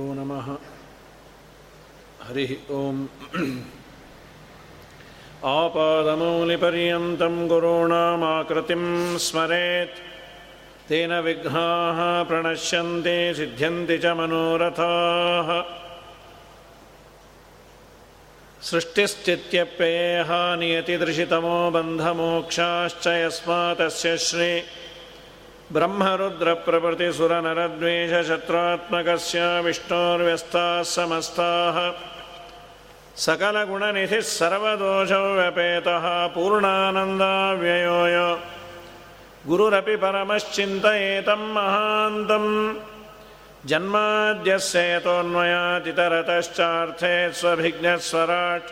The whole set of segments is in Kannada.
नमः हरिः ॐ आपादमौलिपर्यन्तं गुरूणामाकृतिं स्मरेत्। तेन विघ्नाः प्रणश्यन्ति, सिद्ध्यन्ति च मनोरथाः। सृष्टिस्थित्यप्ययेह नियतिदृशितमो बन्धमोक्षाश्च यस्मातस्य श्री ब्रह्मरुद्रप्रभृतिसुरनरद्वेषशत्रुत्मकस्य विष्णोर्व्यस्ताः समस्ताः सकलगुणनिधिः सर्वदोषौ व्यपेतः पूर्णानन्दाव्ययो यो गुरुरपि परमश्चिन्तयेतं महान्तम्। जन्माद्यस्य यतोऽन्वयातितरतश्चार्थे स्वभिज्ञस्वराट्।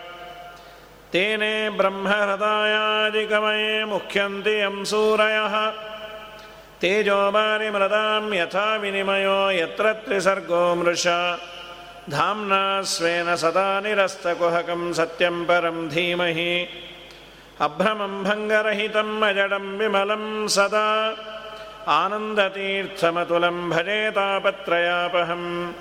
तेने ब्रह्महृदायादिकमये मुख्यन्ति यं सूरयः। तेजोबारिमृदां यथा विनिमयो यत्र त्रिसर्गो मृषा। धाम्ना स्वेन सदा निरस्तकुहकं सत्यं परं धीमहि। अभ्रमं भङ्गरहितम् अजडं विमलं सदा। आनन्दतीर्थमतुलं भजे तापत्रयापहम्।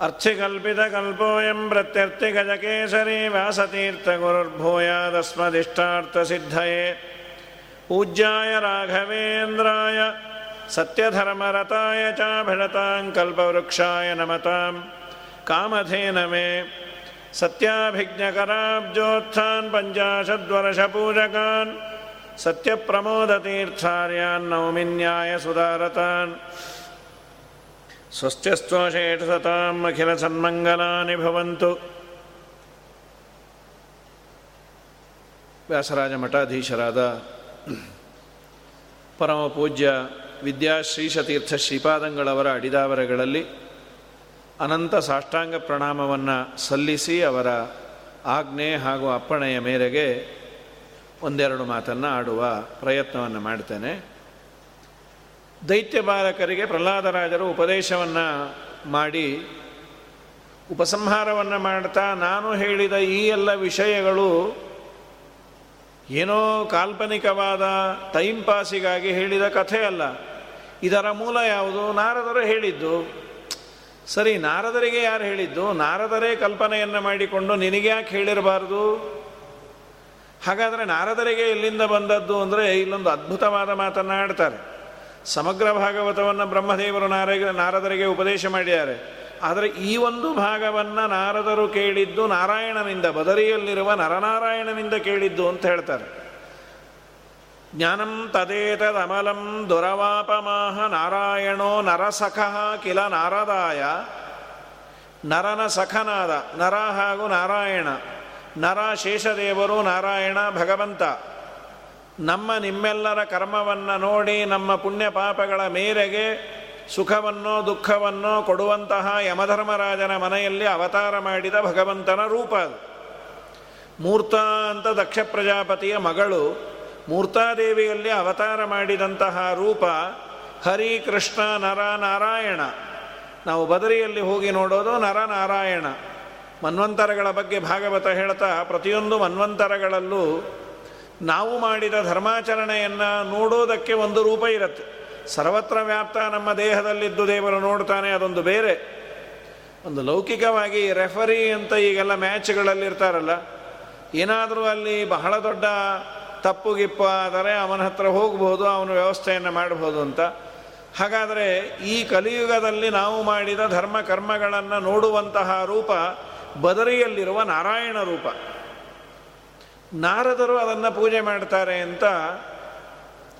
अर्थिकल्पितकल्पोऽयं प्रत्यर्थिगजकेसरी व्यासतीर्थगुरुर्भूयादस्मदिष्टार्थसिद्धये पूज्याय राघवेन्द्राय सत्यधर्मरताय च भिडतां कल्पवृक्षाय नमतां कामधेनमे सत्याभिज्ञकराब्जोत्थान् पञ्चाशद्वर्षपूजकान् सत्यप्रमोदतीर्थार्यान् नौमिन्याय सुधारतान् स्वस्त्यस्त्वशेषसताम् अखिलसन्मङ्गलानि भवन्तु ವ್ಯಾಸರಾಜ ಮಠಾಧೀಶರಾದ ಪರಮ ಪೂಜ್ಯ ವಿದ್ಯಾಶ್ರೀಶತೀರ್ಥ ಶ್ರೀಪಾದಂಗಳವರ ಅಡಿದಾವರಗಳಲ್ಲಿ ಅನಂತ ಸಾಷ್ಟಾಂಗ ಪ್ರಣಾಮವನ್ನು ಸಲ್ಲಿಸಿ ಅವರ ಆಜ್ಞೆ ಹಾಗೂ ಅಪ್ಪಣೆಯ ಮೇರೆಗೆ ಒಂದೆರಡು ಮಾತನ್ನು ಆಡುವ ಪ್ರಯತ್ನವನ್ನು ಮಾಡ್ತೇನೆ. ದೈತ್ಯ ಬಾಲಕರಿಗೆ ಪ್ರಹ್ಲಾದರಾಜರು ಉಪದೇಶವನ್ನು ಮಾಡಿ ಉಪಸಂಹಾರವನ್ನು ಮಾಡ್ತಾ ನಾನು ಹೇಳಿದ ಈ ಎಲ್ಲ ವಿಷಯಗಳು ಏನೋ ಕಾಲ್ಪನಿಕವಾದ ಟೈಮ್ ಪಾಸಿಗಾಗಿ ಹೇಳಿದ ಕಥೆ ಅಲ್ಲ. ಇದರ ಮೂಲ ಯಾವುದು? ನಾರದರು ಹೇಳಿದ್ದು. ಸರಿ, ನಾರದರಿಗೆ ಯಾರು ಹೇಳಿದ್ದು? ನಾರದರೇ ಕಲ್ಪನೆಯನ್ನು ಮಾಡಿಕೊಂಡು ನಿನಗೆ ಯಾಕೆ ಹೇಳಿರಬಾರ್ದು? ಹಾಗಾದರೆ ನಾರದರಿಗೆ ಎಲ್ಲಿಂದ ಬಂದದ್ದು ಅಂದರೆ ಇಲ್ಲೊಂದು ಅದ್ಭುತವಾದ ಮಾತನ್ನು ಆಡ್ತಾರೆ. ಸಮಗ್ರ ಭಾಗವತವನ್ನು ಬ್ರಹ್ಮದೇವರು ನಾರ ನಾರದರಿಗೆ ಉಪದೇಶ ಮಾಡಿದ್ದಾರೆ ಆದರೆ ಈ ಒಂದು ಭಾಗವನ್ನು ನಾರದರು ಕೇಳಿದ್ದು ನಾರಾಯಣನಿಂದ, ಬದರಿಯಲ್ಲಿರುವ ನರನಾರಾಯಣನಿಂದ ಕೇಳಿದ್ದು ಅಂತ ಹೇಳ್ತಾರೆ. ಜ್ಞಾನಂ ತದೇತದಮಲಂ ದುರವಾಪಮಾಹ ನಾರಾಯಣೋ ನರಸಖಃ ಕಿಲ ನಾರದಾಯ. ನರನ ಸಖನಾದ, ನರ ಹಾಗೂ ನಾರಾಯಣ, ನರ ಶೇಷದೇವರು ನಾರಾಯಣ ಭಗವಂತ. ನಮ್ಮ ನಿಮ್ಮೆಲ್ಲರ ಕರ್ಮವನ್ನು ನೋಡಿ ನಮ್ಮ ಪುಣ್ಯ ಪಾಪಗಳ ಮೇರೆಗೆ ಸುಖವನ್ನೋ ದುಃಖವನ್ನೋ ಕೊಡುವಂತಹ ಯಮಧರ್ಮರಾಜನ ಮನೆಯಲ್ಲಿ ಅವತಾರ ಮಾಡಿದ ಭಗವಂತನ ರೂಪ ಅದು. ಮೂರ್ತ ಅಂತ ದಕ್ಷ ಪ್ರಜಾಪತಿಯ ಮಗಳು ಮೂರ್ತಾದೇವಿಯಲ್ಲಿ ಅವತಾರ ಮಾಡಿದಂತಹ ರೂಪ ಹರಿ ಕೃಷ್ಣ ನರ ನಾರಾಯಣ. ನಾವು ಬದರಿಯಲ್ಲಿ ಹೋಗಿ ನೋಡೋದು ನರ ನಾರಾಯಣ. ಮನ್ವಂತರಗಳ ಬಗ್ಗೆ ಭಾಗವತ ಹೇಳ್ತಾ ಪ್ರತಿಯೊಂದು ಮನ್ವಂತರಗಳಲ್ಲೂ ನಾವು ಮಾಡಿದ ಧರ್ಮಾಚರಣೆಯನ್ನು ನೋಡೋದಕ್ಕೆ ಒಂದು ರೂಪ ಇರುತ್ತೆ. ಸರ್ವತ್ರ ವ್ಯಾಪ್ತ, ನಮ್ಮ ದೇಹದಲ್ಲಿದ್ದು ದೇವರು ನೋಡ್ತಾನೆ, ಅದೊಂದು ಬೇರೆ. ಒಂದು ಲೌಕಿಕವಾಗಿ ರೆಫರಿ ಅಂತ ಈಗೆಲ್ಲ ಮ್ಯಾಚ್ಗಳಲ್ಲಿರ್ತಾರಲ್ಲ, ಏನಾದರೂ ಅಲ್ಲಿ ಬಹಳ ದೊಡ್ಡ ತಪ್ಪು ಗಿಪ್ಪು ಆದರೆ ಅವನ ಹತ್ರ ಹೋಗ್ಬೋದು, ಅವನು ವ್ಯವಸ್ಥೆಯನ್ನು ಮಾಡ್ಬೋದು ಅಂತ. ಹಾಗಾದರೆ ಈ ಕಲಿಯುಗದಲ್ಲಿ ನಾವು ಮಾಡಿದ ಧರ್ಮ ಕರ್ಮಗಳನ್ನು ನೋಡುವಂತಹ ರೂಪ ಬದರಿಯಲ್ಲಿರುವ ನಾರಾಯಣ ರೂಪ. ನಾರದರು ಅದನ್ನು ಪೂಜೆ ಮಾಡ್ತಾರೆ ಅಂತ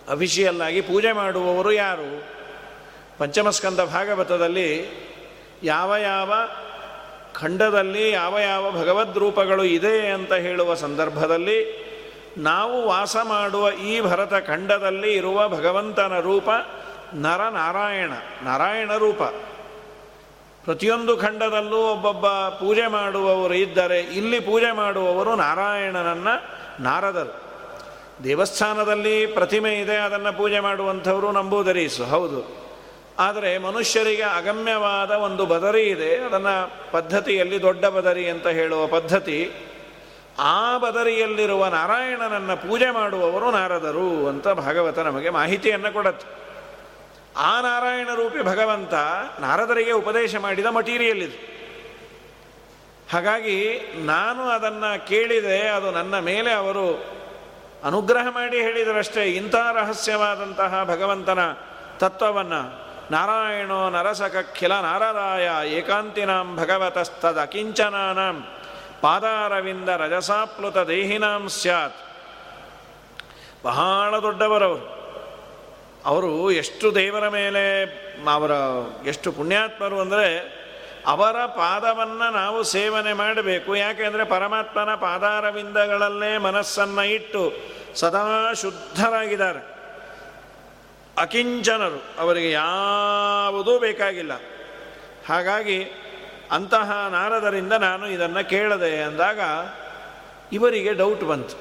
ಅಫಿಷಿಯಲ್ ಆಗಿ ಪೂಜೆ ಮಾಡುವವರು ಯಾರು? ಪಂಚಮಸ್ಕಂದ ಭಾಗವತದಲ್ಲಿ ಯಾವ ಯಾವ ಖಂಡದಲ್ಲಿ ಯಾವ ಯಾವ ಭಗವದ್ ರೂಪಗಳು ಇದೆ ಅಂತ ಹೇಳುವ ಸಂದರ್ಭದಲ್ಲಿ ನಾವು ವಾಸ ಮಾಡುವ ಈ ಭರತ ಖಂಡದಲ್ಲಿ ಇರುವ ಭಗವಂತನ ರೂಪ ನರ ನಾರಾಯಣ ನಾರಾಯಣ ರೂಪ. ಪ್ರತಿಯೊಂದು ಖಂಡದಲ್ಲೂ ಒಬ್ಬೊಬ್ಬ ಪೂಜೆ ಮಾಡುವವರು ಇದ್ದರೆ ಇಲ್ಲಿ ಪೂಜೆ ಮಾಡುವವರು ನಾರಾಯಣನನ್ನು ನಾರದರು. ದೇವಸ್ಥಾನದಲ್ಲಿ ಪ್ರತಿಮೆ ಇದೆ, ಅದನ್ನು ಪೂಜೆ ಮಾಡುವಂಥವರು ನಂಬುವುದರೀಸು ಹೌದು. ಆದರೆ ಮನುಷ್ಯರಿಗೆ ಅಗಮ್ಯವಾದ ಒಂದು ಬದರಿ ಇದೆ, ಅದನ್ನು ಪದ್ಧತಿಯಲ್ಲಿ ದೊಡ್ಡ ಬದರಿ ಅಂತ ಹೇಳುವ ಪದ್ಧತಿ. ಆ ಬದರಿಯಲ್ಲಿರುವ ನಾರಾಯಣನನ್ನು ಪೂಜೆ ಮಾಡುವವರು ನಾರದರು ಅಂತ ಭಾಗವತ ನಮಗೆ ಮಾಹಿತಿಯನ್ನು ಕೊಡತ್ತೆ. ಆ ನಾರಾಯಣ ರೂಪಿ ಭಗವಂತ ನಾರದರಿಗೆ ಉಪದೇಶ ಮಾಡಿದ ಮಟೀರಿಯಲ್ ಇದು ಹಾಗಾಗಿ ನಾನು ಅದನ್ನು ಕೇಳಿದೆ, ಅದು ನನ್ನ ಮೇಲೆ ಅವರು ಅನುಗ್ರಹ ಮಾಡಿ ಹೇಳಿದರಷ್ಟೇ ಇಂಥ ರಹಸ್ಯವಾದಂತಹ ಭಗವಂತನ ತತ್ವವನ್ನು ನಾರಾಯಣೋ ನರಸಖಿಲ ನಾರದಾಯ ಏಕಾಂತಿನಾಂ ಭಗವತಸ್ತದ ಅಕಿಂಚನಾನಾಂ ಪಾದಾರವಿಂದ ರಜಸಾಪ್ಲುತ ದೇಹಿನಾಂ ಸ್ಯಾತ್. ಬಹಳ ದೊಡ್ಡವರು ಅವರು ಎಷ್ಟು ದೇವರ ಮೇಲೆ ಅವರ ಎಷ್ಟು ಪುಣ್ಯಾತ್ಮರು ಅಂದರೆ ಅವರ ಪಾದವನ್ನು ನಾವು ಸೇವನೆ ಮಾಡಬೇಕು. ಯಾಕೆಂದರೆ ಪರಮಾತ್ಮನ ಪಾದಾರವಿಂದಗಳಲ್ಲೇ ಮನಸ್ಸನ್ನು ಇಟ್ಟು ಸದಾ ಶುದ್ಧರಾಗಿದ್ದಾರೆ. ಅಕಿಂಚನರು ಅವರಿಗೆ ಯಾವುದೂ ಬೇಕಾಗಿಲ್ಲ. ಹಾಗಾಗಿ ಅಂತಹ ನಾರದರಿಂದ ನಾನು ಇದನ್ನು ಕೇಳದೆ ಅಂದಾಗ ಇವರಿಗೆ ಡೌಟ್ ಬಂತು.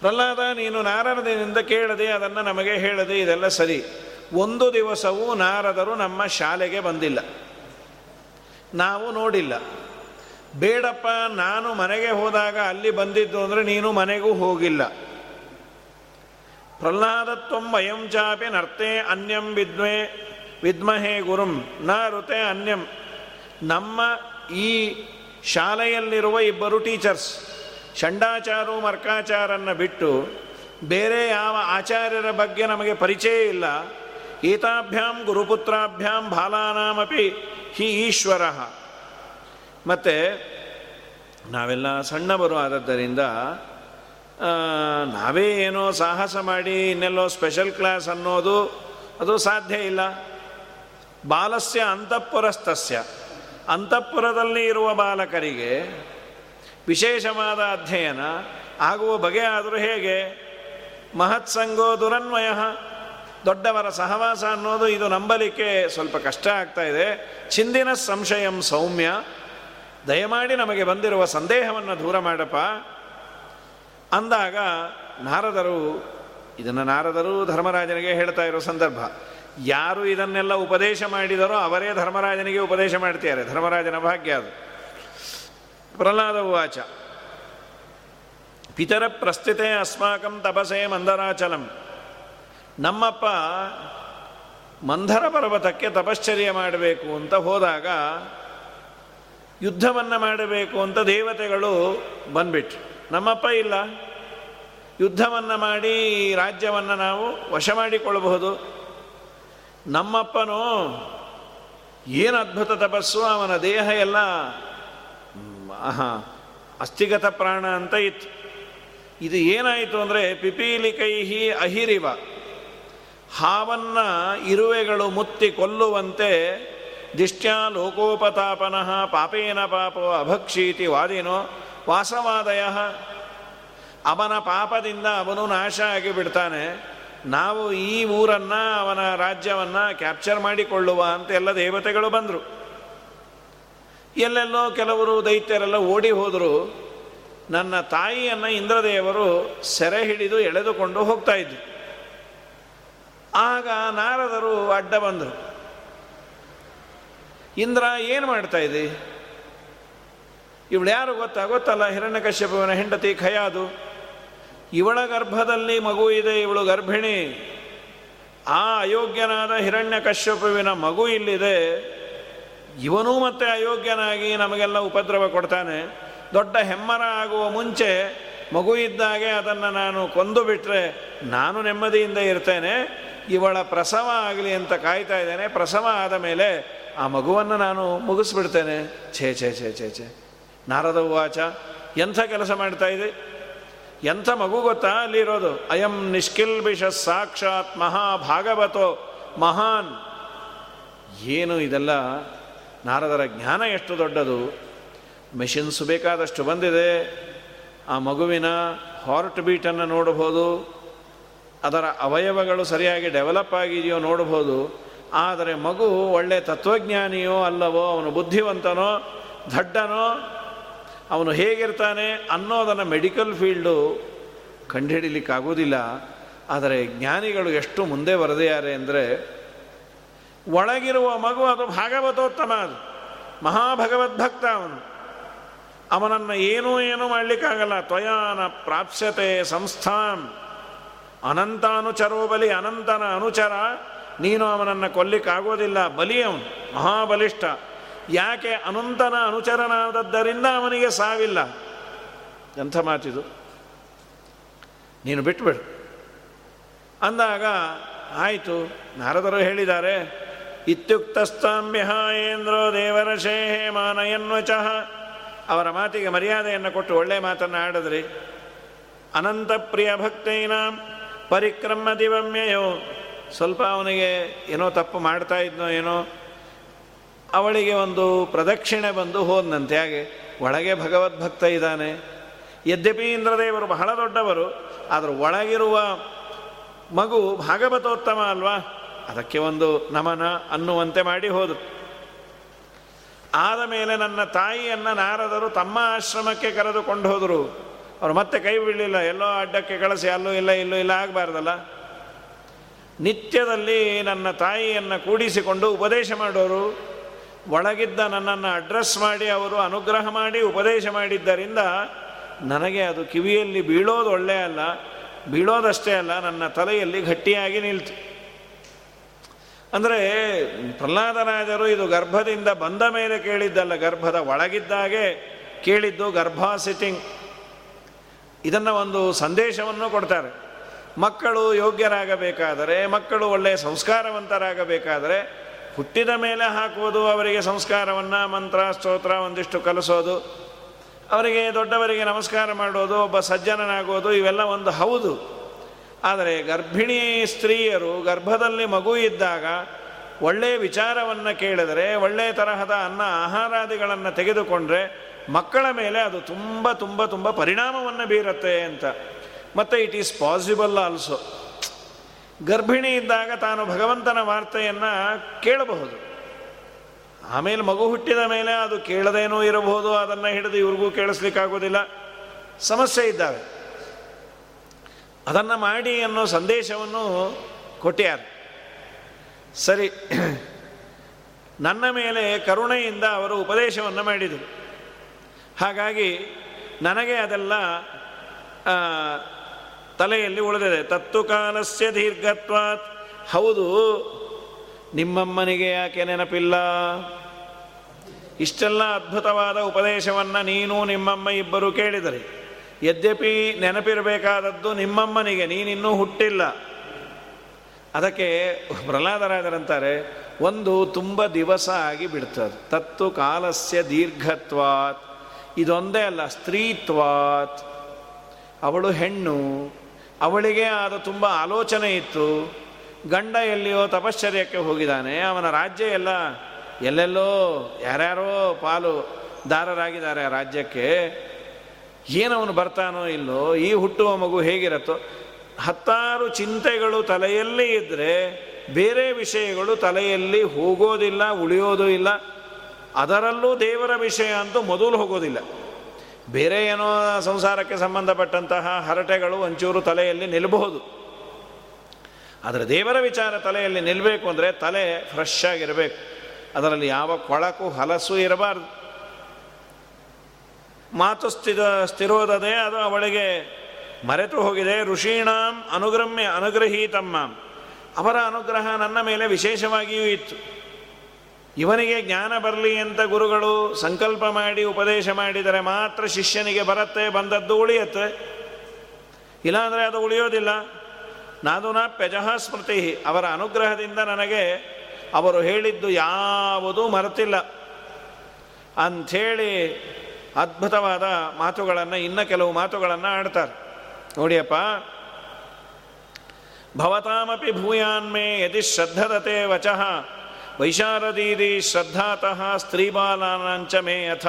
ಪ್ರಹ್ಲಾದ, ನೀನು ನಾರದನಿಂದ ಕೇಳದೆ ಅದನ್ನು ನಮಗೆ ಹೇಳದೆ ಇದೆಲ್ಲ ಸರಿ. ಒಂದು ದಿವಸವೂ ನಾರದರು ನಮ್ಮ ಶಾಲೆಗೆ ಬಂದಿಲ್ಲ. ನಾವು ನೋಡಿಲ್ಲ. ಬೇಡಪ್ಪ, ನಾನು ಮನೆಗೆ ಹೋದಾಗ ಅಲ್ಲಿ ಬಂದಿದ್ದು ಅಂದರೆ ನೀನು ಮನೆಗೂ ಹೋಗಿಲ್ಲ. ಪ್ರಹ್ಲಾದತ್ವಂ ವಯಂ ಚಾಪಿ ನರ್ತೆ ಅನ್ಯಂ ವಿದ್ಮೆ, ವಿದ್ಮಹೇ ಗುರುಂ, ನ ಋತೆ ಅನ್ಯಂ. ನಮ್ಮ ಈ ಶಾಲೆಯಲ್ಲಿರುವ ಇಬ್ಬರು ಟೀಚರ್ಸ್ ಷಂಡಾಚಾರು ಮರ್ಕಾಚಾರನ್ನು ಬಿಟ್ಟು ಬೇರೆ ಯಾವ ಆಚಾರ್ಯರ ಬಗ್ಗೆ ನಮಗೆ ಪರಿಚಯ ಇಲ್ಲ. ಏತಾಭ್ಯಾಂ ಗುರುಪುತ್ರಾಭ್ಯಾಂ ಬಾಲಾನಾಮಪಿ ಹಿ ಈಶ್ವರ. ಮತ್ತು ನಾವೆಲ್ಲ ಸಣ್ಣವರು ಆದದ್ದರಿಂದ ನಾವೇ ಏನೋ ಸಾಹಸ ಮಾಡಿ ಇನ್ನೆಲ್ಲೋ ಸ್ಪೆಷಲ್ ಕ್ಲಾಸ್ ಅನ್ನೋದು ಅದು ಸಾಧ್ಯ ಇಲ್ಲ. ಬಾಲಸ್ಯ ಅಂತಃಪುರಸ್ಥಸ್ಯ. ಅಂತಃಪುರದಲ್ಲಿ ಇರುವ ಬಾಲಕರಿಗೆ ವಿಶೇಷವಾದ ಅಧ್ಯಯನ, ಆಗುವ ಬಗೆ ಆದರೂ ಹೇಗೆ? ಮಹತ್ಸಂಗೋ ದುರನ್ವಯ. ದೊಡ್ಡವರ ಸಹವಾಸ ಅನ್ನೋದು ಇದು ನಂಬಲಿಕ್ಕೆ ಸ್ವಲ್ಪ ಕಷ್ಟ ಆಗ್ತಾ ಇದೆ. ಚಿಂದಿನ ಸಂಶಯಂ ಸೌಮ್ಯ. ದಯಮಾಡಿ ನಮಗೆ ಬಂದಿರುವ ಸಂದೇಹವನ್ನು ದೂರ ಮಾಡಪ್ಪ. ಅಂದಾಗ ನಾರದರು, ಇದನ್ನು ನಾರದರು ಧರ್ಮರಾಜನಿಗೆ ಹೇಳ್ತಾ ಇರೋ ಸಂದರ್ಭ. ಯಾರು ಇದನ್ನೆಲ್ಲ ಉಪದೇಶ ಮಾಡಿದರೋ ಅವರೇ ಧರ್ಮರಾಜನಿಗೆ ಉಪದೇಶ ಮಾಡ್ತಿದ್ದಾರೆ. ಧರ್ಮರಾಜನ ಭಾಗ್ಯ ಅದು. ಪ್ರಹ್ಲಾದ ಉವಾಚ. ಪಿತರ ಪ್ರಸ್ಥಿತೆ ಅಸ್ಮಾಕಂ ತಪಸೆ ಮಂದರಾಚಲಂ. ನಮ್ಮಪ್ಪ ಮಂಧರ ಪರ್ವತಕ್ಕೆ ತಪಶ್ಚರ್ಯ ಮಾಡಬೇಕು ಅಂತ ಹೋದಾಗ ಯುದ್ಧವನ್ನು ಮಾಡಬೇಕು ಅಂತ ದೇವತೆಗಳು ಬಂದ್ಬಿಟ್ರು. ನಮ್ಮಪ್ಪ ಇಲ್ಲ. ಯುದ್ಧವನ್ನು ಮಾಡಿ ರಾಜ್ಯವನ್ನು ನಾವು ವಶ ಮಾಡಿಕೊಳ್ಳಬಹುದು. ನಮ್ಮಪ್ಪನು ಏನು ಅದ್ಭುತ ತಪಸ್ಸು, ಅವನ ದೇಹ ಎಲ್ಲ ಅಸ್ಥಿಗತ ಪ್ರಾಣ ಅಂತ ಇತ್ತು. ಇದು ಏನಾಯಿತು ಅಂದರೆ ಪಿಪೀಲಿಕೈಹಿ ಅಹಿರಿವ. ಹಾವನ್ನ ಇರುವೆಗಳು ಮುತ್ತಿ ಕೊಲ್ಲುವಂತೆ ದಿಷ್ಟ್ಯಾ ಲೋಕೋಪತಾಪನಃ ಪಾಪೇನ ಪಾಪೋ ಅಭಕ್ಷೀತಿ ವಾದಿನೋ ವಾಸವಾದಯ. ಅವನ ಪಾಪದಿಂದ ಅವನು ನಾಶ ಆಗಿಬಿಡ್ತಾನೆ. ನಾವು ಈ ಊರನ್ನು, ಅವನ ರಾಜ್ಯವನ್ನು ಕ್ಯಾಪ್ಚರ್ ಮಾಡಿಕೊಳ್ಳುವ ಅಂತ ಎಲ್ಲ ದೇವತೆಗಳು ಬಂದರು. ಎಲ್ಲೆಲ್ಲೋ ಕೆಲವರು ದೈತ್ಯರೆಲ್ಲ ಓಡಿ ಹೋದರು. ನನ್ನ ತಾಯಿಯನ್ನು ಇಂದ್ರದೇವರು ಸೆರೆ ಹಿಡಿದು ಎಳೆದುಕೊಂಡು ಹೋಗ್ತಾ ಆಗ ನಾರದರು ಅಡ್ಡ ಬಂದರು. ಇಂದ್ರ ಏನು ಮಾಡ್ತಾ ಇದ್ದಿ ಇವಳು ಯಾರು ಗೊತ್ತಾ? ಗೊತ್ತಲ್ಲ? ಹಿರಣ್ಯಕಶ್ಯಪವನ ಹೆಂಡತಿ ಖಯಾದು. ಇವಳ ಗರ್ಭದಲ್ಲಿ ಮಗು ಇದೆ, ಇವಳು ಗರ್ಭಿಣಿ. ಆ ಅಯೋಗ್ಯನಾದ ಹಿರಣ್ಯಕಶ್ಯಪುವಿನ ಮಗು ಇಲ್ಲಿದೆ. ಇವನೂ ಮತ್ತೆ ಅಯೋಗ್ಯನಾಗಿ ನಮಗೆಲ್ಲ ಉಪದ್ರವ ಕೊಡ್ತಾನೆ. ದೊಡ್ಡ ಹೆಮ್ಮರ ಆಗುವ ಮುಂಚೆ ಮಗು ಇದ್ದಾಗೆ ಅದನ್ನು ನಾನು ಕೊಂದು ಬಿಟ್ಟರೆ ನಾನು ನೆಮ್ಮದಿಯಿಂದ ಇರ್ತೇನೆ. ಇವಳ ಪ್ರಸವ ಆಗಲಿ ಅಂತ ಕಾಯ್ತಾ ಇದ್ದೇನೆ. ಪ್ರಸವ ಆದ ಮೇಲೆ ಆ ಮಗುವನ್ನು ನಾನು ಮುಗಿಸ್ಬಿಡ್ತೇನೆ. ಛೇ ಛೇ ಛೇ ಛೇ ಛೇ. ನಾರದ ವಾಚ ಎಂಥ ಕೆಲಸ ಮಾಡ್ತಾ ಇದೆ? ಎಂಥ ಮಗು ಗೊತ್ತಾ ಅಲ್ಲಿರೋದು? ಅಯಂ ನಿಷ್ಕಿಲ್ಬಿಷ ಸಾಕ್ಷಾತ್ ಮಹಾಭಾಗವತೋ, ಮಹಾನ್. ಏನು ಇದೆಲ್ಲ? ನಾರದರ ಜ್ಞಾನ ಎಷ್ಟು ದೊಡ್ಡದು? ಮೆಷಿನ್ಸ್ ಬೇಕಾದಷ್ಟು ಬಂದಿದೆ. ಆ ಮಗುವಿನ ಹಾರ್ಟ್ ಬೀಟನ್ನು ನೋಡಬಹುದು. ಅದರ ಅವಯವಗಳು ಸರಿಯಾಗಿ ಡೆವಲಪ್ ಆಗಿದೆಯೋ ನೋಡಬಹುದು, ಆದರೆ ಮಗು ಒಳ್ಳೆ ತತ್ವಜ್ಞಾನಿಯೋ ಅಲ್ಲವೋ, ಅವನು ಬುದ್ಧಿವಂತನೋ, ದಡ್ಡನೋ, ಅವನು ಹೇಗಿರ್ತಾನೆ ಅನ್ನೋದನ್ನು ಮೆಡಿಕಲ್ ಫೀಲ್ಡು ಕಂಡುಹಿಡಿಲಿಕ್ಕಾಗೋದಿಲ್ಲ ಆದರೆ ಜ್ಞಾನಿಗಳು ಎಷ್ಟು ಮುಂದೆ ಬರೆದಿದ್ದಾರೆ ಅಂದರೆ, ಒಳಗಿರುವ ಮಗು ಅದು ಭಾಗವತೋತ್ತಮ ಅದು. ಮಹಾಭಗವದ್ಭಕ್ತ ಅವನು. ಅವನನ್ನು ಏನೂ ಏನೂ ಮಾಡಲಿಕ್ಕಾಗಲ್ಲ. ತ್ವಯಾನ ಪ್ರಾಪ್ಸ್ಯತೆ ಸಂಸ್ಥಾಂ. ಅನಂತಾನುಚರೋ ಬಲಿ ಅನಂತನ ಅನುಚರ, ನೀನು ಅವನನ್ನು ಕೊಲ್ಲಿಕ್ಕಾಗೋದಿಲ್ಲ ಬಲಿ ಅವನು ಮಹಾಬಲಿಷ್ಠ. ಯಾಕೆ ಅನಂತನ ಅನುಚರನಾದದ್ದರಿಂದ ಅವನಿಗೆ ಸಾವಿಲ್ಲ? ಎಂಥ ಮಾತಿದು? ನೀನು ಬಿಟ್ಬಿಡು. ಅಂದಾಗ, ಆಯಿತು, ನಾರದರು ಹೇಳಿದ್ದಾರೆ ಇತ್ಯುಕ್ತಸ್ತಾಂಬಿಹಾಯೇಂದ್ರೋ ದೇವರ ಶೇಹೇ ಮಾನಯನ್ವಚಃ ಅವರ ಮಾತಿಗೆ ಮರ್ಯಾದೆಯನ್ನು ಕೊಟ್ಟು ಒಳ್ಳೆ ಮಾತನ್ನು ಆಡಿದ್ರಿ. ಅನಂತ ಪ್ರಿಯ ಭಕ್ತೈನ ಪರಿಕ್ರಮ ದಿವಮ್ಯಯೋ ಸ್ವಲ್ಪ ಅವನಿಗೆ ಏನೋ ತಪ್ಪು ಮಾಡ್ತಾ ಇದ್ನೋ ಏನೋ. ಅವಳಿಗೆ ಒಂದು ಪ್ರದಕ್ಷಿಣೆ ಬಂದು ಹೋದಂತೆ ಹಾಗೆ ಒಳಗೆ ಭಗವದ್ಭಕ್ತ ಇದ್ದಾನೆ. ಯದ್ಯಪಿ ಇಂದ್ರದೇವರು ಬಹಳ ದೊಡ್ಡವರು, ಆದರೆ ಒಳಗಿರುವ ಮಗು ಭಾಗವತೋತ್ತಮ ಅಲ್ವಾ? ಅದಕ್ಕೆ ಒಂದು ನಮನ ಅನ್ನುವಂತೆ ಮಾಡಿ ಹೋದರು. ಆದ ಮೇಲೆ ನನ್ನ ತಾಯಿಯನ್ನು ನಾರದರು ತಮ್ಮ ಆಶ್ರಮಕ್ಕೆ ಕರೆದುಕೊಂಡು ಹೋದರು. ಅವರು ಮತ್ತೆ ಕೈ ಬಿಡಲಿಲ್ಲ ಎಲ್ಲೋ ಅಡ್ಡಕ್ಕೆ ಕಳಿಸಿ, ಅಲ್ಲೂ ಇಲ್ಲ, ಇಲ್ಲೂ ಇಲ್ಲ, ಆಗಬಾರ್ದಲ್ಲ? ನಿತ್ಯದಲ್ಲಿ ನನ್ನ ತಾಯಿಯನ್ನು ಕೂಡಿಸಿಕೊಂಡು ಉಪದೇಶ ಮಾಡೋರು, ಒಳಗಿದ್ದ ನನ್ನನ್ನು ಅಡ್ರೆಸ್ ಮಾಡಿ, ಅವರು ಅನುಗ್ರಹ ಮಾಡಿ ಉಪದೇಶ ಮಾಡಿದ್ದರಿಂದ ನನಗೆ ಅದು ಕಿವಿಯಲ್ಲಿ ಬೀಳೋದು ಒಳ್ಳೆಯ ಅಲ್ಲ, ಬೀಳೋದಷ್ಟೇ ಅಲ್ಲ, ನನ್ನ ತಲೆಯಲ್ಲಿ ಗಟ್ಟಿಯಾಗಿ ನಿಲ್ತು. ಅಂದರೆ ಪ್ರಹ್ಲಾದರಾಜರು ಇದು ಗರ್ಭದಿಂದ ಬಂದ ಮೇಲೆ ಕೇಳಿದ್ದಲ್ಲ, ಗರ್ಭದ ಒಳಗಿದ್ದಾಗೆ ಕೇಳಿದ್ದು ಗರ್ಭ ಸಿಟಿಂಗ್ ಇದನ್ನು ಒಂದು ಸಂದೇಶವನ್ನು ಕೊಡ್ತಾರೆ. ಮಕ್ಕಳು ಯೋಗ್ಯರಾಗಬೇಕಾದರೆ, ಮಕ್ಕಳು ಒಳ್ಳೆಯ ಸಂಸ್ಕಾರವಂತರಾಗಬೇಕಾದರೆ ಹುಟ್ಟಿದ ಮೇಲೆ ಹಾಕುವುದು ಅವರಿಗೆ ಸಂಸ್ಕಾರವನ್ನು, ಮಂತ್ರ, ಸ್ತೋತ್ರ, ಒಂದಿಷ್ಟು ಕಲಿಸೋದು, ಅವರಿಗೆ ದೊಡ್ಡವರಿಗೆ ನಮಸ್ಕಾರ ಮಾಡೋದು, ಒಬ್ಬ ಸಜ್ಜನನಾಗೋದು, ಇವೆಲ್ಲ ಒಂದು ಹೌದು. ಆದರೆ ಗರ್ಭಿಣಿ ಸ್ತ್ರೀಯರು ಗರ್ಭದಲ್ಲಿ ಮಗು ಇದ್ದಾಗ ಒಳ್ಳೆಯ ವಿಚಾರವನ್ನು ಕೇಳಿದರೆ ಒಳ್ಳೆಯ ತರಹದ ಅನ್ನ ಆಹಾರಾದಿಗಳನ್ನು ತೆಗೆದುಕೊಂಡ್ರೆ ಮಕ್ಕಳ ಮೇಲೆ ಅದು ತುಂಬ ತುಂಬ ತುಂಬ ಪರಿಣಾಮವನ್ನು ಬೀರುತ್ತೆ ಅಂತ. ಮತ್ತು ಇಟ್ ಈಸ್ ಪಾಸಿಬಲ್ ಆಲ್ಸೋ ಗರ್ಭಿಣಿ ಇದ್ದಾಗ ತಾನು ಭಗವಂತನ ವಾರ್ತೆಯನ್ನು ಕೇಳಬಹುದು. ಆಮೇಲೆ ಮಗು ಹುಟ್ಟಿದ ಮೇಲೆ ಅದು ಕೇಳದೇನೂ ಇರಬಹುದು, ಅದನ್ನು ಹಿಡಿದು ಇವ್ರಿಗೂ ಕೇಳಿಸ್ಲಿಕ್ಕಾಗೋದಿಲ್ಲ. ಸಮಸ್ಯೆ ಇದ್ದಾವೆ. ಅದನ್ನು ಮಾಡಿ ಅನ್ನೋ ಸಂದೇಶವನ್ನು ಕೊಟ್ಟ್ಯಾರ ಸರಿ, ನನ್ನ ಮೇಲೆ ಕರುಣೆಯಿಂದ ಅವರು ಉಪದೇಶವನ್ನು ಮಾಡಿದರು. ಹಾಗಾಗಿ ನನಗೆ ಅದೆಲ್ಲ ತಲೆಯಲ್ಲಿ ಉಳಿದಿದೆ. ತತ್ತು ಕಾಲಸ್ಯ ದೀರ್ಘತ್ವಾತ್. ಹೌದು, ನಿಮ್ಮಮ್ಮನಿಗೆ ಯಾಕೆ ನೆನಪಿಲ್ಲ? ಇಷ್ಟೆಲ್ಲ ಅದ್ಭುತವಾದ ಉಪದೇಶವನ್ನು ನೀನು ನಿಮ್ಮಮ್ಮ ಇಬ್ಬರು ಕೇಳಿದರೆ. ಯದ್ಯಪಿ ನೆನಪಿರಬೇಕಾದದ್ದು ನಿಮ್ಮಮ್ಮನಿಗೆ, ನೀನಿನ್ನೂ ಹುಟ್ಟಿಲ್ಲ. ಅದಕ್ಕೆ ಪ್ರಹ್ಲಾದರಾಜರಂತಾರೆ, ಒಂದು ತುಂಬ ದಿವಸ ಆಗಿ ಬಿಡ್ತದೆ. ತತ್ತು ಕಾಲಸ್ಯ ದೀರ್ಘತ್ವಾತ್. ಇದೊಂದೇ ಅಲ್ಲ, ಸ್ತ್ರೀತ್ವಾತ್. ಅವಳು ಹೆಣ್ಣು, ಅವಳಿಗೆ ಆದ ತುಂಬ ಆಲೋಚನೆ ಇತ್ತು. ಗಂಡ ಎಲ್ಲಿಯೋ ತಪಶ್ಚರ್ಯಕ್ಕೆ ಹೋಗಿದ್ದಾನೆ, ಅವನ ರಾಜ್ಯ ಎಲ್ಲ ಎಲ್ಲೆಲ್ಲೋ, ಯಾರ್ಯಾರೋ ಪಾಲು ದಾರರಾಗಿದ್ದಾರೆ ಆ ರಾಜ್ಯಕ್ಕೆ. ಏನವನು ಬರ್ತಾನೋ ಇಲ್ಲೋ, ಈ ಹುಟ್ಟುವ ಮಗು ಹೇಗಿರತ್ತೋ. ಹತ್ತಾರು ಚಿಂತೆಗಳು ತಲೆಯಲ್ಲಿ ಇದ್ದರೆ ಬೇರೆ ವಿಷಯಗಳು ತಲೆಯಲ್ಲಿ ಹೋಗೋದಿಲ್ಲ, ಉಳಿಯೋದು ಇಲ್ಲ. ಅದರಲ್ಲೂ ದೇವರ ವಿಷಯ ಅಂತೂ ಮೊದಲು ಹೋಗೋದಿಲ್ಲ. ಬೇರೆ ಏನೋ ಸಂಸಾರಕ್ಕೆ ಸಂಬಂಧಪಟ್ಟಂತಹ ಹರಟೆಗಳು ಒಂಚೂರು ತಲೆಯಲ್ಲಿ ನಿಲ್ಲಬಹುದು ಆದರೆ ದೇವರ ವಿಚಾರ ತಲೆಯಲ್ಲಿ ನಿಲ್ಲಬೇಕು ಅಂದರೆ ತಲೆ ಫ್ರೆಶ್ ಆಗಿರಬೇಕು. ಅದರಲ್ಲಿ ಯಾವ ಕೊಳಕು ಹಲಸು ಇರಬಾರ್ದು. ಮಾತು ಸ್ಥಿರ, ಸ್ಥಿರೋದದೆ ಅದು ಅವಳಿಗೆ ಮರೆತು ಹೋಗಿದೆ. ಋಷೀಣಾಂ ಅನುಗ್ರಮ್ಯ ಅನುಗ್ರಹೀತಮ್ಮ ಅವರ ಅನುಗ್ರಹ ನನ್ನ ಮೇಲೆ ವಿಶೇಷವಾಗಿಯೂ ಇತ್ತು. ಇವನಿಗೆ ಜ್ಞಾನ ಬರಲಿ ಅಂತ ಗುರುಗಳು ಸಂಕಲ್ಪ ಮಾಡಿ, ಉಪದೇಶ ಮಾಡಿದರೆ ಮಾತ್ರ ಶಿಷ್ಯನಿಗೆ ಬರುತ್ತೆ, ಬಂದದ್ದು ಉಳಿಯತ್ತೆ. ಇಲ್ಲಾಂದರೆ ಅದು ಉಳಿಯೋದಿಲ್ಲ. ನಾದುನ ಪೆಜಹ ಸ್ಮೃತಿ ಅವರ ಅನುಗ್ರಹದಿಂದ ನನಗೆ ಅವರು ಹೇಳಿದ್ದು ಯಾವುದೂ ಮರೆತಿಲ್ಲ. ಅಂಥೇಳಿ ಅದ್ಭುತವಾದ ಮಾತುಗಳನ್ನು, ಇನ್ನು ಕೆಲವು ಮಾತುಗಳನ್ನು ಆಡ್ತಾರೆ. ನೋಡಿಯಪ್ಪ, ಭವತಾಮಪಿ ಭೂಯಾನ್ಮೇ ಯದಿ ಶ್ರದ್ಧದತೆ ವಚಃ. ವೈಶಾರದೀದಿ ಶ್ರದ್ಧಾತಃ ಸ್ತ್ರೀಬಾಲಾನಂಚ ಮೇ ಯಥ.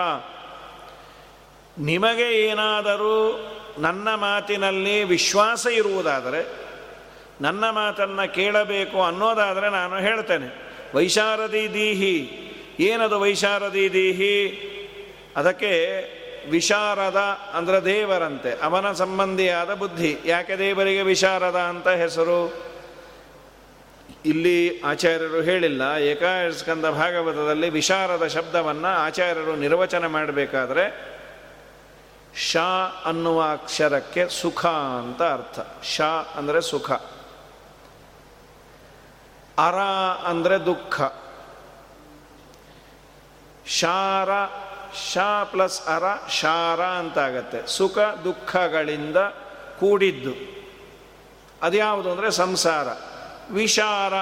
ನಿಮಗೆ ಏನಾದರೂ ನನ್ನ ಮಾತಿನಲ್ಲಿ ವಿಶ್ವಾಸ ಇರುವುದಾದರೆ, ನನ್ನ ಮಾತನ್ನು ಕೇಳಬೇಕು ಅನ್ನೋದಾದರೆ ನಾನು ಹೇಳ್ತೇನೆ. ವೈಶಾರದಿ ದೀಹಿ ಏನದು ವೈಶಾರದಿ ದೀಹಿ ಅದಕ್ಕೆ ವಿಶಾರದ ಅಂದರೆ ದೇವರಂತೆ, ಅವನ ಸಂಬಂಧಿಯಾದ ಬುದ್ಧಿ. ಯಾಕೆ ದೇವರಿಗೆ ವಿಶಾರದ ಅಂತ ಹೆಸರು? ಇಲ್ಲಿ ಆಚಾರ್ಯರು ಹೇಳಿಲ್ಲ ಏಕಾಸ್ಕಂದ ಭಾಗವತದಲ್ಲಿ ವಿಶಾರದ ಶಬ್ದವನ್ನು ಆಚಾರ್ಯರು ನಿರ್ವಚನ ಮಾಡಬೇಕಾದ್ರೆ ಶ ಅನ್ನುವ ಅಕ್ಷರಕ್ಕೆ ಸುಖ ಅಂತ ಅರ್ಥ. ಶ ಅಂದರೆ ಸುಖ. ಅರ ಅಂದರೆ ದುಃಖ. ಶಾರ, ಶ ಪ್ಲಸ್ ಅರ, ಶಾರ ಅಂತಾಗತ್ತೆ. ಸುಖ ದುಃಖಗಳಿಂದ ಕೂಡಿದ್ದು. ಅದ್ಯಾವುದು ಅಂದರೆ ಸಂಸಾರ. ವಿಶಾರ,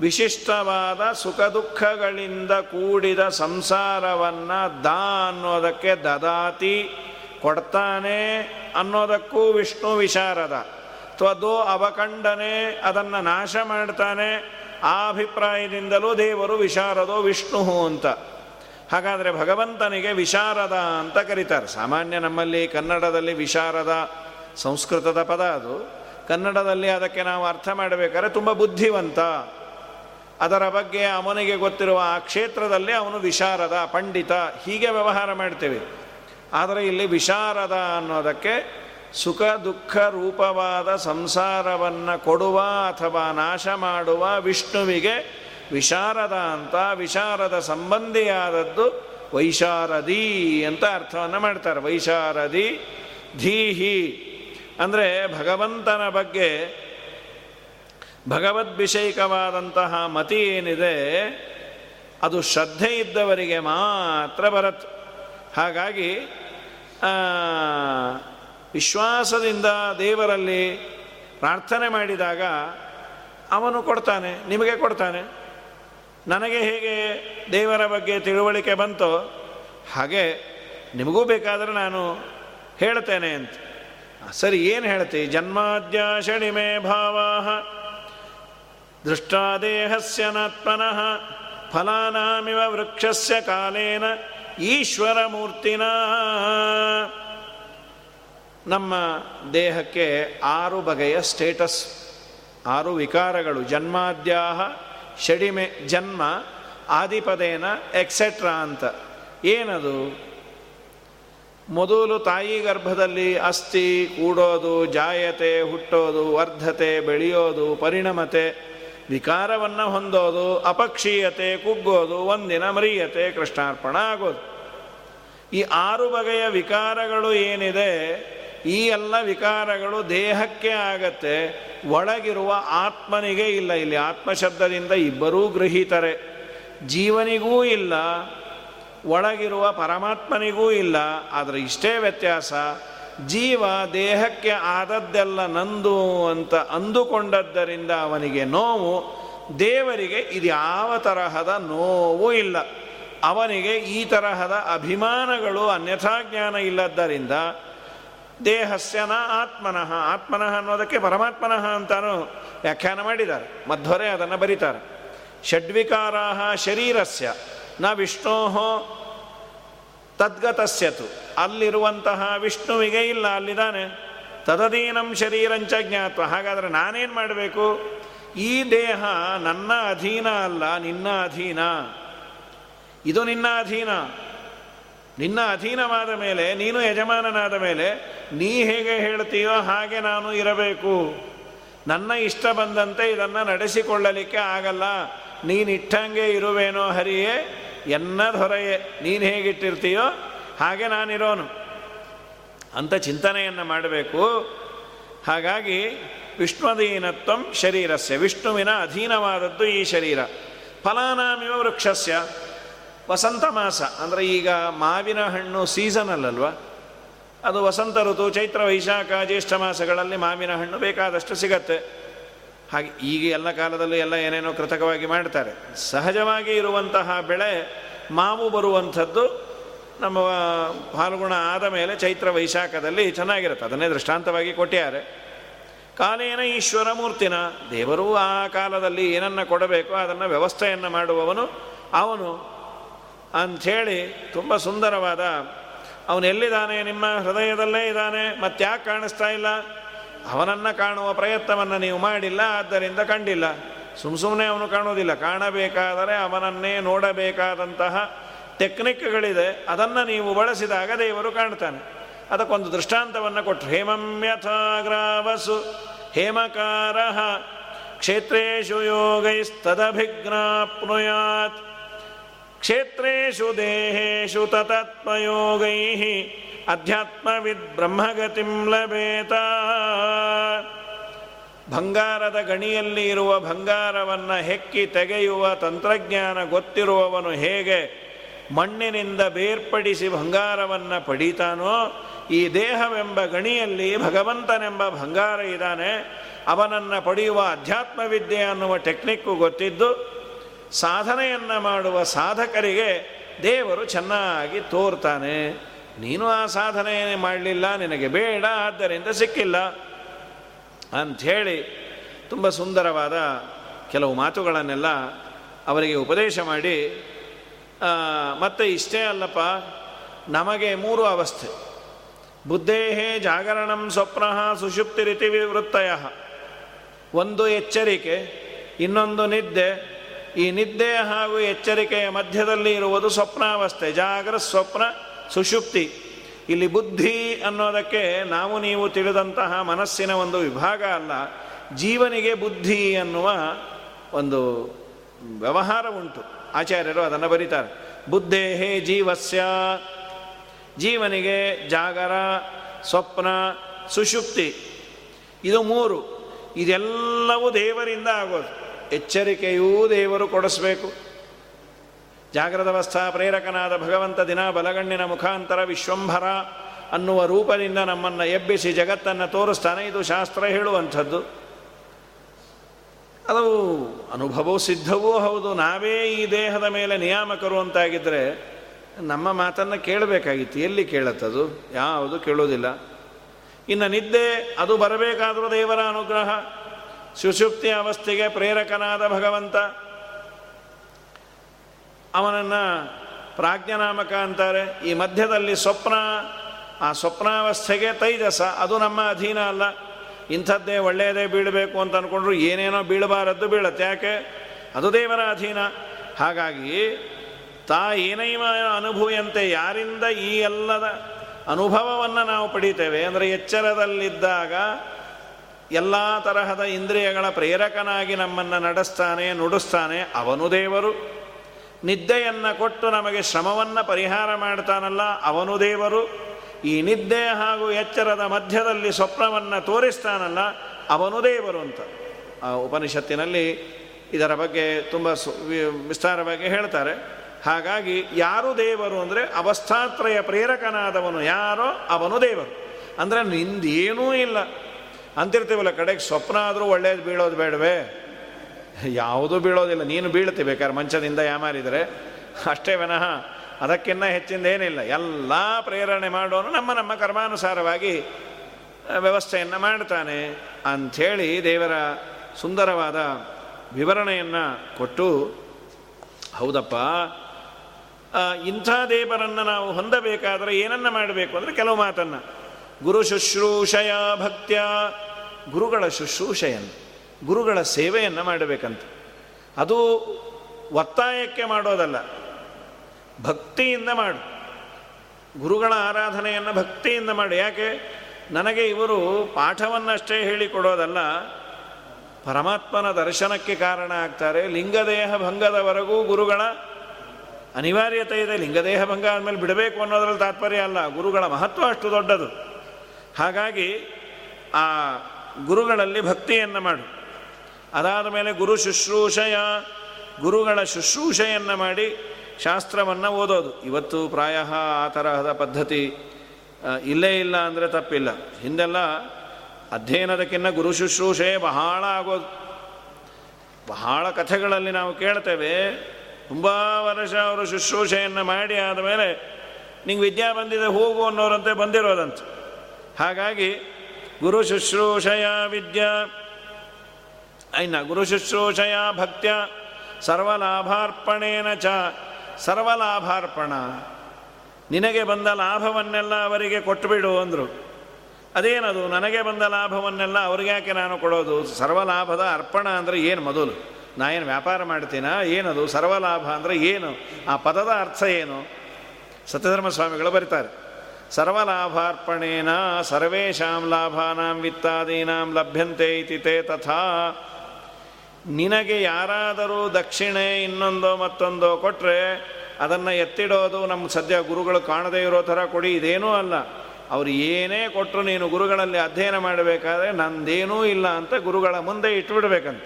ವಿಶಿಷ್ಟವಾದ ಸುಖ ದುಃಖಗಳಿಂದ ಕೂಡಿದ ಸಂಸಾರವನ್ನು ದಾ ಅನ್ನೋದಕ್ಕೆ ದದಾತಿ ಕೊಡ್ತಾನೆ ಅನ್ನೋದಕ್ಕೂ ವಿಷ್ಣು ವಿಶಾರದ. ತ್ವದೋ ಅವಖಂಡನೆ ಅದನ್ನು ನಾಶ ಮಾಡ್ತಾನೆ, ಆ ಅಭಿಪ್ರಾಯದಿಂದಲೂ ದೇವರು ವಿಶಾರದೋ ವಿಷ್ಣು ಅಂತ. ಹಾಗಾದರೆ ಭಗವಂತನಿಗೆ ವಿಶಾರದ ಅಂತ ಕರೀತಾರೆ. ಸಾಮಾನ್ಯ ನಮ್ಮಲ್ಲಿ ಕನ್ನಡದಲ್ಲಿ ವಿಶಾರದ ಸಂಸ್ಕೃತದ ಪದ ಅದು. ಕನ್ನಡದಲ್ಲಿ ಅದಕ್ಕೆ ನಾವು ಅರ್ಥ ಮಾಡಬೇಕಾದ್ರೆ ತುಂಬ ಬುದ್ಧಿವಂತ. ಅದರ ಬಗ್ಗೆ ಅವನಿಗೆ ಗೊತ್ತಿರುವ ಆ ಕ್ಷೇತ್ರದಲ್ಲಿ ಅವನು ವಿಶಾರದ ಪಂಡಿತ. ಹೀಗೆ ವ್ಯವಹಾರ ಮಾಡ್ತೇವೆ. ಆದರೆ ಇಲ್ಲಿ ವಿಶಾರದ ಅನ್ನೋದಕ್ಕೆ ಸುಖ, ದುಃಖ, ರೂಪವಾದ ಸಂಸಾರವನ್ನು ಕೊಡುವ ಅಥವಾ ನಾಶ ಮಾಡುವ ವಿಷ್ಣುವಿಗೆ ವಿಶಾರದ ಅಂತ, ವಿಶಾರದ ಸಂಬಂಧಿಯಾದದ್ದು ವೈಶಾರದಿ ಅಂತ ಅರ್ಥವನ್ನು ಮಾಡ್ತಾರೆ. ವೈಶಾರದಿ, ಧೀಹಿ. ಅಂದರೆ ಭಗವಂತನ ಬಗ್ಗೆ ಭಗವದ್ಭಿಷೇಕವಾದಂತಹ ಮತಿ ಏನಿದೆ, ಅದು ಶ್ರದ್ಧೆ ಇದ್ದವರಿಗೆ ಮಾತ್ರ ಬರತ್ ಹಾಗಾಗಿ ವಿಶ್ವಾಸದಿಂದ ದೇವರಲ್ಲಿ ಪ್ರಾರ್ಥನೆ ಮಾಡಿದಾಗ ಅವನು ಕೊಡ್ತಾನೆ, ನಿಮಗೆ ಕೊಡ್ತಾನೆ. ನನಗೆ ಹೇಗೆ ದೇವರ ಬಗ್ಗೆ ತಿಳುವಳಿಕೆ ಬಂತೋ ಹಾಗೆ ನಿಮಗೂ ಬೇಕಾದರೆ ನಾನು ಹೇಳ್ತೇನೆ ಅಂತ. ಸರಿ, ಏನು ಹೇಳ್ತಿ? ಜನ್ಮಾದ್ಯ ಷಣಿಮೆ ಭಾವ ದೃಷ್ಟಾದೇಹಸ್ಯ ನಾತ್ಮನಃ, ಫಲಾನಾಮಿವ ವೃಕ್ಷಸ್ಯ ಕಾಲೇನ ಈಶ್ವರ ಮೂರ್ತಿನ ನಮ್ಮ ದೇಹಕ್ಕೆ ಆರು ಬಗೆಯ ಸ್ಟೇಟಸ್, ಆರು ವಿಕಾರಗಳು. ಜನ್ಮಾದ್ಯಾಹ, ಷಡಿಮೆ, ಜನ್ಮ, ಆದಿಪದೇನ ಎಕ್ಸೆಟ್ರಾ ಅಂತ. ಏನದು? ಮೊದಲು ತಾಯಿ ಗರ್ಭದಲ್ಲಿ ಅಸ್ಥಿ ಕೂಡೋದು, ಜಾಯತೆ, ಹುಟ್ಟೋದು, ವರ್ಧತೆ, ಬೆಳೆಯೋದು, ಪರಿಣಮತೆ, ವಿಕಾರವನ್ನು ಹೊಂದೋದು, ಅಪಕ್ಷೀಯತೆ, ಕುಗ್ಗೋದು, ಒಂದಿನ ಮರಿಯತೆ, ಕೃಷ್ಣಾರ್ಪಣ ಆಗೋದು. ಈ ಆರು ಬಗೆಯ ವಿಕಾರಗಳು ಏನಿದೆ, ಈ ಎಲ್ಲ ವಿಕಾರಗಳು ದೇಹಕ್ಕೆ ಆಗತ್ತೆ, ಒಳಗಿರುವ ಆತ್ಮನಿಗೆ ಇಲ್ಲ. ಇಲ್ಲಿ ಆತ್ಮಶಬ್ದದಿಂದ ಇಬ್ಬರೂ ಗೃಹೀತರೆ. ಜೀವನಿಗೂ ಇಲ್ಲ ಒಳಗಿರುವ ಪರಮಾತ್ಮನಿಗೂ ಇಲ್ಲ, ಆದರೆ ಇಷ್ಟೇ ವ್ಯತ್ಯಾಸ, ಜೀವ ದೇಹಕ್ಕೆ ಆದದ್ದೆಲ್ಲ ನಂದು ಅಂತ ಅಂದುಕೊಂಡದ್ದರಿಂದ ಅವನಿಗೆ ನೋವು, ದೇವರಿಗೆ ಇದು ಯಾವ ತರಹದ ನೋವು ಇಲ್ಲ. ಅವನಿಗೆ ಈ ತರಹದ ಅಭಿಮಾನಗಳು ಅನ್ಯಥಾ ಜ್ಞಾನ ಇಲ್ಲದ್ದರಿಂದ ದೇಹಸ್ಯನ ಆತ್ಮನಃ ಆತ್ಮನಃ ಅನ್ನೋದಕ್ಕೆ ಪರಮಾತ್ಮನಃ ಅಂತಾನು ವ್ಯಾಖ್ಯಾನ ಮಾಡಿದ್ದಾರೆ, ಮಧ್ವರೇ ಅದನ್ನು ಬರೀತಾರೆ. ಷಡ್ವಿಕಾರಾಹ ಶರೀರಸ್ಯ. ನ ವಿಷ್ಣೋ ತದ್ಗತಸ್ಯತು. ಅಲ್ಲಿರುವಂತಹ ವಿಷ್ಣುವಿಗೆ ಇಲ್ಲ, ಅಲ್ಲಿದ್ದಾನೆ. ತದದೀನಂ ಶರೀರಂಚ ಜ್ಞಾತ್ವ. ಹಾಗಾದರೆ ನಾನೇನು ಮಾಡಬೇಕು? ಈ ದೇಹ ನನ್ನ ಅಧೀನ ಅಲ್ಲ, ನಿನ್ನ ಅಧೀನ. ಇದು ನಿನ್ನ ಅಧೀನ. ನಿನ್ನ ಅಧೀನವಾದ ಮೇಲೆ, ನೀನು ಯಜಮಾನನಾದ ಮೇಲೆ, ನೀ ಹೇಗೆ ಹೇಳ್ತೀಯೋ ಹಾಗೆ ನಾನು ಇರಬೇಕು. ನನ್ನ ಇಷ್ಟ ಬಂದಂತೆ ಇದನ್ನು ನಡೆಸಿಕೊಳ್ಳಲಿಕ್ಕೆ ಆಗಲ್ಲ. ನೀನಿಟ್ಟಂಗೆ ಇರುವೇನೋ ಹರಿಯೇ ಎನ್ನದೊರೆಯೇ ನೀನು ಹೇಗಿಟ್ಟಿರ್ತೀಯೋ ಹಾಗೆ ನಾನಿರೋನು. ಅಂತ ಚಿಂತನೆಯನ್ನು ಮಾಡಬೇಕು. ಹಾಗಾಗಿ ವಿಷ್ಣುದೀನತ್ವಂ ಶರೀರಸ್ಯ. ವಿಷ್ಣುವಿನ ಅಧೀನವಾದದ್ದು ಈ ಶರೀರ. ಫಲಾನಾಮಿವ ವೃಕ್ಷಸ್ಯ. ವಸಂತ ಮಾಸ. ಅಂದರೆ ಈಗ ಮಾವಿನ ಹಣ್ಣು ಸೀಸನಲ್ ಅಲ್ವಾ ಅದು ವಸಂತ ಋತು, ಚೈತ್ರ, ವೈಶಾಖ, ಜ್ಯೇಷ್ಠ ಮಾಸಗಳಲ್ಲಿ ಮಾವಿನ ಹಣ್ಣು ಬೇಕಾದಷ್ಟು ಸಿಗತ್ತೆ. ಹಾಗೆ ಈಗ ಎಲ್ಲ ಕಾಲದಲ್ಲೂ ಎಲ್ಲ ಏನೇನೋ ಕೃತಕವಾಗಿ ಮಾಡ್ತಾರೆ. ಸಹಜವಾಗಿ ಇರುವಂತಹ ಬೆಳೆ ಮಾವು ಬರುವಂಥದ್ದು ನಮ್ಮ ಫಾಲ್ಗುಣ ಆದ ಮೇಲೆ ಚೈತ್ರ ವೈಶಾಖದಲ್ಲಿ ಚೆನ್ನಾಗಿರುತ್ತೆ. ಅದನ್ನೇ ದೃಷ್ಟಾಂತವಾಗಿ ಕೊಟ್ಟಿದ್ದಾರೆ ಕಾಲೇನ ಈಶ್ವರ ಮೂರ್ತಿನ ದೇವರು ಆ ಕಾಲದಲ್ಲಿ ಏನನ್ನು ಕೊಡಬೇಕು, ಅದನ್ನು ವ್ಯವಸ್ಥೆಯನ್ನು ಮಾಡುವವನು ಅವನು ಅಂಥೇಳಿ ತುಂಬ ಸುಂದರವಾದ ಅವನು ಎಲ್ಲಿದ್ದಾನೆ ನಿಮ್ಮ ಹೃದಯದಲ್ಲೇ ಇದ್ದಾನೆ ಮತ್ತಾಕೆ ಕಾಣಿಸ್ತಾ ಇಲ್ಲ? ಅವನನ್ನು ಕಾಣುವ ಪ್ರಯತ್ನವನ್ನು ನೀವು ಮಾಡಿಲ್ಲ, ಆದ್ದರಿಂದ ಕಂಡಿಲ್ಲ. ಸುಮ್ಮ ಸುಮ್ಮನೆ ಅವನು ಕಾಣೋದಿಲ್ಲ ಕಾಣಬೇಕಾದರೆ ಅವನನ್ನೇ ನೋಡಬೇಕಾದಂತಹ ಟೆಕ್ನಿಕ್ಗಳಿದೆ. ಅದನ್ನು ನೀವು ಬಳಸಿದಾಗ ದೇವರು ಕಾಣ್ತಾನೆ. ಅದಕ್ಕೊಂದು ದೃಷ್ಟಾಂತವನ್ನು ಕೊಟ್ಟರು ಹೇಮಮ್ಯಥಾಗ್ರಾವಸು ಹೇಮಕಾರ ಕ್ಷೇತ್ರೇಶು ಯೋಗೈಸ್ತದಭಿಜ್ಞಾಪ್ನುಯಾತ್ ಕ್ಷೇತ್ರೇಶು ದೇಹೇಶು ತತತ್ಮಯೋಗೈ. ಅಧ್ಯಾತ್ಮವಿದ್ ಬ್ರಹ್ಮಗತಿಂ ಲಭೇತ. ಬಂಗಾರದ ಗಣಿಯಲ್ಲಿ ಇರುವ ಬಂಗಾರವನ್ನು ಹೆಕ್ಕಿ ತೆಗೆಯುವ ತಂತ್ರಜ್ಞಾನ ಗೊತ್ತಿರುವವನು ಹೇಗೆ ಮಣ್ಣಿನಿಂದ ಬೇರ್ಪಡಿಸಿ ಬಂಗಾರವನ್ನು ಪಡೀತಾನೋ, ಈ ದೇಹವೆಂಬ ಗಣಿಯಲ್ಲಿ ಭಗವಂತನೆಂಬ ಬಂಗಾರ ಇದ್ದಾನೆ. ಅವನನ್ನು ಪಡೆಯುವ ಅಧ್ಯಾತ್ಮವಿದ್ಯೆ ಅನ್ನುವ ಟೆಕ್ನಿಕ್ಕು ಗೊತ್ತಿದ್ದು, ಸಾಧನೆಯನ್ನು ಮಾಡುವ ಸಾಧಕರಿಗೆ ದೇವರು ಚೆನ್ನಾಗಿ ತೋರ್ತಾನೆ. ನೀನು ಆ ಸಾಧನೆ ಮಾಡಲಿಲ್ಲ, ನಿನಗೆ ಬೇಡ, ಆದ್ದರಿಂದ ಸಿಕ್ಕಿಲ್ಲ ಅಂಥೇಳಿ ತುಂಬ ಸುಂದರವಾದ ಕೆಲವು ಮಾತುಗಳನ್ನೆಲ್ಲ ಅವರಿಗೆ ಉಪದೇಶ ಮಾಡಿ ಮತ್ತೆ ಇಷ್ಟೇ ಅಲ್ಲಪ್ಪ, ನಮಗೆ ಮೂರು ಅವಸ್ಥೆ. ಬುದ್ಧೇಹೇ ಜಾಗರಣಂ ಸ್ವಪ್ನ ಸುಷುಪ್ತಿ ರೀತಿ ವಿವೃತ್ತಯ. ಒಂದು ಎಚ್ಚರಿಕೆ, ಇನ್ನೊಂದು ನಿದ್ದೆ. ಈ ನಿದ್ದೆ ಹಾಗೂ ಎಚ್ಚರಿಕೆಯ ಮಧ್ಯದಲ್ಲಿ ಇರುವುದು ಸ್ವಪ್ನಾವಸ್ಥೆ. ಜಾಗರ ಸ್ವಪ್ನ ಸುಷುಪ್ತಿ ಇಲ್ಲಿ ಬುದ್ಧಿ ಅನ್ನೋದಕ್ಕೆ ನಾವು ನೀವು ತಿಳಿದಂತಹ ಮನಸ್ಸಿನ ಒಂದು ವಿಭಾಗ ಅಲ್ಲ, ಜೀವನಿಗೆ ಬುದ್ಧಿ ಅನ್ನುವ ಒಂದು ವ್ಯವಹಾರ ಉಂಟು. ಆಚಾರ್ಯರು ಅದನ್ನು ಬರೀತಾರೆ. ಬುದ್ಧೇ ಹೇ ಜೀವಸ್ಯ. ಜೀವನಿಗೆ ಜಾಗರ, ಸ್ವಪ್ನ ಸುಷುಪ್ತಿ ಇದು ಮೂರು. ಇದೆಲ್ಲವೂ ದೇವರಿಂದ ಆಗೋದು. ಎಚ್ಚರಿಕೆಯೂ ದೇವರು ಕೊಡಿಸ್ಬೇಕು. ಜಾಗ್ರದವಸ್ಥಾ ಪ್ರೇರಕನಾದ ಭಗವಂತ ದಿನ ಬಲಗಣ್ಣಿನ ಮುಖಾಂತರ ವಿಶ್ವಂಭರ ಅನ್ನುವ ರೂಪದಿಂದ ನಮ್ಮನ್ನು ಎಬ್ಬಿಸಿ ಜಗತ್ತನ್ನು ತೋರಿಸ್ತಾನೆ. ಇದು ಶಾಸ್ತ್ರ ಹೇಳುವಂಥದ್ದು. ಅದು ಅನುಭವವೂ ಸಿದ್ಧವೂ ಹೌದು. ನಾವೇ ಈ ದೇಹದ ಮೇಲೆ ನಿಯಾಮಕರು ಅಂತಾಗಿದ್ದರೆ ನಮ್ಮ ಮಾತನ್ನು ಕೇಳಬೇಕಾಗಿತ್ತು. ಎಲ್ಲಿ ಕೇಳತ್ತದು? ಯಾವುದು ಕೇಳೋದಿಲ್ಲ ಇನ್ನು ನಿದ್ದೆ, ಅದು ಬರಬೇಕಾದರೂ ದೇವರ ಅನುಗ್ರಹ. ಸುಷುಪ್ತಿ ಅವಸ್ಥೆಗೆ ಪ್ರೇರಕನಾದ ಭಗವಂತ. ಅವನನ್ನು ಪ್ರಾಜ್ಞನಾಮಕ ಅಂತಾರೆ. ಈ ಮಧ್ಯದಲ್ಲಿ ಸ್ವಪ್ನ, ಆ ಸ್ವಪ್ನಾವಸ್ಥೆಗೆ ತೈಜಸ. ಅದು ನಮ್ಮ ಅಧೀನ ಅಲ್ಲ. ಇಂಥದ್ದೇ ಒಳ್ಳೆಯದೇ ಬೀಳಬೇಕು ಅಂತ ಅಂದ್ಕೊಂಡ್ರು ಏನೇನೋ ಬೀಳಬಾರದ್ದು ಬೀಳತ್ತೆ. ಯಾಕೆ? ಅದು ದೇವರ ಅಧೀನ. ಹಾಗಾಗಿ ತಾ ಏನೈವ ಅನುಭೂಯಂತೆ ಯಾರಿಂದ ಈ ಎಲ್ಲದ ಅನುಭವವನ್ನು ನಾವು ಪಡೀತೇವೆ? ಅಂದರೆ ಎಚ್ಚರದಲ್ಲಿದ್ದಾಗ ಎಲ್ಲ ತರಹದ ಇಂದ್ರಿಯಗಳ ಪ್ರೇರಕನಾಗಿ ನಮ್ಮನ್ನು ನಡೆಸ್ತಾನೆ, ನುಡಿಸ್ತಾನೆ. ಅವನು ದೇವರು. ನಿದ್ದೆಯನ್ನು ಕೊಟ್ಟು ನಮಗೆ ಶ್ರಮವನ್ನು ಪರಿಹಾರ ಮಾಡ್ತಾನಲ್ಲ ಅವನು ದೇವರು. ಈ ನಿದ್ದೆ ಹಾಗೂ ಎಚ್ಚರದ ಮಧ್ಯದಲ್ಲಿ ಸ್ವಪ್ನವನ್ನು ತೋರಿಸ್ತಾನಲ್ಲ ಅವನು ದೇವರು ಅಂತ. ಆ ಉಪನಿಷತ್ತಿನಲ್ಲಿ ಇದರ ಬಗ್ಗೆ ತುಂಬ ವಿಸ್ತಾರವಾಗಿ ಹೇಳ್ತಾರೆ. ಹಾಗಾಗಿ ಯಾರು ದೇವರು ಅಂದರೆ ಅವಸ್ಥಾತ್ರಯ ಪ್ರೇರಕನಾದವನು ಯಾರೋ ಅವನು ದೇವರು. ಅಂದರೆ ನಿಂದೇನೂ ಇಲ್ಲ. ಅಂತಿರ್ತೀವಲ್ಲ ಕಡೆಗೆ ಸ್ವಪ್ನ ಆದರೂ ಒಳ್ಳೇದು ಬೀಳೋದು ಬೇಡವೇ? ಯಾವುದೂ ಬೀಳೋದಿಲ್ಲ. ನೀನು ಬೀಳ್ತಿ ಬೇಕಾದ್ರೆ ಮಂಚದಿಂದ ಯಾಮಾರಿದರೆ ಅಷ್ಟೇ ವಿನಃ ಅದಕ್ಕಿಂತ ಹೆಚ್ಚಿಂದ ಏನಿಲ್ಲ. ಎಲ್ಲ ಪ್ರೇರಣೆ ಮಾಡೋನು ನಮ್ಮ ನಮ್ಮ ಕರ್ಮಾನುಸಾರವಾಗಿ ವ್ಯವಸ್ಥೆಯನ್ನು ಮಾಡ್ತಾನೆ ಅಂಥೇಳಿ ದೇವರ ಸುಂದರವಾದ ವಿವರಣೆಯನ್ನು ಕೊಟ್ಟು, ಹೌದಪ್ಪ ಇಂಥ ದೇವರನ್ನು ನಾವು ಹೊಂದಬೇಕಾದರೆ ಏನನ್ನ ಮಾಡಬೇಕು ಅಂದರೆ ಕೆಲವು ಮಾತನ್ನು. ಗುರು ಶುಶ್ರೂಷಯ ಭಕ್ತ್ಯ ಗುರುಗಳ ಶುಶ್ರೂಷೆಯನ್ನು ಗುರುಗಳ ಸೇವೆಯನ್ನು ಮಾಡಬೇಕಂತ. ಅದು ಒತ್ತಾಯಕ್ಕೆ ಮಾಡೋದಲ್ಲ. ಭಕ್ತಿಯಿಂದ ಮಾಡು. ಗುರುಗಳ ಆರಾಧನೆಯನ್ನು ಭಕ್ತಿಯಿಂದ ಮಾಡಿ. ಯಾಕೆ? ನನಗೆ ಇವರು ಪಾಠವನ್ನಷ್ಟೇ ಹೇಳಿಕೊಡೋದಲ್ಲ ಪರಮಾತ್ಮನ ದರ್ಶನಕ್ಕೆ ಕಾರಣ ಆಗ್ತಾರೆ. ಲಿಂಗದೇಹ ಭಂಗದವರೆಗೂ ಗುರುಗಳ ಅನಿವಾರ್ಯತೆ ಇದೆ. ಲಿಂಗದೇಹ ಭಂಗ ಆದಮೇಲೆ ಬಿಡಬೇಕು ಅನ್ನೋದ್ರಲ್ಲಿ ತಾತ್ಪರ್ಯ ಅಲ್ಲ. ಗುರುಗಳ ಮಹತ್ವ ಅಷ್ಟು ದೊಡ್ಡದು. ಹಾಗಾಗಿ ಆ ಗುರುಗಳಲ್ಲಿ ಭಕ್ತಿಯನ್ನು ಮಾಡು. ಅದಾದ ಮೇಲೆ ಗುರು ಶುಶ್ರೂಷೆಯ ಗುರುಗಳ ಶುಶ್ರೂಷೆಯನ್ನು ಮಾಡಿ ಶಾಸ್ತ್ರವನ್ನು ಓದೋದು. ಇವತ್ತು ಪ್ರಾಯ ಆ ತರಹದ ಪದ್ಧತಿ ಇಲ್ಲೇ ಇಲ್ಲ ಅಂದರೆ ತಪ್ಪಿಲ್ಲ. ಹಿಂದೆಲ್ಲ ಅಧ್ಯಯನದಕ್ಕಿಂತ ಗುರು ಶುಶ್ರೂಷೆ ಬಹಳ ಆಗೋದು. ಬಹಳ ಕಥೆಗಳಲ್ಲಿ ನಾವು ಕೇಳ್ತೇವೆ, ತುಂಬ ವರ್ಷ ಅವರು ಶುಶ್ರೂಷೆಯನ್ನು ಮಾಡಿ ಆದಮೇಲೆ ನಿಂಗೆ ವಿದ್ಯಾ ಬಂದಿದೆ, ಹೋಗು ಅನ್ನೋರಂತೆ ಬಂದಿರೋದಂತ. ಹಾಗಾಗಿ ಗುರು ಶುಶ್ರೂಷೆಯ ವಿದ್ಯಾ ಇನ್ನು ಗುರು ಶುಶ್ರೂಷಯ ಭಕ್ತ್ಯ ಸರ್ವಲಾಭಾರ್ಪಣೇನ ಚ. ಸರ್ವಲಾಭಾರ್ಪಣ. ನಿನಗೆ ಬಂದ ಲಾಭವನ್ನೆಲ್ಲ ಅವರಿಗೆ ಕೊಟ್ಟುಬಿಡು ಅಂದರು. ಅದೇನದು? ನನಗೆ ಬಂದ ಲಾಭವನ್ನೆಲ್ಲ ಅವ್ರಿಗೆ ಯಾಕೆ ನಾನು ಕೊಡೋದು? ಸರ್ವಲಾಭದ ಅರ್ಪಣ ಅಂದರೆ ಏನು ಮೊದಲು? ನಾ ಏನು ವ್ಯಾಪಾರ ಮಾಡ್ತೀನಾ? ಏನದು? ಸರ್ವಲಾಭ ಅಂದರೆ ಏನು? ಆ ಪದದ ಅರ್ಥ ಏನು? ಸತ್ಯಧರ್ಮ ಸ್ವಾಮಿಗಳು ಬರೀತಾರೆ. ಸರ್ವಲಾಭಾರ್ಪಣೇನ ಸರ್ವೇಷಾಂ ಲಾಭಾನಾಂ ವಿತ್ತಾದೀನಾಂ ಲಭ್ಯಂತೆ ಇತಿ ತಥಾ. ನಿನಗೆ ಯಾರಾದರೂ ದಕ್ಷಿಣೆ ಇನ್ನೊಂದೋ ಮತ್ತೊಂದೋ ಕೊಟ್ಟರೆ ಅದನ್ನು ಎತ್ತಿಡೋದು ನಮ್ಮ ಸದ್ಯ ಗುರುಗಳು ಕಾಣದೇ ಇರೋ ಥರ ಕೊಡಿ, ಇದೇನೂ ಅಲ್ಲ. ಅವರು ಏನೇ ಕೊಟ್ಟರು ನೀನು ಗುರುಗಳಲ್ಲಿ ಅಧ್ಯಯನ ಮಾಡಬೇಕಾದ್ರೆ ನಂದೇನೂ ಇಲ್ಲ ಅಂತ ಗುರುಗಳ ಮುಂದೆ ಇಟ್ಟುಬಿಡ್ಬೇಕಂತ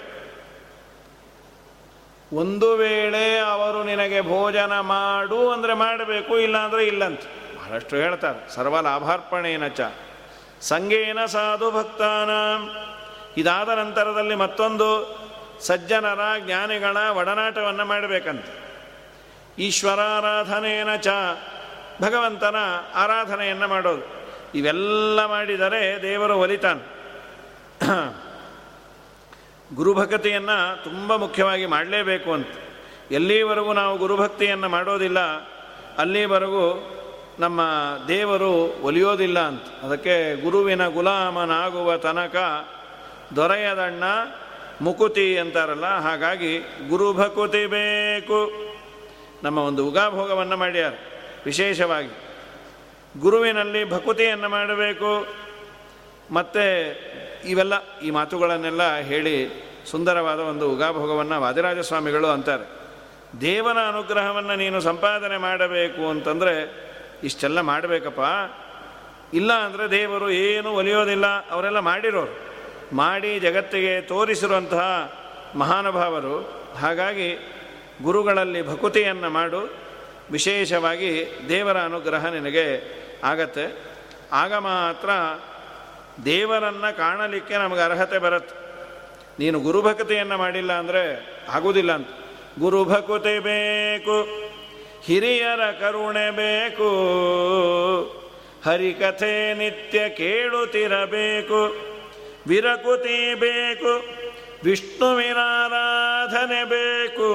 ಒಂದು ವೇಳೆ ಅವರು ನಿನಗೆ ಭೋಜನ ಮಾಡು ಅಂದರೆ ಮಾಡಬೇಕು ಇಲ್ಲ ಅಂದರೆ ಇಲ್ಲಂತ. ಬಹಳಷ್ಟು ಹೇಳ್ತಾರೆ ಸರ್ವ ಲಾಭಾರ್ಪಣೇನ ಚ ಸಂಗೇನ ಸಾಧು ಭಕ್ತಾನ. ಇದಾದ ನಂತರದಲ್ಲಿ ಮತ್ತೊಂದು ಸಜ್ಜನರ ಜ್ಞಾನಿಗಳ ಒಡನಾಟವನ್ನು ಮಾಡಬೇಕಂತ. ಈಶ್ವರಾರಾಧನೇನ ಚ ಭಗವಂತನ ಆರಾಧನೆಯನ್ನು ಮಾಡೋದು. ಇವೆಲ್ಲ ಮಾಡಿದರೆ ದೇವರು ಒಲಿತಾನೆ. ಗುರುಭಕ್ತಿಯನ್ನು ತುಂಬ ಮುಖ್ಯವಾಗಿ ಮಾಡಲೇಬೇಕು ಅಂತ. ಎಲ್ಲಿವರೆಗೂ ನಾವು ಗುರುಭಕ್ತಿಯನ್ನು ಮಾಡೋದಿಲ್ಲ, ಅಲ್ಲಿವರೆಗೂ ನಮ್ಮ ದೇವರು ಒಲಿಯೋದಿಲ್ಲ ಅಂತ. ಅದಕ್ಕೆ ಗುರುವಿನ ಗುಲಾಮನಾಗುವ ತನಕ ದೊರೆಯದಣ್ಣ ಮುಕುತಿ ಅಂತಾರಲ್ಲ, ಹಾಗಾಗಿ ಗುರುಭಕುತಿ ಬೇಕು. ನಮ್ಮ ಒಂದು ಉಗಾಭೋಗವನ್ನು ಮಾಡ್ಯಾರ, ವಿಶೇಷವಾಗಿ. ಗುರುವಿನಲ್ಲಿ ಭಕುತಿಯನ್ನು ಮಾಡಬೇಕು. ಮತ್ತು ಇವೆಲ್ಲ ಈ ಮಾತುಗಳನ್ನೆಲ್ಲ ಹೇಳಿ ಸುಂದರವಾದ ಒಂದು ಉಗಾಭೋಗವನ್ನು ವಾದಿರಾಜ ಸ್ವಾಮಿಗಳು ಅಂತಾರೆ. ದೇವನ ಅನುಗ್ರಹವನ್ನು ನೀನು ಸಂಪಾದನೆ ಮಾಡಬೇಕು ಅಂತಂದರೆ, ಇಷ್ಟೆಲ್ಲ ಮಾಡಬೇಕಪ್ಪ. ಇಲ್ಲ ಅಂದರೆ ದೇವರು ಏನು ಒಲಿಯೋದಿಲ್ಲ, ಅವರೆಲ್ಲ ಮಾಡಿರೋರು. ಮಾಡಿ ಜಗತ್ತಿಗೆ ತೋರಿಸಿರುವಂತಹ ಮಹಾನುಭಾವರು, ಹಾಗಾಗಿ ಗುರುಗಳಲ್ಲಿ ಭಕುತಿಯನ್ನು ಮಾಡು, ವಿಶೇಷವಾಗಿ ದೇವರ ಅನುಗ್ರಹ ನಿನಗೆ ಆಗತ್ತೆ. ಆಗ ಮಾತ್ರ ದೇವರನ್ನು ಕಾಣಲಿಕ್ಕೆ ನಮಗೆ ಅರ್ಹತೆ ಬರುತ್ತೆ. ನೀನು ಗುರುಭಕ್ತಿಯನ್ನು ಮಾಡಿಲ್ಲ ಅಂದರೆ ಆಗುವುದಿಲ್ಲ ಅಂತ. ಗುರುಭಕುತಿ ಬೇಕು, ಹಿರಿಯರ ಕರುಣೆ ಬೇಕು, ಹರಿಕಥೆ ನಿತ್ಯ ಕೇಳುತ್ತಿರಬೇಕು. ವಿರಕುತಿ ಬೇಕು ವಿಷ್ಣುವಿನಾರಾಧನೆ ಬೇಕು,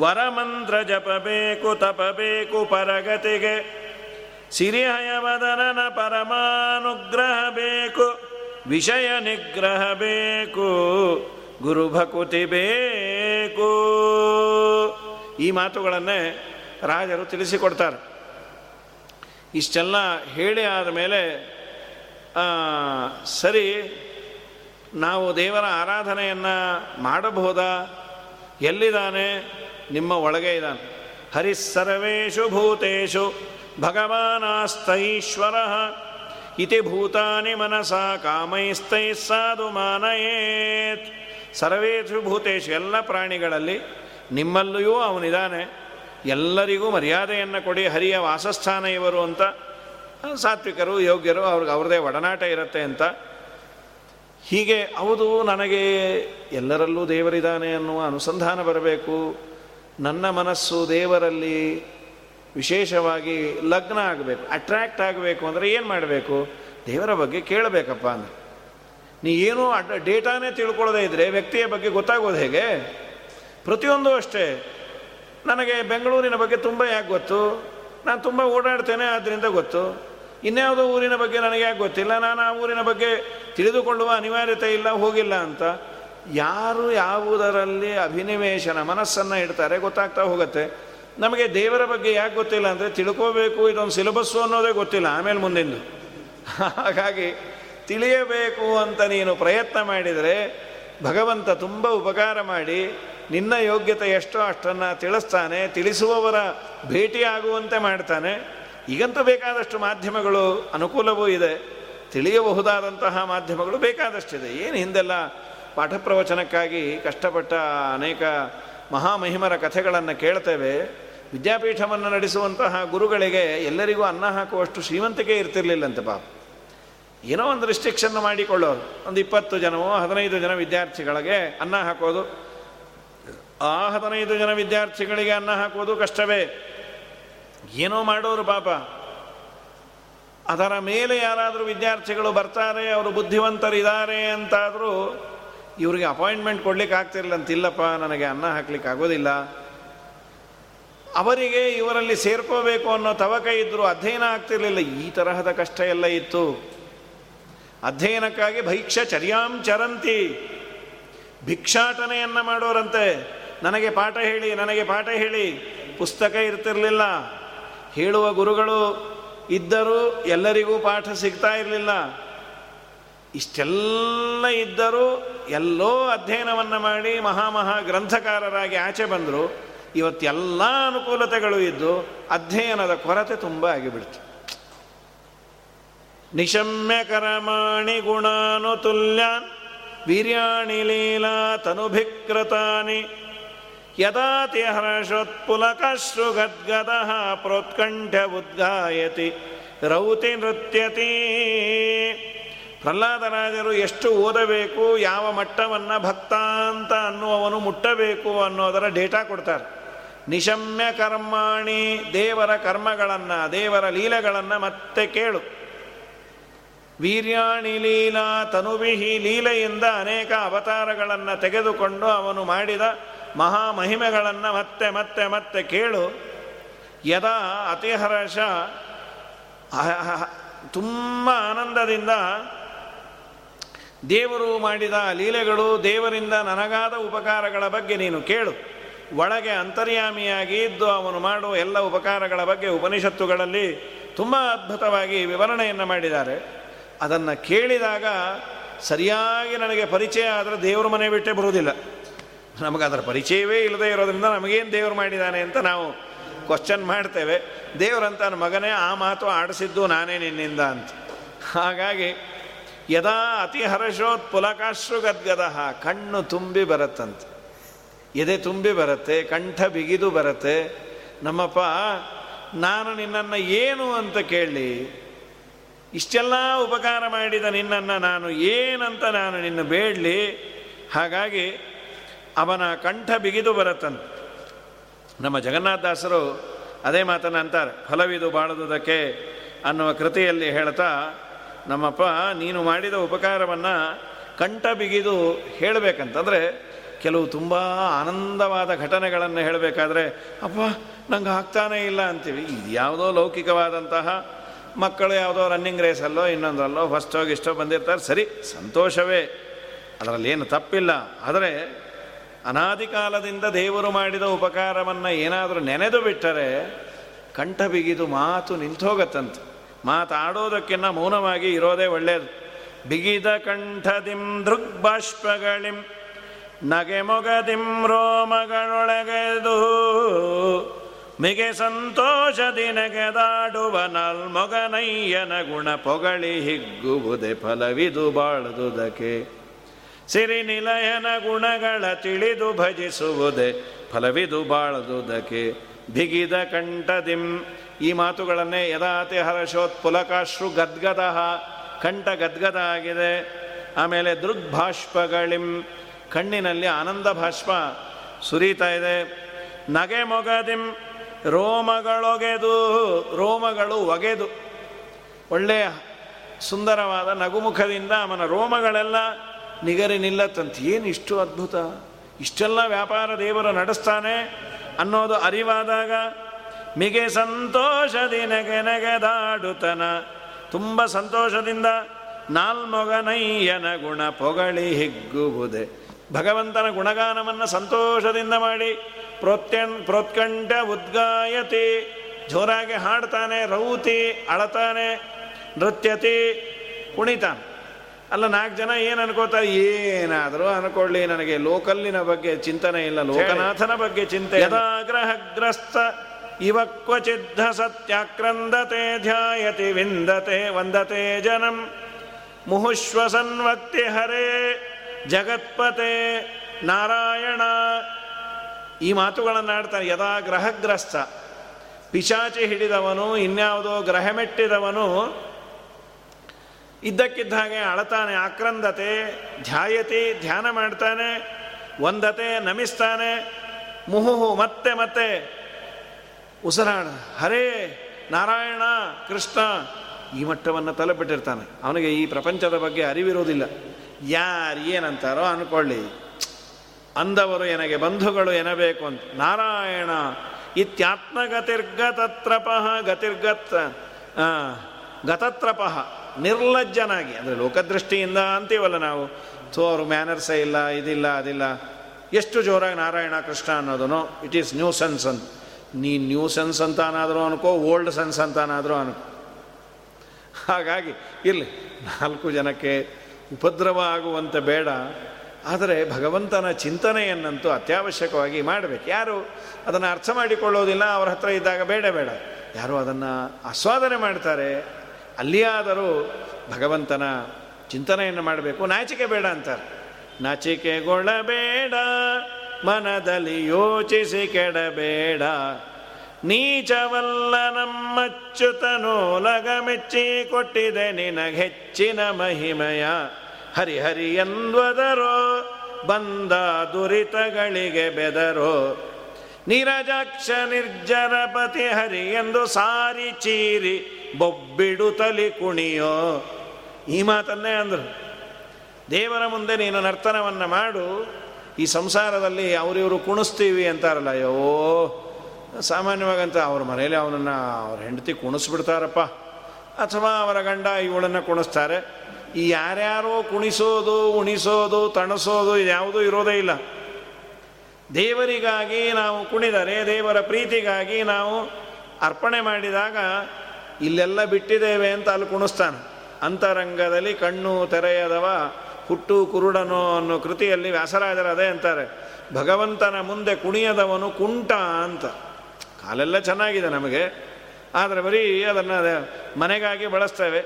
ವರಮಂತ್ರ ಜಪಬೇಕು ತಪಬೇಕು ಪರಗತಿಗೆ. ಸಿರಿಹಯವದನನ ಪರಮಾನುಗ್ರಹ ಬೇಕು, ವಿಷಯ ನಿಗ್ರಹ ಬೇಕು ಗುರುಭಕುತಿ ಬೇಕು. ಈ ಮಾತುಗಳನ್ನೇ ರಾಜರು ತಿಳಿಸಿಕೊಡ್ತಾರೆ. ಇಷ್ಟೆಲ್ಲ ಹೇಳಿ ಆದಮೇಲೆ ಸರಿ ನಾವು ದೇವರ ಆರಾಧನೆಯನ್ನು ಮಾಡಬಹುದಾ? ಎಲ್ಲಿದ್ದಾನೆ? ನಿಮ್ಮ ಒಳಗೆ ಇದ್ದಾನೆ. ಹರಿಸ್ಸರ್ವೇಶು ಭೂತೇಶು ಭಗವಾನಾಸ್ತೈಶ್ವರ ಇತಿ ಭೂತಾನಿ ಮನಸ ಕಾಮೈಸ್ತೈ ಸಾಧು ಮಾನಯೇತ್. ಸರ್ವೇಶು ಭೂತೇಶು ಎಲ್ಲ ಪ್ರಾಣಿಗಳಲ್ಲಿ ನಿಮ್ಮಲ್ಲಿಯೂ ಅವನಿದ್ದಾನೆ. ಎಲ್ಲರಿಗೂ ಮರ್ಯಾದೆಯನ್ನು ಕೊಡಿ, ಹರಿಯ ವಾಸಸ್ಥಾನ ಇವರು ಅಂತ ಸಾತ್ವಿಕರು, ಯೋಗ್ಯರು, ಅವ್ರಿಗೆ ಅವ್ರದೇ ಒಡನಾಟ ಇರುತ್ತೆ ಅಂತ ಹೀಗೆ, ಹೌದು, ನನಗೆ ಎಲ್ಲರಲ್ಲೂ ದೇವರಿದ್ದಾನೆ ಅನ್ನುವ ಅನುಸಂಧಾನ ಬರಬೇಕು. ನನ್ನ ಮನಸ್ಸು ದೇವರಲ್ಲಿ ವಿಶೇಷವಾಗಿ ಲಗ್ನ ಆಗಬೇಕು ಅಟ್ರ್ಯಾಕ್ಟ್ ಆಗಬೇಕು ಅಂದರೆ ಏನು ಮಾಡಬೇಕು? ದೇವರ ಬಗ್ಗೆ ಕೇಳಬೇಕಪ್ಪ ಅಂದರೆ. ನೀ ಏನೂ ಅಡ್, ಡೇಟಾನೇ ತಿಳ್ಕೊಳ್ಳೋದೇ ಇದ್ದರೆ ವ್ಯಕ್ತಿಯ ಬಗ್ಗೆ ಗೊತ್ತಾಗೋದು ಹೇಗೆ? ಪ್ರತಿಯೊಂದು ಅಷ್ಟೇ. ನನಗೆ ಬೆಂಗಳೂರಿನ ಬಗ್ಗೆ ತುಂಬ ಯಾಕೆ ಗೊತ್ತು? ನಾನು ತುಂಬ ಓಡಾಡ್ತೇನೆ ಆದ್ದರಿಂದ ಗೊತ್ತು. ಇನ್ಯಾವುದೋ ಊರಿನ ಬಗ್ಗೆ ನನಗೆ ಯಾಕೆ ಗೊತ್ತಿಲ್ಲ? ನಾನು ಆ ಊರಿನ ಬಗ್ಗೆ ತಿಳಿದುಕೊಳ್ಳುವ ಅನಿವಾರ್ಯತೆ ಇಲ್ಲ, ಹೋಗಿಲ್ಲ ಅಂತ. ಯಾರು ಯಾವುದರಲ್ಲಿ ಅಭಿನಿವೇಶನ ಮನಸ್ಸನ್ನು ಇಡ್ತಾರೆ ಗೊತ್ತಾಗ್ತಾ ಹೋಗುತ್ತೆ. ನಮಗೆ ದೇವರ ಬಗ್ಗೆ ಯಾಕೆ ಗೊತ್ತಿಲ್ಲ ಅಂದರೆ ತಿಳ್ಕೋಬೇಕು, ಇದೊಂದು ಸಿಲೆಬಸ್ಸು ಅನ್ನೋದೇ ಗೊತ್ತಿಲ್ಲ ಆಮೇಲೆ ಮುಂದಿಂದು. ಹಾಗಾಗಿ ತಿಳಿಯಬೇಕು ಅಂತ ನೀನು ಪ್ರಯತ್ನ ಮಾಡಿದರೆ ಭಗವಂತ ತುಂಬ ಉಪಕಾರ ಮಾಡಿ ನಿನ್ನ ಯೋಗ್ಯತೆ ಎಷ್ಟೋ ಅಷ್ಟನ್ನು ತಿಳಿಸ್ತಾನೆ, ತಿಳಿಸುವವರ ಭೇಟಿಯಾಗುವಂತೆ ಮಾಡ್ತಾನೆ. ಈಗಂತೂ ಬೇಕಾದಷ್ಟು ಮಾಧ್ಯಮಗಳು ಅನುಕೂಲವೂ ಇದೆ. ತಿಳಿಯಬಹುದಾದಂತಹ ಮಾಧ್ಯಮಗಳು ಬೇಕಾದಷ್ಟಿದೆ. ಏನು ಹಿಂದೆಲ್ಲ ಪಾಠ ಪ್ರವಚನಕ್ಕಾಗಿ ಕಷ್ಟಪಟ್ಟ ಅನೇಕ ಮಹಾಮಹಿಮರ ಕಥೆಗಳನ್ನು ಕೇಳ್ತೇವೆ. ವಿದ್ಯಾಪೀಠವನ್ನು ನಡೆಸುವಂತಹ ಗುರುಗಳಿಗೆ ಎಲ್ಲರಿಗೂ ಅನ್ನ ಹಾಕುವಷ್ಟು ಶ್ರೀಮಂತಿಕೆ ಇರ್ತಿರ್ಲಿಲ್ಲಂತೆ ಪಾಪ. ಏನೋ ಒಂದು ರಿಸ್ಟ್ರಿಕ್ಷನ್ ಮಾಡಿಕೊಳ್ಳೋರು. ಒಂದು ಇಪ್ಪತ್ತು ಜನವೋ, ಹದಿನೈದು ಜನ ವಿದ್ಯಾರ್ಥಿಗಳಿಗೆ ಅನ್ನ ಹಾಕೋದು. ಆ ಹದಿನೈದು ಜನ ವಿದ್ಯಾರ್ಥಿಗಳಿಗೆ ಅನ್ನ ಹಾಕೋದು ಕಷ್ಟವೇ. ಏನೋ ಮಾಡೋರು ಪಾಪ. ಅದರ ಮೇಲೆ ಯಾರಾದರೂ ವಿದ್ಯಾರ್ಥಿಗಳು ಬರ್ತಾರೆ, ಅವರು ಬುದ್ಧಿವಂತರಿದ್ದಾರೆ ಅಂತಾದರೂ ಇವರಿಗೆ ಅಪಾಯಿಂಟ್ಮೆಂಟ್ ಕೊಡ್ಲಿಕ್ಕೆ ಆಗ್ತಿರಲಿಲ್ಲ ಅಂತಿಲ್ಲಪ್ಪ ನನಗೆ ಅನ್ನ ಹಾಕ್ಲಿಕ್ಕೆ ಆಗೋದಿಲ್ಲ. ಅವರಿಗೆ ಇವರಲ್ಲಿ ಸೇರ್ಕೋಬೇಕು ಅನ್ನೋ ತವಕ ಇದ್ದರೂ ಅಧ್ಯಯನ ಆಗ್ತಿರಲಿಲ್ಲ. ಈ ತರಹದ ಕಷ್ಟ ಎಲ್ಲ ಇತ್ತು. ಅಧ್ಯಯನಕ್ಕಾಗಿ ಭೈಕ್ಷ ಚರ್ಯಾಂ ಚರಂತಿ. ಭಿಕ್ಷಾಟನೆಯನ್ನು ಮಾಡೋರಂತೆ. ನನಗೆ ಪಾಠ ಹೇಳಿ, ನನಗೆ ಪಾಠ ಹೇಳಿ. ಪುಸ್ತಕ ಇರ್ತಿರಲಿಲ್ಲ. ಹೇಳುವ ಗುರುಗಳು ಇದ್ದರೂ ಎಲ್ಲರಿಗೂ ಪಾಠ ಸಿಗ್ತಾ ಇರಲಿಲ್ಲ. ಇಷ್ಟೆಲ್ಲ ಇದ್ದರೂ ಎಲ್ಲೋ ಅಧ್ಯಯನವನ್ನು ಮಾಡಿ ಮಹಾಮಹಾ ಗ್ರಂಥಕಾರರಾಗಿ ಆಚೆ ಬಂದರು. ಇವತ್ತೆಲ್ಲ ಅನುಕೂಲತೆಗಳು ಇದ್ದು ಅಧ್ಯಯನದ ಕೊರತೆ ತುಂಬ ಆಗಿಬಿಡ್ತು. ನಿಶಮ್ಯ ಕರಮಾಣಿ ಗುಣಾನುತುಲ್ಯಾನ್ ವೀರ್ಯಾಣಿ ಲೀಲಾ ತನುಭಿಕೃತಾನಿ ಯದಾತಿ ಹರ್ಷೋತ್ಪುಲಕ ಗದ್ಗದ ಪ್ರೋತ್ಕಂಠ ಉದ್ಗಾಯತಿ, ರೌತಿ ನೃತ್ಯತಿ. ಪ್ರಹ್ಲಾದರಾಜರು ಎಷ್ಟು ಓದಬೇಕು, ಯಾವ ಮಟ್ಟವನ್ನು ಭಕ್ತ ಅಂತ ಅನ್ನುವವನು ಮುಟ್ಟಬೇಕು ಅನ್ನೋದರ ಡೇಟಾ ಕೊಡ್ತಾರೆ. ನಿಶಮ್ಯ ಕರ್ಮಾಣಿ, ದೇವರ ಕರ್ಮಗಳನ್ನು, ದೇವರ ಲೀಲೆಗಳನ್ನು ಮತ್ತೆ ಕೇಳು. ವೀರ್ಯಾಣಿ ಲೀಲಾ ತನುವಿಹಿ ಲೀಲೆಯಿಂದ ಅನೇಕ ಅವತಾರಗಳನ್ನು ತೆಗೆದುಕೊಂಡು ಅವನು ಮಾಡಿದ ಮಹಾಮಹಿಮೆಗಳನ್ನು ಮತ್ತೆ ಮತ್ತೆ ಮತ್ತೆ ಕೇಳು. ಯದಾ ಅತಿಹರ್ಷ ತುಂಬ ಆನಂದದಿಂದ ದೇವರು ಮಾಡಿದ ಲೀಲೆಗಳು ದೇವರಿಂದ ನನಗಾದ ಉಪಕಾರಗಳ ಬಗ್ಗೆ ನೀನು ಕೇಳು. ಒಳಗೆ ಅಂತರ್ಯಾಮಿಯಾಗಿ ಇದ್ದು ಅವನು ಮಾಡುವ ಎಲ್ಲ ಉಪಕಾರಗಳ ಬಗ್ಗೆ ಉಪನಿಷತ್ತುಗಳಲ್ಲಿ ತುಂಬ ಅದ್ಭುತವಾಗಿ ವಿವರಣೆಯನ್ನು ಮಾಡಿದ್ದಾರೆ. ಅದನ್ನು ಕೇಳಿದಾಗ ಸರಿಯಾಗಿ ನನಗೆ ಪರಿಚಯ ಆದರೆ ದೇವ್ರ ಮನೆ ಬಿಟ್ಟೇ ಬರುವುದಿಲ್ಲ. ನಮಗೆ ಅದರ ಪರಿಚಯವೇ ಇಲ್ಲದೆ ಇರೋದ್ರಿಂದ ನಮಗೇನು ದೇವರು ಮಾಡಿದ್ದಾನೆ ಅಂತ ನಾವು ಕ್ವಶನ್ ಮಾಡ್ತೇವೆ. ದೇವರಂತ ನನ್ನ ಮಗನೇ, ಆ ಮಾತು ಆಡಿಸಿದ್ದು ನಾನೇ ನಿನ್ನಿಂದ ಅಂತ. ಹಾಗಾಗಿ ಯದಾ ಅತಿ ಹರ್ಷೋತ್ ಪುಲಕಾಶ್ರು ಗದ್ಗದಹ ಕಣ್ಣು ತುಂಬಿ ಬರುತ್ತಂತೆ. ಎದೆ ತುಂಬಿ ಬರುತ್ತೆ, ಕಂಠ ಬಿಗಿದು ಬರುತ್ತೆ. ನಮ್ಮಪ್ಪ, ನಾನು ನಿನ್ನನ್ನು ಏನು ಅಂತ ಕೇಳಿ, ಇಷ್ಟೆಲ್ಲ ಉಪಕಾರ ಮಾಡಿದ ನಿನ್ನನ್ನು ನಾನು ಏನಂತ ನಾನು ನಿನ್ನ ಬೇಡಲಿ. ಹಾಗಾಗಿ ಅವನ ಕಂಠ ಬಿಗಿದು ಬರುತ್ತಂತೆ ನಮ್ಮ ಜಗನ್ನಾಥದಾಸರು ಅದೇ ಮಾತನ್ನು ಅಂತಾರೆ, ಫಲವಿದು ಬಾಳದುದಕ್ಕೆ ಅನ್ನುವ ಕೃತಿಯಲ್ಲಿ ಹೇಳ್ತಾ, ನಮ್ಮಪ್ಪ, ನೀನು ಮಾಡಿದ ಉಪಕಾರವನ್ನು ಕಂಠ ಬಿಗಿದು ಹೇಳಬೇಕಂತಂದರೆ, ಕೆಲವು ತುಂಬ ಆನಂದವಾದ ಘಟನೆಗಳನ್ನು ಹೇಳಬೇಕಾದ್ರೆ, ಅಪ್ಪ, ನಂಗೆ ಆಗ್ತಾನೇ ಇಲ್ಲ ಅಂತೀವಿ. ಇದು ಯಾವುದೋ ಲೌಕಿಕವಾದಂತಹ ಮಕ್ಕಳು ಯಾವುದೋ ರನ್ನಿಂಗ್ ರೇಸಲ್ಲೋ ಇನ್ನೊಂದರಲ್ಲೋ ಹೋಗಿ ಇಷ್ಟೋ ಬಂದಿರ್ತಾರೆ. ಸರಿ, ಸಂತೋಷವೇ. ಅದರಲ್ಲಿ ಏನು ತಪ್ಪಿಲ್ಲ. ಆದರೆ ಅನಾದಿ ಕಾಲದಿಂದ ದೇವರು ಮಾಡಿದ ಉಪಕಾರವನ್ನು ಏನಾದರೂ ನೆನೆದು ಬಿಟ್ಟರೆ ಕಂಠ ಬಿಗಿದು ಮಾತು ನಿಂತೋಗತ್ತಂತೆ. ಮಾತಾಡೋದಕ್ಕಿನ್ನ ಮೌನವಾಗಿ ಇರೋದೇ ಒಳ್ಳೆಯದು ಬಿಗಿದ ಕಂಠದಿಂ ದೃಗ್ಬಾಷ್ಪಗಳಿಂ ನಗೆ ಮೊಗದಿಂ ರೋಮಗಳೊಳಗೆದು. ಮಿಗೆ ಸಂತೋಷದಿ ನಗೆದಾಡುವ ನಲ್ಮೊಗನಯ್ಯನ ಗುಣ ಪೊಗಳಿ ಹಿಗ್ಗುವುದೇ ಫಲವಿದು ಬಾಳದುದಕ್ಕೆ. ಸಿರಿ ನಿಲಯನ ಗುಣಗಳ ತಿಳಿದು ಭಜಿಸುವುದೇ, ಫಲವಿದು ಬಾಳದುದಕ್ಕೆ. ಬಿಗಿದ ಕಂಠದಿಂ, ಈ ಮಾತುಗಳನ್ನೇ ಯದಾತಿ ಹರ್ಷೋತ್ಪುಲಕಾಶ್ರು ಗದ್ಗದ ಕಂಠ ಗದ್ಗದ ಆಗಿದೆ ಆಮೇಲೆ ದೃಗ್ಭಾಷ್ಪಗಳಿಂ, ಕಣ್ಣಿನಲ್ಲಿ ಆನಂದ ಭಾಷ್ಪ ಸುರಿತಾ ಇದೆ. ನಗೆ ಮೊಗದಿಂ, ರೋಮಗಳೊಗೆದು, ರೋಮಗಳು ಒಗೆದು. ಒಳ್ಳೆಯ ಸುಂದರವಾದ ನಗುಮುಖದಿಂದ ಅವನ ರೋಮಗಳೆಲ್ಲ ನಿಗರಿ ನಿಲ್ಲತ್ತಂತ. ಏನು ಇಷ್ಟು ಅದ್ಭುತ? ಇಷ್ಟೆಲ್ಲ ವ್ಯಾಪಾರ ದೇವರು ನಡೆಸ್ತಾನೆ ಅನ್ನೋದು ಅರಿವಾದಾಗ ಮಿಗೆ ಸಂತೋಷದಿ ನೆಗೆ ನೆಗೆದಾಡುತನ. ತುಂಬ ಸಂತೋಷದಿಂದ ನಾಲ್ಮೊಗನಯ್ಯನ ಗುಣ ಪೊಗಳಿ ಹಿಗ್ಗುವುದೇ. ಭಗವಂತನ ಗುಣಗಾನವನ್ನು ಸಂತೋಷದಿಂದ ಮಾಡಿ ಪ್ರೋತ್ಯನ್ ಪ್ರೋತ್ಕಂಠ ಉದ್ಗಾಯತಿ. ಜೋರಾಗಿ ಹಾಡ್ತಾನೆ, ರೌತಿ, ಅಳತಾನೆ, ನೃತ್ಯತಿ, ಕುಣಿತಾನೆ. ಅಲ್ಲ ನಾಲ್ಕು ಜನ ಏನು ಅನ್ಕೋತಾರೆ ಏನಾದರೂ ಅನ್ಕೊಳ್ಳಿ ನನಗೆ ಲೋಕಲ್ಲಿನ ಬಗ್ಗೆ ಚಿಂತನೆ ಇಲ್ಲ ಲೋಕನಾಥನ ಬಗ್ಗೆ ಚಿಂತೆ ಯದಾಗ್ರಹಗ್ರಸ್ತ ಇವ ಕ್ವಚಿದ್ಧ ಸತ್ಯಾಕ್ರಂದತೆ ಧ್ಯಾಯತಿ ವಿಂದತೆ ವಂದತೆ ಜನಂ. ಮುಹುಶ್ವಸನ್ವಕ್ತಿ ಹರೇ ಜಗತ್ಪತೆ ನಾರಾಯಣ. ಈ ಮಾತುಗಳನ್ನು ಆಡ್ತಾನೆ ಯದಾ ಗ್ರಹಗ್ರಸ್ತ. ಪಿಶಾಚಿ ಹಿಡಿದವನು ಇನ್ಯಾವುದೋ ಗ್ರಹ ಮೆಟ್ಟಿದವನು ಇದ್ದಕ್ಕಿದ್ದ ಹಾಗೆ ಅಳತಾನೆ, ಆಕ್ರಂದತೆ, ಧ್ಯಾಯತಿ, ಧ್ಯಾನ ಮಾಡ್ತಾನೆ ಒಂದತೆ ನಮಿಸ್ತಾನೆ, ಮುಹುಹು, ಮತ್ತೆ ಮತ್ತೆ. ಉಸಿರಾಡ ಹರೇ ನಾರಾಯಣ, ಕೃಷ್ಣ. ಈ ಮಟ್ಟವನ್ನು ತಲುಪಿಟ್ಟಿರ್ತಾನೆ. ಅವನಿಗೆ ಈ ಪ್ರಪಂಚದ ಬಗ್ಗೆ ಅರಿವಿರುವುದಿಲ್ಲ. ಯಾರು ಏನಂತಾರೋ ಅನ್ಕೊಳ್ಳಿ. ಅಂದವರು ಎನಗೆ, ಬಂಧುಗಳು ಎನಬೇಕು ಅಂತ. ನಾರಾಯಣ, ಇತ್ಯಾತ್ಮಗತಿರ್ಗತತ್ರಪಃ ಗತಿರ್ಗತ್ ಗತತ್ರಪಃ. ನಿರ್ಲಜ್ಜನಾಗಿ, ಅಂದರೆ ಲೋಕದೃಷ್ಟಿಯಿಂದ ಅಂತೀವಲ್ಲ ನಾವು ಸೊ ಅವರು ಮ್ಯಾನರ್ಸೇ ಇಲ್ಲ, ಇದಿಲ್ಲ, ಅದಿಲ್ಲ. ಎಷ್ಟು ಜೋರಾಗಿ ನಾರಾಯಣ ಕೃಷ್ಣ ಅನ್ನೋದನ್ನು ಇಟ್ ಈಸ್ ನ್ಯೂ ಸೆನ್ಸ್ ಅಂತ. ನೀ ನ್ಯೂ ಸೆನ್ಸ್ ಅಂತಾನಾದರೂ ಅನ್ಕೋ ಓಲ್ಡ್ ಸೆನ್ಸ್ ಅಂತಾನಾದರೂ ಅನ್ಕೋ. ಹಾಗಾಗಿ ಇಲ್ಲಿ ನಾಲ್ಕು ಜನಕ್ಕೆ ಉಪದ್ರವ ಆಗುವಂತೆ ಬೇಡ, ಆದರೆ ಭಗವಂತನ ಚಿಂತನೆಯನ್ನಂತೂ ಅತ್ಯವಶ್ಯಕವಾಗಿ ಮಾಡಬೇಕು. ಯಾರು ಅದನ್ನು ಅರ್ಥ ಮಾಡಿಕೊಳ್ಳೋದಿಲ್ಲ, ಅವ್ರ ಹತ್ರ ಇದ್ದಾಗ ಬೇಡ ಬೇಡ. ಯಾರು ಅದನ್ನು ಆಸ್ವಾದನೆ ಮಾಡ್ತಾರೆ ಅಲ್ಲಿಯಾದರೂ ಭಗವಂತನ ಚಿಂತನೆಯನ್ನು ಮಾಡಬೇಕು. ನಾಚಿಕೆ ಬೇಡ ಅಂತಾರೆ. ನಾಚಿಕೆಗೊಳ್ಳಬೇಡ, ಮನದಲ್ಲಿ ಯೋಚಿಸಿ ಕೆಡಬೇಡ. ನೀಚವಲ್ಲ ನಮ್ಮಚ್ಚುತನು ಲಗ ಮೆಚ್ಚಿ ಕೊಟ್ಟಿದೆ ನಿನಗೆಚ್ಚಿನ ಮಹಿಮಯ. ಹರಿಹರಿ ಎಂದ್ವದರೋ ಬಂದ ದುರಿತಗಳಿಗೆ ಬೆದರೋ ನಿರಜಕ್ಷ ನಿರ್ಜರಪತಿ ಹರಿ ಎಂದು ಸಾರಿ ಚೀರಿ ಬೊಬ್ಬಿಡು ತಲಿ ಕುಣಿಯೋ. ಈ ಮಾತನ್ನೇ ಅಂದರು. ದೇವರ ಮುಂದೆ ನೀನು ನರ್ತನವನ್ನು ಮಾಡು. ಈ ಸಂಸಾರದಲ್ಲಿ ಅವರಿವರು ಕುಣಿಸ್ತೀವಿ ಅಂತಾರಲ್ಲ, ಅಯ್ಯೋ. ಸಾಮಾನ್ಯವಾಗಂತ ಅವ್ರ ಮನೇಲಿ ಅವನನ್ನು ಅವ್ರ ಹೆಂಡತಿ ಕುಣಿಸ್ಬಿಡ್ತಾರಪ್ಪ. ಅಥವಾ ಅವರ ಗಂಡ ಇವಳನ್ನು ಕುಣಿಸ್ತಾರೆ. ಈ ಯಾರ್ಯಾರೋ ಕುಣಿಸೋದು, ಉಣಿಸೋದು, ತಣಸೋದು ಯಾವುದೂ ಇರೋದೇ ಇಲ್ಲ. ದೇವರಿಗಾಗಿ ನಾವು ಕುಣಿದರೆ, ದೇವರ ಪ್ರೀತಿಗಾಗಿ ನಾವು ಅರ್ಪಣೆ ಮಾಡಿದಾಗ ಇಲ್ಲೆಲ್ಲ ಬಿಟ್ಟಿದ್ದೇವೆ ಅಂತ ಅಲ್ಲಿ ಕುಣಿಸ್ತಾನೆ. ಅಂತರಂಗದಲ್ಲಿ ಕಣ್ಣು ತೆರೆಯದವ, ಹುಟ್ಟು ಕುರುಡನು ಅನ್ನೋ ಕೃತಿಯಲ್ಲಿ ವ್ಯಾಸರಾಜರು ಅದೇ ಅಂತಾರೆ. ಭಗವಂತನ ಮುಂದೆ ಕುಣಿಯದವನು ಕುಂಟ ಅಂತ. ಕಾಲೆಲ್ಲ ಚೆನ್ನಾಗಿದೆ ನಮಗೆ. ಆದರೆ ಬರೀ ಅದನ್ನು ಮನೆಗಾಗಿ ಬಳಸ್ತೇವೆ.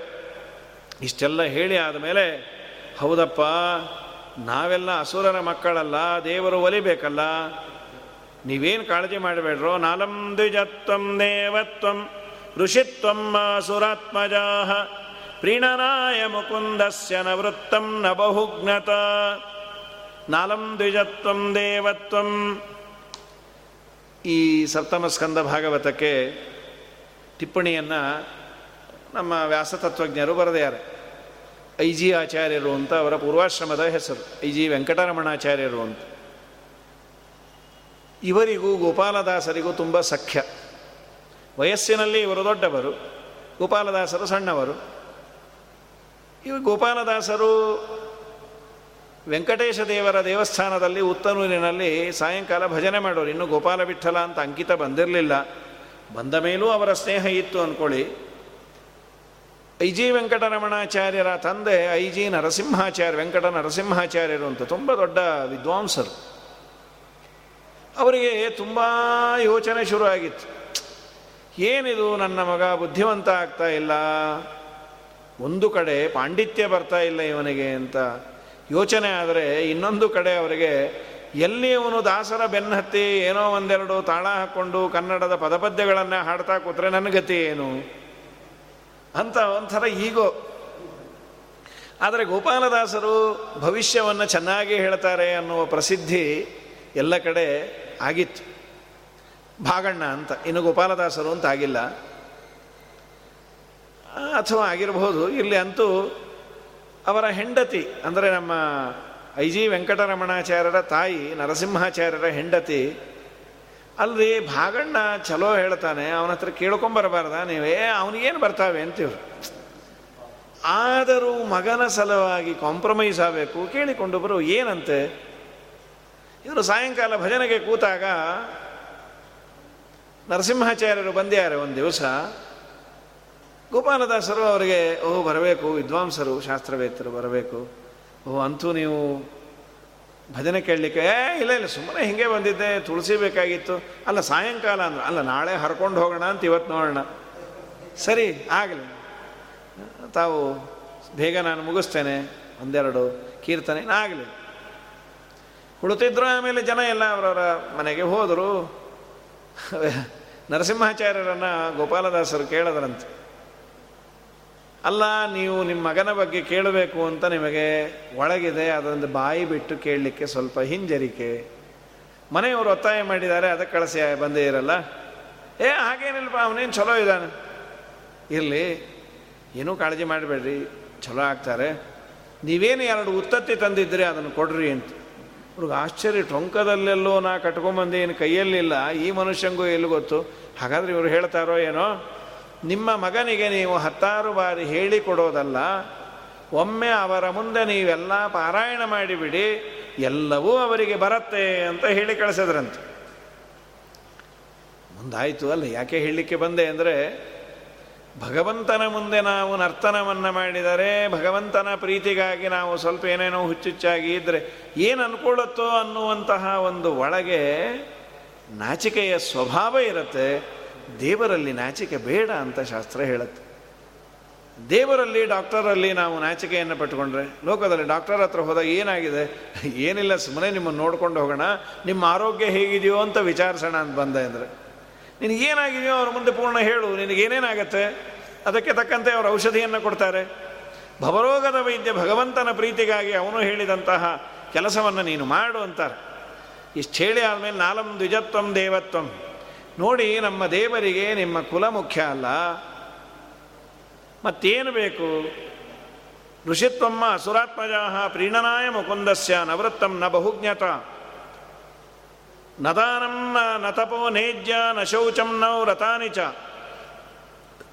ಇಷ್ಟೆಲ್ಲ ಹೇಳಿ ಆದಮೇಲೆ, ಹೌದಪ್ಪ ನಾವೆಲ್ಲ ಅಸುರರ ಮಕ್ಕಳಲ್ಲ, ದೇವರು ಒಲಿಬೇಕಲ್ಲ? ನೀವೇನು ಕಾಳಜಿ ಮಾಡಬೇಡ್ರೋ? ನಾಲಂ ದ್ವಿಜತ್ವಂ ದೇವತ್ವಂ ಋಷಿತ್ವಂ ಸುರಾತ್ಮಜಾಹ ಪ್ರೀಣನಾಯ ಮುಕುಂದಸ್ಯ ನ ವೃತ್ತಂ ನ ಬಹುಜ್ಞತ ನಾಲಂ ದ್ವಿಜತ್ವಂ ದೇವತ್ವಂ ಈ ಸಪ್ತಮ ಸ್ಕಂದ ಭಾಗವತಕ್ಕೆ ಟಿಪ್ಪಣಿಯನ್ನು ನಮ್ಮ ವ್ಯಾಸತತ್ವಜ್ಞರು ಬರೆದಿದ್ದಾರೆ ಐ ಜಿ ಆಚಾರ್ಯರು ಅಂತ ಅವರ ಪೂರ್ವಾಶ್ರಮದ ಹೆಸರು ಐ ಜಿ ವೆಂಕಟರಮಣಾಚಾರ್ಯರು ಅಂತ. ಇವರಿಗೂ ಗೋಪಾಲದಾಸರಿಗೂ ತುಂಬ ಸಖ್ಯ. ವಯಸ್ಸಿನಲ್ಲಿ ಇವರು ದೊಡ್ಡವರು, ಗೋಪಾಲದಾಸರು ಸಣ್ಣವರು. ಇವ ಗೋಪಾಲದಾಸರು ವೆಂಕಟೇಶ ದೇವರ ದೇವಸ್ಥಾನದಲ್ಲಿ ಉತ್ತನೂರಿನಲ್ಲಿ ಸಾಯಂಕಾಲ ಭಜನೆ ಮಾಡೋರು. ಇನ್ನು ಗೋಪಾಲ ವಿಠಲ ಅಂತ ಅಂಕಿತ ಬಂದಿರಲಿಲ್ಲ. ಬಂದ ಮೇಲೂ ಅವರ ಸ್ನೇಹ ಇತ್ತು ಅಂದ್ಕೊಳ್ಳಿ ಐ ಜಿ ವೆಂಕಟರಮಣಾಚಾರ್ಯರ ತಂದೆ, ಐ ಜಿ ನರಸಿಂಹಾಚಾರ್ಯ, ವೆಂಕಟ ನರಸಿಂಹಾಚಾರ್ಯರು ಅಂತ ತುಂಬ ದೊಡ್ಡ ವಿದ್ವಾಂಸರು. ಅವರಿಗೆ ತುಂಬ ಯೋಚನೆ ಶುರು ಆಗಿತ್ತು ಏನಿದು ನನ್ನ ಮಗ ಬುದ್ಧಿವಂತ ಆಗ್ತಾ ಇಲ್ಲ? ಒಂದು ಕಡೆ ಪಾಂಡಿತ್ಯ ಬರ್ತಾ ಇಲ್ಲ ಇವನಿಗೆ ಅಂತ ಯೋಚನೆ ಆದರೆ ಇನ್ನೊಂದು ಕಡೆ ಅವರಿಗೆ ಎಲ್ಲಿ ಅವನು ದಾಸರ ಬೆನ್ನತ್ತಿ ಏನೋ ಒಂದೆರಡು ತಾಳ ಹಾಕ್ಕೊಂಡು ಕನ್ನಡದ ಪದಪದ್ಯಗಳನ್ನು ಹಾಡ್ತಾ ಕೂತ್ರೆ ನನ್ನ ಗತಿ ಏನು? ಅಂತ ಒಂಥರ ಈಗೋ. ಆದರೆ ಗೋಪಾಲದಾಸರು ಭವಿಷ್ಯವನ್ನು ಚೆನ್ನಾಗಿ ಹೇಳ್ತಾರೆ ಅನ್ನುವ ಪ್ರಸಿದ್ಧಿ ಎಲ್ಲ ಕಡೆ ಆಗಿತ್ತು. ಭಾಗಣ್ಣ ಅಂತ, ಇನ್ನು ಗೋಪಾಲದಾಸರು ಅಂತ ಆಗಿಲ್ಲ. ಅಥವಾ ಆಗಿರಬಹುದು ಇಲ್ಲಿ ಅಂತೂ ಅವರ ಹೆಂಡತಿ, ಅಂದರೆ ನಮ್ಮ ಐ ಜಿ ವೆಂಕಟರಮಣಾಚಾರ್ಯರ ತಾಯಿ, ನರಸಿಂಹಾಚಾರ್ಯರ ಹೆಂಡತಿ ಅಲ್ರಿ, ಭಾಗಣ್ಣ ಚಲೋ ಹೇಳ್ತಾನೆ, ಅವನ ಹತ್ರ ಕೇಳ್ಕೊಂಬರಬಾರ್ದ ನೀವೇ ಅವನಿಗೇನು ಬರ್ತಾವೆ ಅಂತೀವ್ರು? ಆದರೂ ಮಗನ ಸಲುವಾಗಿ ಕಾಂಪ್ರಮೈಸ್ ಆಗಬೇಕು. ಕೇಳಿಕೊಂಡು ಬರು ಏನಂತೆ? ಇವರು ಸಾಯಂಕಾಲ ಭಜನೆಗೆ ಕೂತಾಗ ನರಸಿಂಹಾಚಾರ್ಯರು ಬಂದ್ಯಾರೆ ಒಂದು ದಿವಸ. ಗೋಪಾಲದಾಸರು ಅವರಿಗೆ, ಓಹ್, ಬರಬೇಕು. ವಿದ್ವಾಂಸರು ಶಾಸ್ತ್ರವೇತ್ತರು ಬರಬೇಕು. ಓಹ್, ಅಂತೂ ನೀವು ಭಜನೆ ಕೇಳಲಿಕ್ಕೆ, ಏ, ಇಲ್ಲ ಇಲ್ಲ, ಸುಮ್ಮನೆ ಹಿಂಗೆ ಬಂದಿದ್ದೆ, ತುಳಸಿ ಬೇಕಾಗಿತ್ತು. ಅಲ್ಲ, ಸಾಯಂಕಾಲ ಅಂದ್ರೆ. ಅಲ್ಲ, ನಾಳೆ ಹರ್ಕೊಂಡು ಹೋಗೋಣ ಅಂತ ಇವತ್ತು ನೋಡೋಣ. ಸರಿ, ಆಗಲಿ. ತಾವು ಬೇಗ ನಾನು ಮುಗಿಸ್ತೇನೆ, ಒಂದೆರಡು ಕೀರ್ತನೆ, ಆಗಲಿ. ಕುಳಿತಿದ್ರು ಆಮೇಲೆ ಜನ ಎಲ್ಲ ಅವರವರ ಮನೆಗೆ ಹೋದರು. ನರಸಿಂಹಾಚಾರ್ಯರನ್ನು ಗೋಪಾಲದಾಸರು ಕೇಳದ್ರಂತೆ. ಅಲ್ಲ, ನೀವು ನಿಮ್ಮ ಮಗನ ಬಗ್ಗೆ ಕೇಳಬೇಕು ಅಂತ ನಿಮಗೆ ಒಳಗಿದೆ. ಅದೊಂದು ಬಾಯಿ ಬಿಟ್ಟು ಕೇಳಲಿಕ್ಕೆ ಸ್ವಲ್ಪ ಹಿಂಜರಿಕೆ. ಮನೆಯವರು ಒತ್ತಾಯ ಮಾಡಿದ್ದಾರೆ, ಅದಕ್ಕೆ ಕಳಿಸಿ ಬಂದೇ ಇರಲ್ಲ. ಏ, ಹಾಗೇನಿಲ್ಲಪ್ಪ, ಅವನೇನು ಚಲೋ ಇದ್ದಾನೆ? ಇರಲಿ, ಏನೂ ಕಾಳಜಿ ಮಾಡಬೇಡ್ರಿ, ಚಲೋ ಆಗ್ತಾರೆ. ನೀವೇನು ಎರಡು ಉತ್ತತ್ತಿ ತಂದಿದ್ದರೆ ಅದನ್ನು ಕೊಡ್ರಿ ಅಂತ. ಅವ್ರಿಗೆ ಆಶ್ಚರ್ಯ, ಟೊಂಕದಲ್ಲೆಲ್ಲೋ ನಾ ಕಟ್ಕೊಂಬಂದು, ಏನು ಕೈಯಲ್ಲಿಲ್ಲ. ಈ ಮನುಷ್ಯಂಗೂ ಎಲ್ಲಿ ಗೊತ್ತು? ಹಾಗಾದ್ರೆ ಇವರು ಹೇಳ್ತಾರೋ ಏನೋ? ನಿಮ್ಮ ಮಗನಿಗೆ ನೀವು ಹತ್ತಾರು ಬಾರಿ ಹೇಳಿಕೊಡೋದಲ್ಲ, ಒಮ್ಮೆ ಅವರ ಮುಂದೆ ನೀವೆಲ್ಲ ಪಾರಾಯಣ ಮಾಡಿಬಿಡಿ, ಎಲ್ಲವೂ ಅವರಿಗೆ ಬರತ್ತೆ ಅಂತ ಹೇಳಿ ಕಳಿಸಿದ್ರಂತೆ. ಮುಂದಾಯಿತು ಅಲ್ಲ, ಯಾಕೆ ಹೇಳಲಿಕ್ಕೆ ಬಂದೆ ಅಂದರೆ, ಭಗವಂತನ ಮುಂದೆ ನಾವು ನರ್ತನವನ್ನು ಮಾಡಿದರೆ, ಭಗವಂತನ ಪ್ರೀತಿಗಾಗಿ ನಾವು ಸ್ವಲ್ಪ ಏನೇನೋ ಹುಚ್ಚುಚ್ಚಾಗಿ ಇದ್ದರೆ ಏನು ಅನ್ಕೊಳ್ಳುತ್ತೋ ಅನ್ನುವಂತಹ ಒಂದು ಒಳಗೆ ನಾಚಿಕೆಯ ಸ್ವಭಾವ ಇರುತ್ತೆ. ದೇವರಲ್ಲಿ ನಾಚಿಕೆ ಬೇಡ ಅಂತ ಶಾಸ್ತ್ರ ಹೇಳುತ್ತೆ. ದೇವರಲ್ಲಿ, ಡಾಕ್ಟರಲ್ಲಿ ನಾವು ನಾಚಿಕೆಯನ್ನು ಪಟ್ಟುಕೊಂಡ್ರೆ, ಲೋಕದಲ್ಲಿ ಡಾಕ್ಟರ್ ಹತ್ರ ಹೋದಾಗ ಏನಾಗಿದೆ? ಏನಿಲ್ಲ ಸುಮ್ಮನೆ ನಿಮ್ಮನ್ನು ನೋಡ್ಕೊಂಡು ಹೋಗೋಣ, ನಿಮ್ಮ ಆರೋಗ್ಯ ಹೇಗಿದೆಯೋ ಅಂತ ವಿಚಾರಿಸೋಣ ಅಂತ ಬಂದೆ ಅಂದರೆ ನಿನಗೇನಾಗಿದೆಯೋ ಅವ್ರ ಮುಂದೆ ಪೂರ್ಣ ಹೇಳು ನಿನಗೇನೇನಾಗತ್ತೆ ಅದಕ್ಕೆ ತಕ್ಕಂತೆ ಅವರು ಔಷಧಿಯನ್ನು ಕೊಡ್ತಾರೆ. ಭವರೋಗದ ವೈದ್ಯ ಭಗವಂತನ ಪ್ರೀತಿಗಾಗಿ ಅವನು ಹೇಳಿದಂತಹ ಕೆಲಸವನ್ನು ನೀನು ಮಾಡು ಅಂತಾರೆ. ಇಷ್ಟು ಹೇಳಿ ಆದಮೇಲೆ ನಾಲಂ ದ್ವಿಜತ್ವಂ ದೇವತ್ವಂ. ನೋಡಿ ನಮ್ಮ ದೇವರಿಗೆ ನಿಮ್ಮ ಕುಲ ಮುಖ್ಯ ಅಲ್ಲ. ಮತ್ತೇನು ಬೇಕು? ಋಷಿತ್ವಮ್ಮ ಅಸುರಾತ್ಮಜಾ ಪ್ರೀಣನಾಯ ಮುಕುಂದಸ್ಯ ನವೃತ್ತಂ ನ ಬಹುಜ್ಞತ. ನದಾನಂ ನ ತಪೋ ನೇಜ್ಯ ನ ಶೌಚಂ ನೌ ರತಾನಿ ಚ.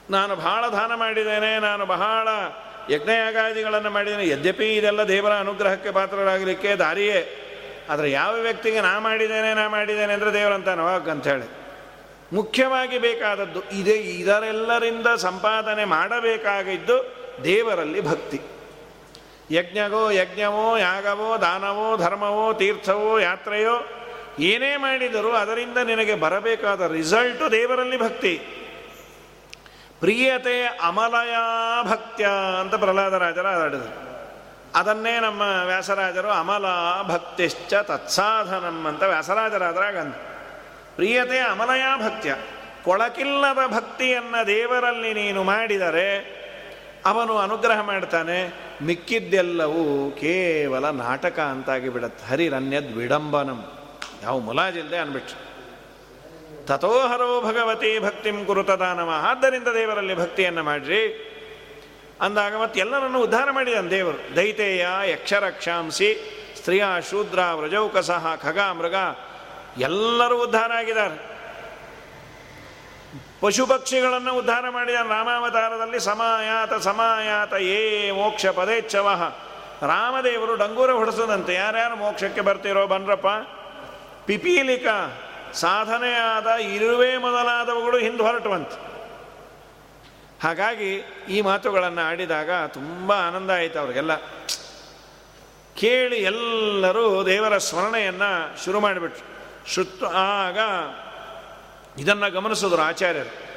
ನಾನು ಬಹಳ ದಾನ ಮಾಡಿದ್ದೇನೆ, ನಾನು ಬಹಳ ಯಜ್ಞಯಾಗಾದಿಗಳನ್ನು ಮಾಡಿದ್ದೇನೆ. ಯದ್ಯಪಿ ಇದೆಲ್ಲ ದೇವರ ಅನುಗ್ರಹಕ್ಕೆ ಪಾತ್ರರಾಗಲಿಕ್ಕೆ ದಾರಿಯೇ. ಆದರೆ ಯಾವ ವ್ಯಕ್ತಿಗೆ ನಾ ಮಾಡಿದ್ದೇನೆ ನಾ ಮಾಡಿದ್ದೇನೆ ಅಂದರೆ ದೇವರಂತ ಅಂತ ಅಂಥೇಳಿ ಮುಖ್ಯವಾಗಿ ಬೇಕಾದದ್ದು ಇದೇ. ಇದರೆಲ್ಲರಿಂದ ಸಂಪಾದನೆ ಮಾಡಬೇಕಾಗಿದ್ದು ದೇವರಲ್ಲಿ ಭಕ್ತಿ. ಯಜ್ಞಗೋ ಯಜ್ಞವೋ ಯಾಗವೋ ದಾನವೋ ಧರ್ಮವೋ ತೀರ್ಥವೋ ಯಾತ್ರೆಯೋ ಏನೇ ಮಾಡಿದರೂ ಅದರಿಂದ ನಿನಗೆ ಬರಬೇಕಾದ ರಿಸಲ್ಟು ದೇವರಲ್ಲಿ ಭಕ್ತಿ. ಪ್ರಿಯತೆ ಅಮಲಯ ಭಕ್ತ್ಯ ಅಂತ ಪ್ರಹ್ಲಾದರಾಜರ ಆಡಿದರು ಅದನ್ನೇ ನಮ್ಮ ವ್ಯಾಸರಾಜರು ಅಮಲ ಭಕ್ತಿಶ್ಚ ತತ್ಸಾಧನಂ ಅಂತ ವ್ಯಾಸರಾಜರಾದ್ರಾಗ ಅಂತ ಪ್ರಿಯತೆ ಅಮಲಯ ಭಕ್ತ್ಯ. ಕೊಳಕಿಲ್ಲದ ಭಕ್ತಿಯನ್ನು ದೇವರಲ್ಲಿ ನೀನು ಮಾಡಿದರೆ ಅವನು ಅನುಗ್ರಹ ಮಾಡ್ತಾನೆ. ಮಿಕ್ಕಿದ್ದೆಲ್ಲವೂ ಕೇವಲ ನಾಟಕ ಅಂತಾಗಿ ಬಿಡತ್ತೆ. ಹರಿರನ್ಯದ್ ವಿಡಂಬನಂ. ಯಾವ ಮುಲಾಜಿಲ್ಲದೆ ಅನ್ಬಿಟ್ಟು ತಥೋಹರೋ ಭಗವತಿ ಭಕ್ತಿಂ ಕುರುತದಾನವ ಆದ್ದರಿಂದ ದೇವರಲ್ಲಿ ಭಕ್ತಿಯನ್ನು ಮಾಡ್ರಿ. ಅಂದಾಗ ಮತ್ತೆ ಎಲ್ಲರನ್ನು ಉದ್ಧಾರ ಮಾಡಿದಾನೆ ದೇವರು. ದೈತೇಯ ಯಕ್ಷರಕ್ಷಾಂಸಿ, ಸ್ತ್ರೀಯ ಶೂದ್ರ ವ್ರಜೌಕಸಹ ಖಗ ಮೃಗ ಎಲ್ಲರೂ ಉದ್ಧಾರ ಆಗಿದ್ದಾರೆ. ಪಶು ಪಕ್ಷಿಗಳನ್ನು ಉದ್ಧಾರ ಮಾಡಿದ ರಾಮಾವತಾರದಲ್ಲಿ ಸಮಾಯಾತ ಸಮಾಯಾತ ಏ ಮೋಕ್ಷ ಪದೇಚ್ಛವ ರಾಮದೇವರು ಡಂಗೂರ ಹೊಡೆಸದಂತೆ ಯಾರ್ಯಾರು ಮೋಕ್ಷಕ್ಕೆ ಬರ್ತಿರೋ ಬನ್ರಪ್ಪ. ಪಿಪೀಲಿಕ ಸಾಧನೆಯಾದ ಇರುವೆ ಮೊದಲಾದವುಗಳು ಹಿಂದೆ ಹೊರಟುವಂತೆ. ಹಾಗಾಗಿ ಈ ಮಾತುಗಳನ್ನು ಆಡಿದಾಗ ತುಂಬ ಆನಂದ ಆಯಿತು ಅವ್ರಿಗೆಲ್ಲ. ಕೇಳಿ ಎಲ್ಲರೂ ದೇವರ ಸ್ಮರಣೆಯನ್ನು ಶುರು ಮಾಡಿಬಿಟ್ರು. ಶುತ್ ಆಗ ಇದನ್ನು ಗಮನಿಸಿದ್ರು ಆಚಾರ್ಯರು.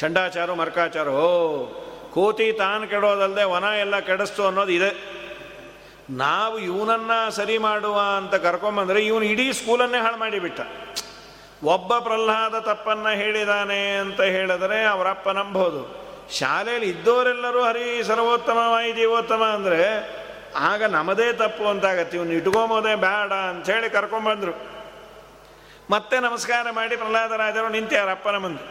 ಷಂಡಾಚಾರು ಮರ್ಕಾಚಾರ, ಓ, ಕೋತಿ ತಾನು ಕೆಡೋದಲ್ಲದೆ ವನ ಎಲ್ಲ ಕೆಡಿಸ್ತು ಅನ್ನೋದು ಇದೆ. ನಾವು ಇವನನ್ನ ಸರಿ ಮಾಡುವ ಅಂತ ಕರ್ಕೊಂಬಂದ್ರೆ ಇವನು ಇಡೀ ಸ್ಕೂಲನ್ನೇ ಹಾಳು ಮಾಡಿಬಿಟ್ಟ. ಒಬ್ಬ ಪ್ರಹ್ಲಾದ ತಪ್ಪನ್ನ ಹೇಳಿದಾನೆ ಅಂತ ಹೇಳಿದರೆ ಅವರಪ್ಪ ನಂಬೋದು. ಶಾಲೆಯಲ್ಲಿ ಇದ್ದವರೆಲ್ಲರೂ ಹರಿ ಸರ್ವೋತ್ತಮ ಜೀವೋತ್ತಮ ಅಂದರೆ ಆಗ ನಮ್ಮದೇ ತಪ್ಪು ಅಂತಾಗತ್ತೆ. ಇವನು ಇಟ್ಕೊಂಬೋದೇ ಬೇಡ ಅಂಥೇಳಿ ಕರ್ಕೊಂಬಂದರು. ಮತ್ತೆ ನಮಸ್ಕಾರ ಮಾಡಿ ಪ್ರಹ್ಲಾದರಾಜರು ನಿಂತ್ಯಾರ ಅಪ್ಪನ ಮುಂದೆ.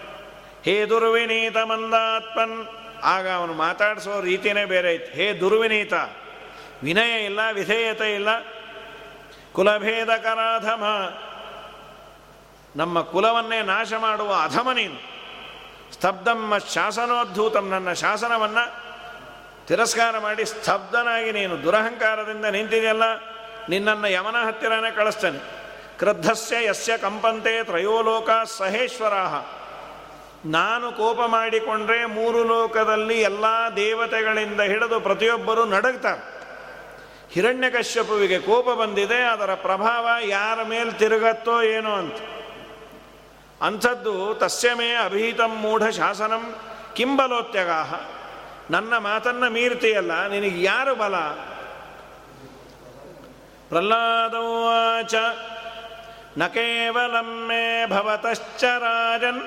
ಹೇ ದುರ್ವಿನೀತ ಮಂದಾತ್ಮನ್. ಆಗ ಅವನು ಮಾತಾಡಿಸೋ ರೀತಿಯೇ ಬೇರೆ ಐತಿ. ಹೇ ದುರ್ವಿನೀತ, ವಿನಯ ಇಲ್ಲ, ವಿಧೇಯತೆ ಇಲ್ಲ. ಕುಲಭೇದ ಕರಾಧಮ. ನಮ್ಮ ಕುಲವನ್ನೇ ನಾಶ ಮಾಡುವ ಅಧಮ ನೀನು. ಸ್ತಬ್ಧಮ್ಮ ಶಾಸನೋದ್ಧೂತಂ ನನ್ನ ಶಾಸನವನ್ನು ತಿರಸ್ಕಾರ ಮಾಡಿ ಸ್ತಬ್ಧನಾಗಿ ನೀನು ದುರಹಂಕಾರದಿಂದ ನಿಂತಿದೆಯಲ್ಲ, ನಿನ್ನನ್ನು ಯಮನ ಹತ್ತಿರನೇ ಕಳಿಸ್ತೇನೆ. ಕ್ರದ್ಧಸ್ಯ ಯಸ್ಯ ಕಂಪಂತೆ ತ್ರಯೋಲೋಕ ಸಹೇಶ್ವರ ನಾನು ಕೋಪ ಮಾಡಿಕೊಂಡ್ರೆ ಮೂರು ಲೋಕದಲ್ಲಿ ಎಲ್ಲ ದೇವತೆಗಳಿಂದ ಹಿಡಿದು ಪ್ರತಿಯೊಬ್ಬರೂ ನಡಗ್ತಾರೆ. ಹಿರಣ್ಯಕಶ್ಯಪುವಿಗೆ ಕೋಪ ಬಂದಿದೆ, ಅದರ ಪ್ರಭಾವ ಯಾರ ಮೇಲೆ ತಿರುಗತ್ತೋ ಏನೋ ಅಂತ. ಅಂಥದ್ದು ತಸ್ಯಮೇ ಅಭಿಹಿತಂ ಮೂಢ ಶಾಸನಂ ಕಿಂಬಲೋತ್ಯಗಾಹ. ನನ್ನ ಮಾತನ್ನ ಮೀರ್ತಿಯಲ್ಲ, ನಿನಗೆ ಯಾರು ಬಲ? ಪ್ರಹ್ಲಾದವಾಚ ನ ಕೇವಲಂ ಮೇ ಭವತಶ್ಚ ರಾಜನ್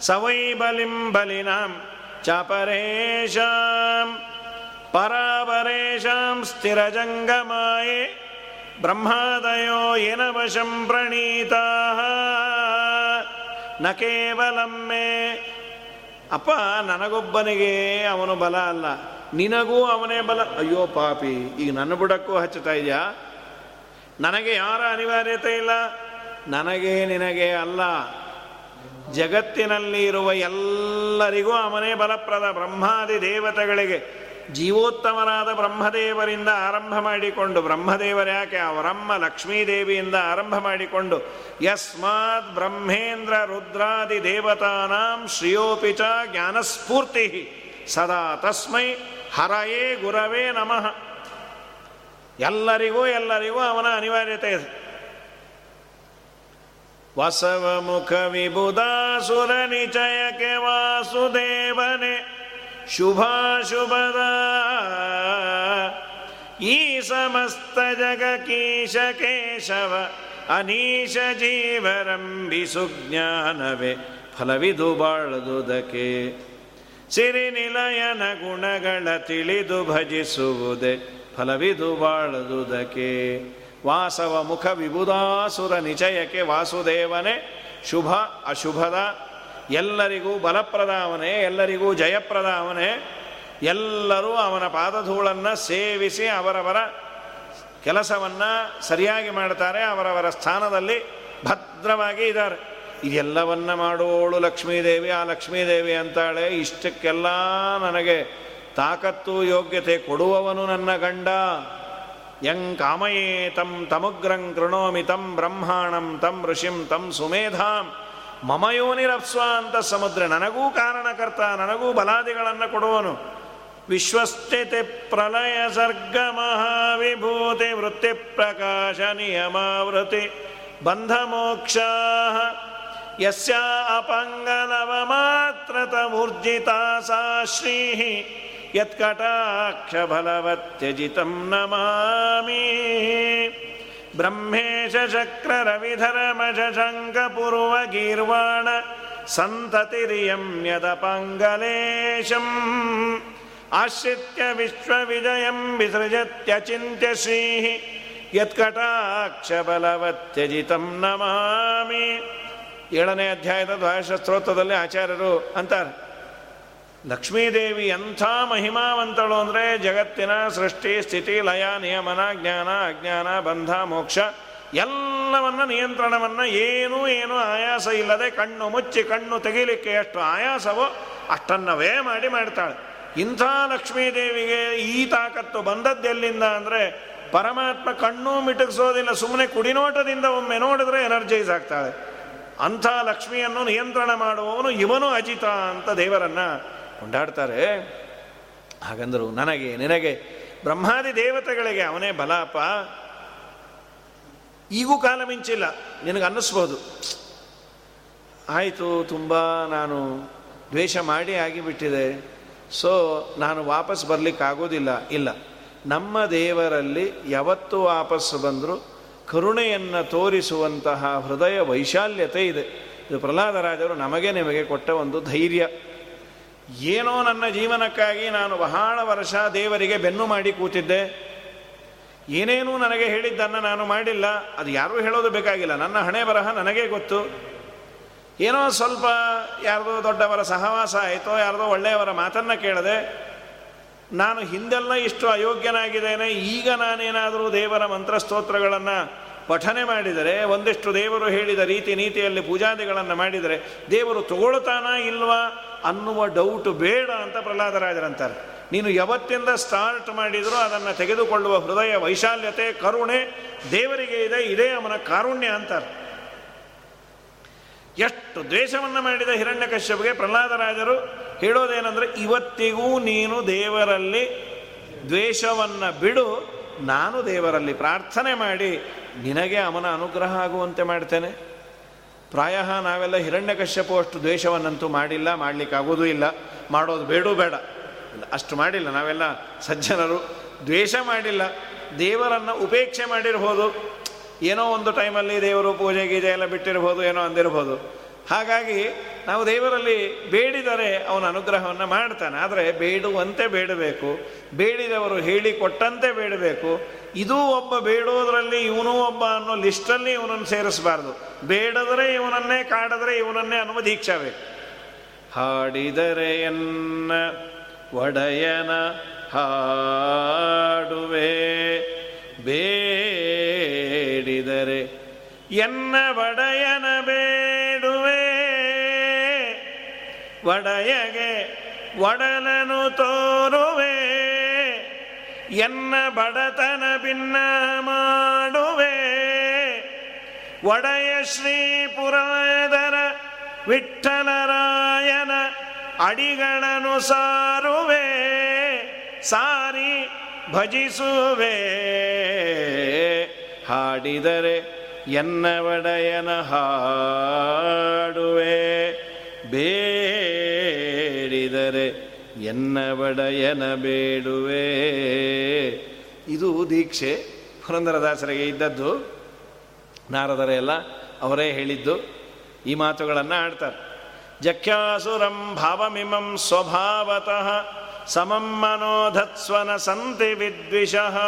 ಸವೈ ಬಲಿಂ ಬಲಿನಾಂ ಚಾಪರೇಶಾಂ ಸ್ಥಿರ ಸ್ಥಿರಜಂಗಮಾಯೇ ಬ್ರಹ್ಮದಯೋ ಏನ ವಶಂ ನ ಕೇವಲಮ್ಮೆ ಅಪ್ಪ, ನನಗೊಬ್ಬನಿಗೆ ಅವನು ಬಲ ಅಲ್ಲ. ನಿನಗೂ ಅವನೇ ಬಲ. ಅಯ್ಯೋ ಪಾಪಿ, ಈಗ ನನ್ನ ಬುಡಕ್ಕೂ ಹಚ್ಚುತ್ತಾ ನನಗೆ ಯಾರ ಅನಿವಾರ್ಯತೆ ಇಲ್ಲ? ನನಗೆ ನಿನಗೆ ಅಲ್ಲ. ಜಗತ್ತಿನಲ್ಲಿ ಇರುವ ಎಲ್ಲರಿಗೂ ಅವನೇ ಬಲಪ್ರದ ಬ್ರಹ್ಮಾದಿ ದೇವತೆಗಳಿಗೆ ಜೀವೋತ್ತಮರಾದ ಬ್ರಹ್ಮದೇವರಿಂದ ಆರಂಭ ಮಾಡಿಕೊಂಡು, ಬ್ರಹ್ಮದೇವರ ಯಾಕೆ? ಅವರಮ್ಮ ಲಕ್ಷ್ಮೀದೇವಿಯಿಂದ ಆರಂಭ ಮಾಡಿಕೊಂಡು, ಯಸ್ಮಾತ್ ಬ್ರಹ್ಮೇಂದ್ರ ರುದ್ರಾದಿ ದೇವತಾನಾಂ ಚ ಜ್ಞಾನಸ್ಫೂರ್ತಿ. ಸದಾ ತಸ್ಮೈ ಹರಯೇ ಗುರವೇ ನಮಃ. ಎಲ್ಲರಿಗೂ ಎಲ್ಲರಿಗೂ ಅವನ ಅನಿವಾರ್ಯತೆ ಇದೆ. ವಸವ ಮುಖ ವಿಬುಧಾಸುರ ನಿಚಯಕ್ಕೆ ವಾಸುದೇವನೇ, ಶುಭಾಶುಭದ ಈ ಸಮಸ್ತ ಜಗ ಕೀಶ ಕೇಶವ, ಅನೀಶ ಜೀವರಂಬಿಸು ಜ್ಞಾನವೇ ಫಲವಿದು ಬಾಳದುದಕ್ಕೆ. ಸಿರಿ ನಿಲಯನ ಗುಣಗಳ ತಿಳಿದು ಭಜಿಸುವುದೇ ಫಲವಿದು ಬಾಳದುದಕ್ಕೆ. ವಾಸವ ಮುಖ ವಿಭುದಾಸುರ ನಿಚಯಕ್ಕೆ ವಾಸುದೇವನೇ, ಶುಭ ಅಶುಭದ, ಎಲ್ಲರಿಗೂ ಬಲಪ್ರದಾವನೆ, ಎಲ್ಲರಿಗೂ ಜಯಪ್ರದಾವನೆ. ಎಲ್ಲರೂ ಅವನ ಪಾದಧೂಳನ್ನು ಸೇವಿಸಿ ಅವರವರ ಕೆಲಸವನ್ನು ಸರಿಯಾಗಿ ಮಾಡ್ತಾರೆ, ಅವರವರ ಸ್ಥಾನದಲ್ಲಿ ಭದ್ರವಾಗಿ ಇದ್ದಾರೆ. ಇದೆಲ್ಲವನ್ನ ಮಾಡುವವಳು ಲಕ್ಷ್ಮೀದೇವಿ, ಆ ಲಕ್ಷ್ಮೀದೇವಿ ಅಂತಾಳೆ, ಇಷ್ಟಕ್ಕೆಲ್ಲ ನನಗೆ ತಾಕತ್ತು ಯೋಗ್ಯತೆ ಕೊಡುವವನು ನನ್ನ ಗಂಡ. ಯಂ ಕಾಮಯೇ ತಂ ತಮುಗ್ರಂ ಕೃಣೋಮಿ ತಂ ಬ್ರಹ್ಮಾಣಂ ತಂ ಋಷಿಂ ತಂ ಸುಮೇಧಾಂ. ಮಮಯೋನಿರಪ್ಸ್ವ ಅಂತ ಸಮುದ್ರ ನನಗೂ ಕಾರಣಕರ್ತ, ನನಗೂ ಬಲಾದಿಗಳನ್ನು ಕೊಡುವನು. ವಿಶ್ವಸ್ಥಿತಿ ಪ್ರಲಯ ಸರ್ಗ ಮಹಾವಿಭೂತಿ ವೃತ್ತಿ ಪ್ರಕಾಶ ನಿಯಮಾವೃತಿ ಬಂಧ ಮೋಕ್ಷ ಯಸ್ಯ ಅಪಂಗಲವ ಮಾತ್ರ ತಮೂರ್ಜಿತಾ ಸಾ ಶ್ರೀ ಯತ್ಕಟಾಕ್ಷಫಲವತ್ಯಜಿತಂ ನಮಾಮಿ ಬ್ರಹ್ಮೇಶ ಶಕ್ರ ರವಿಧರಮಶ ಶಂಕಪುರ್ವ ಗೀರ್ವಾಣ ಸಂತತಿರಿಯಂ ಯದಪಂಗಲೇಶಂ ಆಶ್ರಿತ್ಯ ವಿಶ್ವವಿಜಯಂ ವಿಸೃಜತ್ಯಚಿಂತ್ಯ ಶ್ರೀ ಯತ್ಕಟಾಕ್ಷಬಲವತ್ಯಜಿತಂ ನಮಾಮಿ ಏಳನೇ ಅಧ್ಯಾಯದ ದ್ವಾದಶ ಸ್ತೋತ್ರದಲ್ಲಿ ಆಚಾರ್ಯರು ಅಂತಾರೆ ಲಕ್ಷ್ಮೀದೇವಿ ಎಂಥ ಮಹಿಮಾವಂತಳು ಅಂದರೆ ಜಗತ್ತಿನ ಸೃಷ್ಟಿ, ಸ್ಥಿತಿ, ಲಯ, ನಿಯಮನ, ಜ್ಞಾನ, ಅಜ್ಞಾನ, ಬಂಧ, ಮೋಕ್ಷ, ಎಲ್ಲವನ್ನು ನಿಯಂತ್ರಣವನ್ನು ಏನೂ ಏನೂ ಆಯಾಸ ಇಲ್ಲದೆ ಕಣ್ಣು ಮುಚ್ಚಿ ಕಣ್ಣು ತೆಗಿಲಿಕ್ಕೆ ಎಷ್ಟು ಆಯಾಸವೋ ಅಷ್ಟನ್ನವೇ ಮಾಡಿ ಮಾಡ್ತಾಳೆ. ಇಂಥ ಲಕ್ಷ್ಮೀದೇವಿಗೆ ಈ ತಾಕತ್ತು ಬಂದದ್ದೆಲ್ಲಿಂದ ಅಂದರೆ ಪರಮಾತ್ಮ ಕಣ್ಣು ಮಿಟುಕಿಸೋದಿಲ್ಲ ಸುಮ್ಮನೆ ಕುಡಿನೋಟದಿಂದ ಒಮ್ಮೆ ನೋಡಿದ್ರೆ ಎನರ್ಜೈಸ್ ಆಗ್ತಾಳೆ. ಅಂಥ ಲಕ್ಷ್ಮಿಯನ್ನು ನಿಯಂತ್ರಣ ಮಾಡುವವನು ಇವನು ಅಜಿತ ಅಂತ ದೇವರನ್ನ ಕೊಂಡಾಡ್ತಾರೆ. ಹಾಗಂದರು ನನಗೆ, ನಿನಗೆ ಬ್ರಹ್ಮಾದಿ ದೇವತೆಗಳಿಗೆ ಅವನೇ ಬಲಾಪ. ಈಗೂ ಕಾಲ ಮಿಂಚಿಲ್ಲ, ನಿನಗೆ ಅನ್ನಿಸ್ಬೋದು. ಆಯಿತು, ತುಂಬ ನಾನು ದ್ವೇಷ ಮಾಡಿ ಆಗಿಬಿಟ್ಟಿದೆ. ಸೊ, ನಾನು ವಾಪಸ್ ಬರಲಿಕ್ಕಾಗೋದಿಲ್ಲ. ಇಲ್ಲ, ನಮ್ಮ ದೇವರಲ್ಲಿ ಯಾವತ್ತು ವಾಪಸ್ಸು ಬಂದರೂ ಕರುಣೆಯನ್ನು ತೋರಿಸುವಂತಹ ಹೃದಯ ವೈಶಾಲ್ಯತೆ ಇದೆ. ಇದು ಪ್ರಹ್ಲಾದರಾಜರು ನಮಗೆ ನಿಮಗೆ ಕೊಟ್ಟ ಒಂದು ಧೈರ್ಯ. ಏನೋ ನನ್ನ ಜೀವನಕ್ಕಾಗಿ ನಾನು ಬಹಳ ವರ್ಷ ದೇವರಿಗೆ ಬೆನ್ನು ಮಾಡಿ ಕೂತಿದ್ದೆ. ಏನೇನೂ ನನಗೆ ಹೇಳಿದ್ದನ್ನು ನಾನು ಮಾಡಿಲ್ಲ. ಅದು ಯಾರೂ ಹೇಳೋದು ಬೇಕಾಗಿಲ್ಲ. ನನ್ನ ಹಣೆ ಬರಹ ನನಗೇ ಗೊತ್ತು. ಏನೋ ಸ್ವಲ್ಪ ಯಾರ್ದೋ ದೊಡ್ಡವರ ಸಹವಾಸ ಆಯಿತೋ, ಯಾರ್ದೋ ಒಳ್ಳೆಯವರ ಮಾತನ್ನು ಕೇಳದೆ, ನಾನು ಹಿಂದೆಲ್ಲ ಇಷ್ಟು ಅಯೋಗ್ಯನಾಗಿದ್ದೇನೆ. ಈಗ ನಾನೇನಾದರೂ ದೇವರ ಮಂತ್ರಸ್ತೋತ್ರಗಳನ್ನು ಪಠನೆ ಮಾಡಿದರೆ, ಒಂದಿಷ್ಟು ದೇವರು ಹೇಳಿದ ರೀತಿ ನೀತಿಯಲ್ಲಿ ಪೂಜಾದಿಗಳನ್ನು ಮಾಡಿದರೆ, ದೇವರು ತಗೊಳ್ತಾನಾ ಇಲ್ವಾ ಅನ್ನುವ ಡೌಟ್ ಬೇಡ ಅಂತ ಪ್ರಹ್ಲಾದರಾಜರಂತಾರೆ. ನೀನು ಯಾವತ್ತಿಂದ ಸ್ಟಾರ್ಟ್ ಮಾಡಿದರೂ ಅದನ್ನು ತೆಗೆದುಕೊಳ್ಳುವ ಹೃದಯ, ವೈಶಾಲ್ಯತೆ, ಕರುಣೆ ದೇವರಿಗೆ ಇದೆ, ಇದೇ ಅವನ ಕಾರುಣ್ಯ ಅಂತಾರೆ. ಎಷ್ಟು ದ್ವೇಷವನ್ನು ಮಾಡಿದ ಹಿರಣ್ಯಕಶ್ಯಪಿಗೆ ಪ್ರಹ್ಲಾದರಾಜರು ಹೇಳೋದೇನೆಂದರೆ, ಇವತ್ತಿಗೂ ನೀನು ದೇವರಲ್ಲಿ ದ್ವೇಷವನ್ನು ಬಿಡು, ನಾನು ದೇವರಲ್ಲಿ ಪ್ರಾರ್ಥನೆ ಮಾಡಿ ನಿನಗೆ ಅವನ ಅನುಗ್ರಹ ಆಗುವಂತೆ ಮಾಡ್ತೇನೆ. ಪ್ರಾಯ ನಾವೆಲ್ಲ ಹಿರಣ್ಯಕಶ್ಯಪು ಅಷ್ಟು ದ್ವೇಷವನ್ನಂತೂ ಮಾಡಿಲ್ಲ, ಮಾಡಲಿಕ್ಕಾಗೋದೂ ಇಲ್ಲ. ಮಾಡೋದು ಬೇಡೂ ಬೇಡ. ಅಷ್ಟು ಮಾಡಿಲ್ಲ. ನಾವೆಲ್ಲ ಸಜ್ಜನರು. ದ್ವೇಷ ಮಾಡಿಲ್ಲ. ದೇವರನ್ನು ಉಪೇಕ್ಷೆ ಮಾಡಿರ್ಬೋದು. ಏನೋ ಒಂದು ಟೈಮಲ್ಲಿ ದೇವರು ಪೂಜೆ ಗೀಜೆ ಎಲ್ಲ ಬಿಟ್ಟಿರ್ಬೋದು, ಏನೋ ಅಂದಿರ್ಬೋದು. ಹಾಗಾಗಿ ನಾವು ದೇವರಲ್ಲಿ ಬೇಡಿದರೆ ಅವನ ಅನುಗ್ರಹವನ್ನು ಮಾಡ್ತಾನೆ. ಆದರೆ ಬೇಡುವಂತೆ ಬೇಡಬೇಕು. ಬೇಡಿದವರು ಹೇಳಿಕೊಟ್ಟಂತೆ ಬೇಡಬೇಕು. ಇದು ಒಬ್ಬ ಬೇಡೋದರಲ್ಲಿ ಇವನು ಒಬ್ಬ ಅನ್ನೋ ಲಿಸ್ಟಲ್ಲಿ ಇವನನ್ನು ಸೇರಿಸಬಾರ್ದು. ಬೇಡದರೆ ಇವನನ್ನೇ, ಕಾಡಿದ್ರೆ ಇವನನ್ನೇ ಅನ್ನುವ ದೀಕ್ಷಾಬೇಕು ಹಾಡಿದರೆ ಎನ್ನ ಒಡೆಯನ ಹಾಡುವೆ. ಬೇಡಿದರೆ ಎನ್ನ ಒಡೆಯನ ಬೇಡುವೆ. ಒಡೆಯಗೆ ಒಡಲನು ತೋರುವೆ. ಎನ್ನ ಬಡತನ ಭಿನ್ನ ಮಾಡುವೆ. ಒಡೆಯ ಶ್ರೀ ಪುರಾದರ ವಿಠಲರಾಯನ ಅಡಿಗಳನ್ನು ಸಾರುವೆ. ಸಾರಿ ಭಜಿಸುವೆ. ಹಾಡಿದರೆ ಎನ್ನ ಒಡೆಯನ ಹಾಡುವೆ, ಬೇಡಿದರೆ ಎನ್ನ ಒಡೆಯನ ಬೇಡುವೆ. ಇದು ದೀಕ್ಷೆ ಪುರಂದರದಾಸರಿಗೆ ಇದ್ದದ್ದು. ನಾರದರೆಲ್ಲ ಅವರೇ ಹೇಳಿದ್ದು, ಈ ಮಾತುಗಳನ್ನು ಆಡ್ತಾರೆ. ಜಖ್ಯಾಸುರಂ ಭಾವಮಿಮಂ ಸ್ವಭಾವತಃ ಸಮಂ ಮನೋಧತ್ಸ್ವನ ಸಂತಿ ವಿದ್ವಿಷಃ.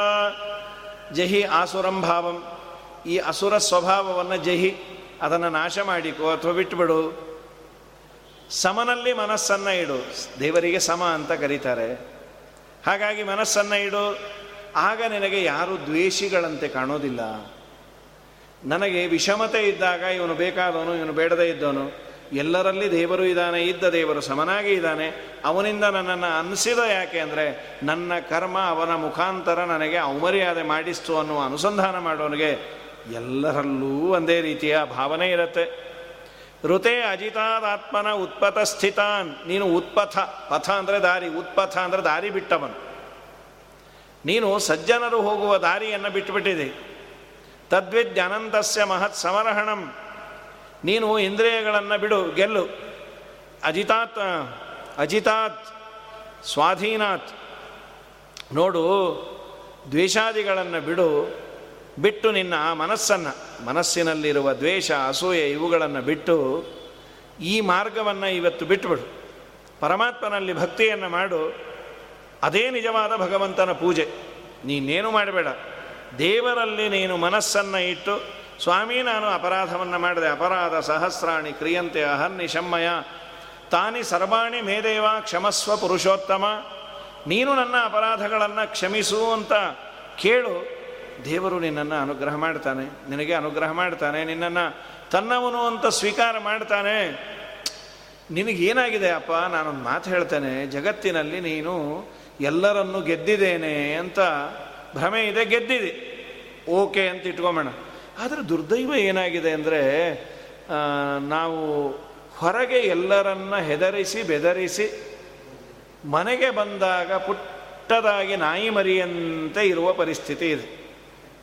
ಜಹಿ ಆಸುರಂ ಭಾವಂ. ಈ ಅಸುರ ಸ್ವಭಾವವನ್ನು ಜಹಿ, ಅದನ್ನು ನಾಶ ಮಾಡಿಕೋ ಅಥವಾ ಬಿಟ್ಟುಬಿಡು ಸಮನಲ್ಲಿ ಮನಸ್ಸನ್ನು ಇಡು. ದೇವರಿಗೆ ಸಮ ಅಂತ ಕರೀತಾರೆ. ಹಾಗಾಗಿ ಮನಸ್ಸನ್ನು ಇಡು. ಆಗ ನಿನಗೆ ಯಾರು ದ್ವೇಷಿಗಳಂತೆ ಕಾಣೋದಿಲ್ಲ. ನನಗೆ ವಿಷಮತೆ ಇದ್ದಾಗ ಇವನು ಬೇಕಾದವನು, ಇವನು ಬೇಡದೇ ಇದ್ದವನು. ಎಲ್ಲರಲ್ಲಿ ದೇವರು ಇದ್ದಾನೆ, ಇದ್ದ ದೇವರು ಸಮನಾಗಿ ಇದ್ದಾನೆ. ಅವನಿಂದ ನನ್ನನ್ನು ಅನಿಸಿದ ಯಾಕೆ ಅಂದರೆ, ನನ್ನ ಕರ್ಮ ಅವನ ಮುಖಾಂತರ ನನಗೆ ಅವಮರ್ಯಾದೆ ಮಾಡಿಸ್ತು ಅನ್ನುವ ಅನುಸಂಧಾನ ಮಾಡೋನಿಗೆ ಎಲ್ಲರಲ್ಲೂ ಒಂದೇ ರೀತಿಯ ಭಾವನೆ ಇರುತ್ತೆ. ಋತೆ ಅಜಿತಾದಾತ್ಮನ ಉತ್ಪಥ ಸ್ಥಿತಾನ್. ನೀನು ಉತ್ಪಥ, ಪಥ ಅಂದರೆ ದಾರಿ, ಉತ್ಪಥ ಅಂದರೆ ದಾರಿ ಬಿಟ್ಟವನು. ನೀನು ಸಜ್ಜನರು ಹೋಗುವ ದಾರಿಯನ್ನು ಬಿಟ್ಟುಬಿಟ್ಟಿದೆ ತದ್ವಿದ್ಯನಂತಸ್ಯ ಮಹತ್ ಸಮರಹಣಂ. ನೀನು ಇಂದ್ರಿಯಗಳನ್ನು ಬಿಡು, ಗೆಲ್ಲು. ಅಜಿತಾತ್ ಅಜಿತಾತ್, ಸ್ವಾಧೀನಾತ್. ನೋಡು, ದ್ವೇಷಾದಿಗಳನ್ನು ಬಿಡು. ಬಿಟ್ಟು ನಿನ್ನ ಆ ಮನಸ್ಸನ್ನು, ಮನಸ್ಸಿನಲ್ಲಿರುವ ದ್ವೇಷ, ಅಸೂಯೆ ಇವುಗಳನ್ನು ಬಿಟ್ಟು ಈ ಮಾರ್ಗವನ್ನು ಇವತ್ತು ಬಿಟ್ಟುಬಿಡು ಪರಮಾತ್ಮನಲ್ಲಿ ಭಕ್ತಿಯನ್ನು ಮಾಡು. ಅದೇ ನಿಜವಾದ ಭಗವಂತನ ಪೂಜೆ. ನೀನೇನು ಮಾಡಬೇಡ. ದೇವರಲ್ಲಿ ನೀನು ಮನಸ್ಸನ್ನು ಇಟ್ಟು, ಸ್ವಾಮಿ ನಾನು ಅಪರಾಧವನ್ನು ಮಾಡಿದೆ. ಅಪರಾಧ, ಸಹಸ್ರಾಣಿ, ಕ್ರಿಯಂತೆ ಅಹರ್ನಿಶಮ್ಮಯ ತಾನಿ ಸರ್ವಾಣಿ ಮೇದೇವ ಕ್ಷಮಸ್ವ ಪುರುಷೋತ್ತಮ. ನೀನು ನನ್ನ ಅಪರಾಧಗಳನ್ನು ಕ್ಷಮಿಸು ಅಂತ ಕೇಳು. ದೇವರು ನಿನ್ನನ್ನು ಅನುಗ್ರಹ ಮಾಡ್ತಾನೆ, ನಿನಗೆ ಅನುಗ್ರಹ ಮಾಡ್ತಾನೆ, ನಿನ್ನನ್ನು ತನ್ನವನು ಅಂತ ಸ್ವೀಕಾರ ಮಾಡ್ತಾನೆ. ನಿನಗೇನಾಗಿದೆ ಅಪ್ಪ, ನಾನೊಂದು ಮಾತು ಹೇಳ್ತೇನೆ, ಜಗತ್ತಿನಲ್ಲಿ ನೀನು ಎಲ್ಲರನ್ನು ಗೆದ್ದಿದ್ದೇನೆ ಅಂತ ಭ್ರಮೆ ಇದೆ, ಗೆದ್ದಿದೆ. ಓಕೆ ಅಂತ ಇಟ್ಕೊಂಬೋಣ ಆದರೆ ದುರ್ದೈವ ಏನಾಗಿದೆ ಅಂದರೆ ನಾವು ಹೊರಗೆ ಎಲ್ಲರನ್ನ ಹೆದರಿಸಿ, ಬೆದರಿಸಿ, ಮನೆಗೆ ಬಂದಾಗ ಪುಟ್ಟದಾಗಿ ನಾಯಿ ಮರಿಯಂತೆ ಇರುವ ಪರಿಸ್ಥಿತಿ ಇದೆ.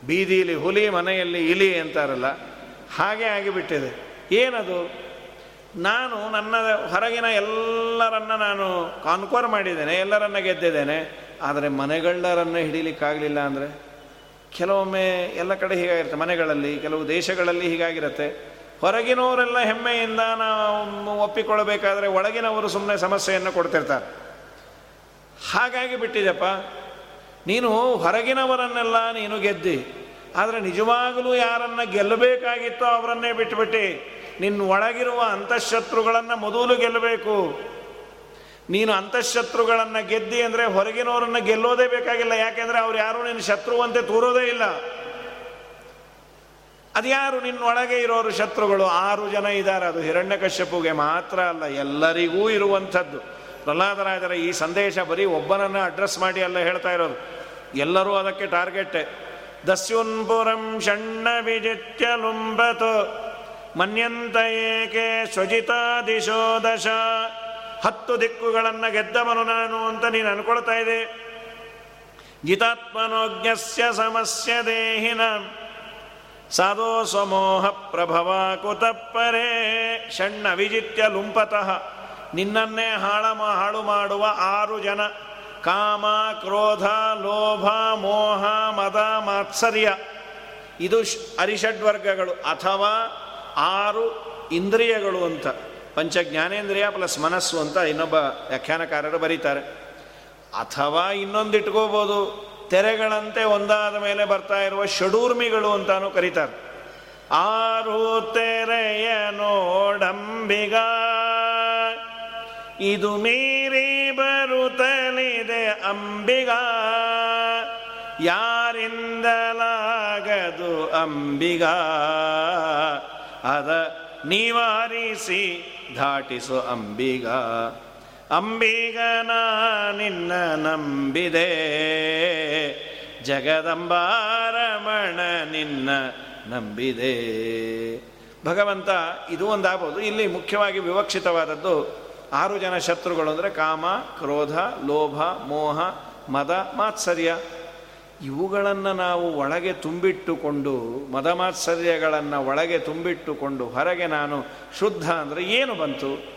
ಬೀದಿಲಿ ಹುಲಿ ಮನೆಯಲ್ಲಿ ಇಲಿ ಅಂತಾರಲ್ಲ, ಹಾಗೆ ಆಗಿಬಿಟ್ಟಿದೆ. ಏನದು? ನಾನು ನನ್ನ ಹೊರಗಿನ ಎಲ್ಲರನ್ನ ನಾನು ಕಾನ್ಕೋರ್ ಮಾಡಿದ್ದೇನೆ, ಎಲ್ಲರನ್ನ ಗೆದ್ದಿದ್ದೇನೆ, ಆದರೆ ಮನೆಗಳರನ್ನು ಹಿಡೀಲಿಕ್ಕಾಗಲಿಲ್ಲ ಅಂದರೆ? ಕೆಲವೊಮ್ಮೆ ಎಲ್ಲ ಕಡೆ ಹೀಗಾಗಿರುತ್ತೆ, ಮನೆಗಳಲ್ಲಿ, ಕೆಲವು ದೇಶಗಳಲ್ಲಿ ಹೀಗಾಗಿರುತ್ತೆ. ಹೊರಗಿನವರೆಲ್ಲ ಹೆಮ್ಮೆಯಿಂದ ನಾವು ಒಪ್ಪಿಕೊಳ್ಳಬೇಕಾದ್ರೆ ಒಳಗಿನವರು ಸುಮ್ಮನೆ ಸಮಸ್ಯೆಯನ್ನು ಕೊಡ್ತಿರ್ತಾರೆ. ಹಾಗಾಗಿ ಬಿಟ್ಟಿದೆಪ್ಪ ನೀನು ಹೊರಗಿನವರನ್ನೆಲ್ಲ ನೀನು ಗೆದ್ದಿ. ಆದರೆ ನಿಜವಾಗಲೂ ಯಾರನ್ನ ಗೆಲ್ಲಬೇಕಾಗಿತ್ತೋ ಅವರನ್ನೇ ಬಿಟ್ಟುಬಿಟ್ಟು ನಿನ್ನ ಒಳಗಿರುವ ಅಂತಃಶತ್ರುಗಳನ್ನು ಮೊದಲು ಗೆಲ್ಲಬೇಕು. ನೀನು ಅಂತಃಶತ್ರುಗಳನ್ನು ಗೆದ್ದಿ ಅಂದರೆ ಹೊರಗಿನವರನ್ನು ಗೆಲ್ಲೋದೇ ಬೇಕಾಗಿಲ್ಲ. ಯಾಕೆಂದರೆ ಅವ್ರು ಯಾರು ನಿನ್ನ ಶತ್ರುವಂತೆ ತೋರೋದೇ ಇಲ್ಲ. ಅದ್ಯಾರು ನಿನ್ನೊಳಗೆ ಇರೋರು ಶತ್ರುಗಳು? ಆರು ಜನ ಇದ್ದಾರೆ. ಅದು ಹಿರಣ್ಯಕಶ್ಯಪುಗೆ ಮಾತ್ರ ಅಲ್ಲ, ಎಲ್ಲರಿಗೂ ಇರುವಂಥದ್ದು. ಪ್ರಹ್ಲಾದರಾಜರ ಈ ಸಂದೇಶ ಬರೀ ಒಬ್ಬನನ್ನು ಅಡ್ರೆಸ್ ಮಾಡಿ ಅಲ್ಲ ಹೇಳ್ತಾ ಇರೋದು. ಎಲ್ಲರೂ ಅದಕ್ಕೆ ಟಾರ್ಗೆಟ್. ದಸ್ಯುನ್ಪುರಂ ಷಣ್ಣ ವಿಜಿತ್ಯ ಲುಂಬತು ಮನ್ಯಂತ ಏಕೆ ಸ್ವಜಿತಾದಿಶೋ ದಶ. ಹತ್ತು ದಿಕ್ಕುಗಳನ್ನು ಗೆದ್ದವನು ನಾನು ಅಂತ ನೀನು ಅನ್ಕೊಳ್ತಾ ಇದೆ ಜಿತಾತ್ಮನೋಜ್ಞಸ್ಯ ಸಮಸ್ಯ ದೇಹಿನ. ಸಾಧೋ ಸ್ವಮೋಹ ಪ್ರಭವ ಕುತಪ್ಪರೇ ಷಣ್ಣ ವಿಜಿತ್ಯ ಲುಂಪತಃ ನಿನ್ನನ್ನೇ ಹಾಳ ಹಾಳು ಮಾಡುವ ಆರು ಜನ. ಕಾಮ, ಕ್ರೋಧ, ಲೋಭ, ಮೋಹ, ಮದ, ಮಾತ್ಸರ್ಯ. ಇದು ಅರಿಷಡ್ವರ್ಗಗಳು ಅಥವಾ ಆರು ಇಂದ್ರಿಯಗಳು ಅಂತ. ಪಂಚ ಜ್ಞಾನೇಂದ್ರಿಯ ಪ್ಲಸ್ ಮನಸ್ಸು ಅಂತ ಇನ್ನೊಬ್ಬ ವ್ಯಾಖ್ಯಾನಕಾರರು ಬರೀತಾರೆ. ಅಥವಾ ಇನ್ನೊಂದು ಇಟ್ಕೋಬೋದು ತೆರೆಗಳಂತೆ ಒಂದಾದ ಮೇಲೆ ಬರ್ತಾ ಇರುವ ಷಡೂರ್ಮಿಗಳು ಅಂತಾನು ಕರೀತಾರೆ. ಆರು ತೆರೆಯ ನೋಡಂಬಿಗ. ಇದು ಮೀರಿ ಬರುತ್ತಲಿದೆ ಅಂಬಿಗ. ಯಾರಿಂದಲಾಗದು ಅಂಬಿಗ? ಅದ ನಿವಾರಿಸಿ ದಾಟಿಸು ಅಂಬಿಗ. ಅಂಬಿಗನ ನಿನ್ನ ನಂಬಿದೆ. ಜಗದಂಬಾರಮಣ ನಿನ್ನ ನಂಬಿದೆ. ಭಗವಂತ ಇದು ಒಂದಾಗ್ಬೋದು. ಇಲ್ಲಿ ಮುಖ್ಯವಾಗಿ ವಿವಕ್ಷಿತವಾದದ್ದು ಆರು ಜನ ಶತ್ರುಗಳು ಅಂದರೆ ಕಾಮ, ಕ್ರೋಧ, ಲೋಭ, ಮೋಹ, ಮದ, ಮಾತ್ಸರ್ಯ. ಇವುಗಳನ್ನು ನಾವು ಒಳಗೆ ತುಂಬಿಟ್ಟುಕೊಂಡು, ಮದ, ಮಾತ್ಸರ್ಯಗಳನ್ನು ಒಳಗೆ ತುಂಬಿಟ್ಟುಕೊಂಡು ಹೊರಗೆ ನಾನು ಶುದ್ಧ ಅಂದರೆ ಏನು ಬಂತು?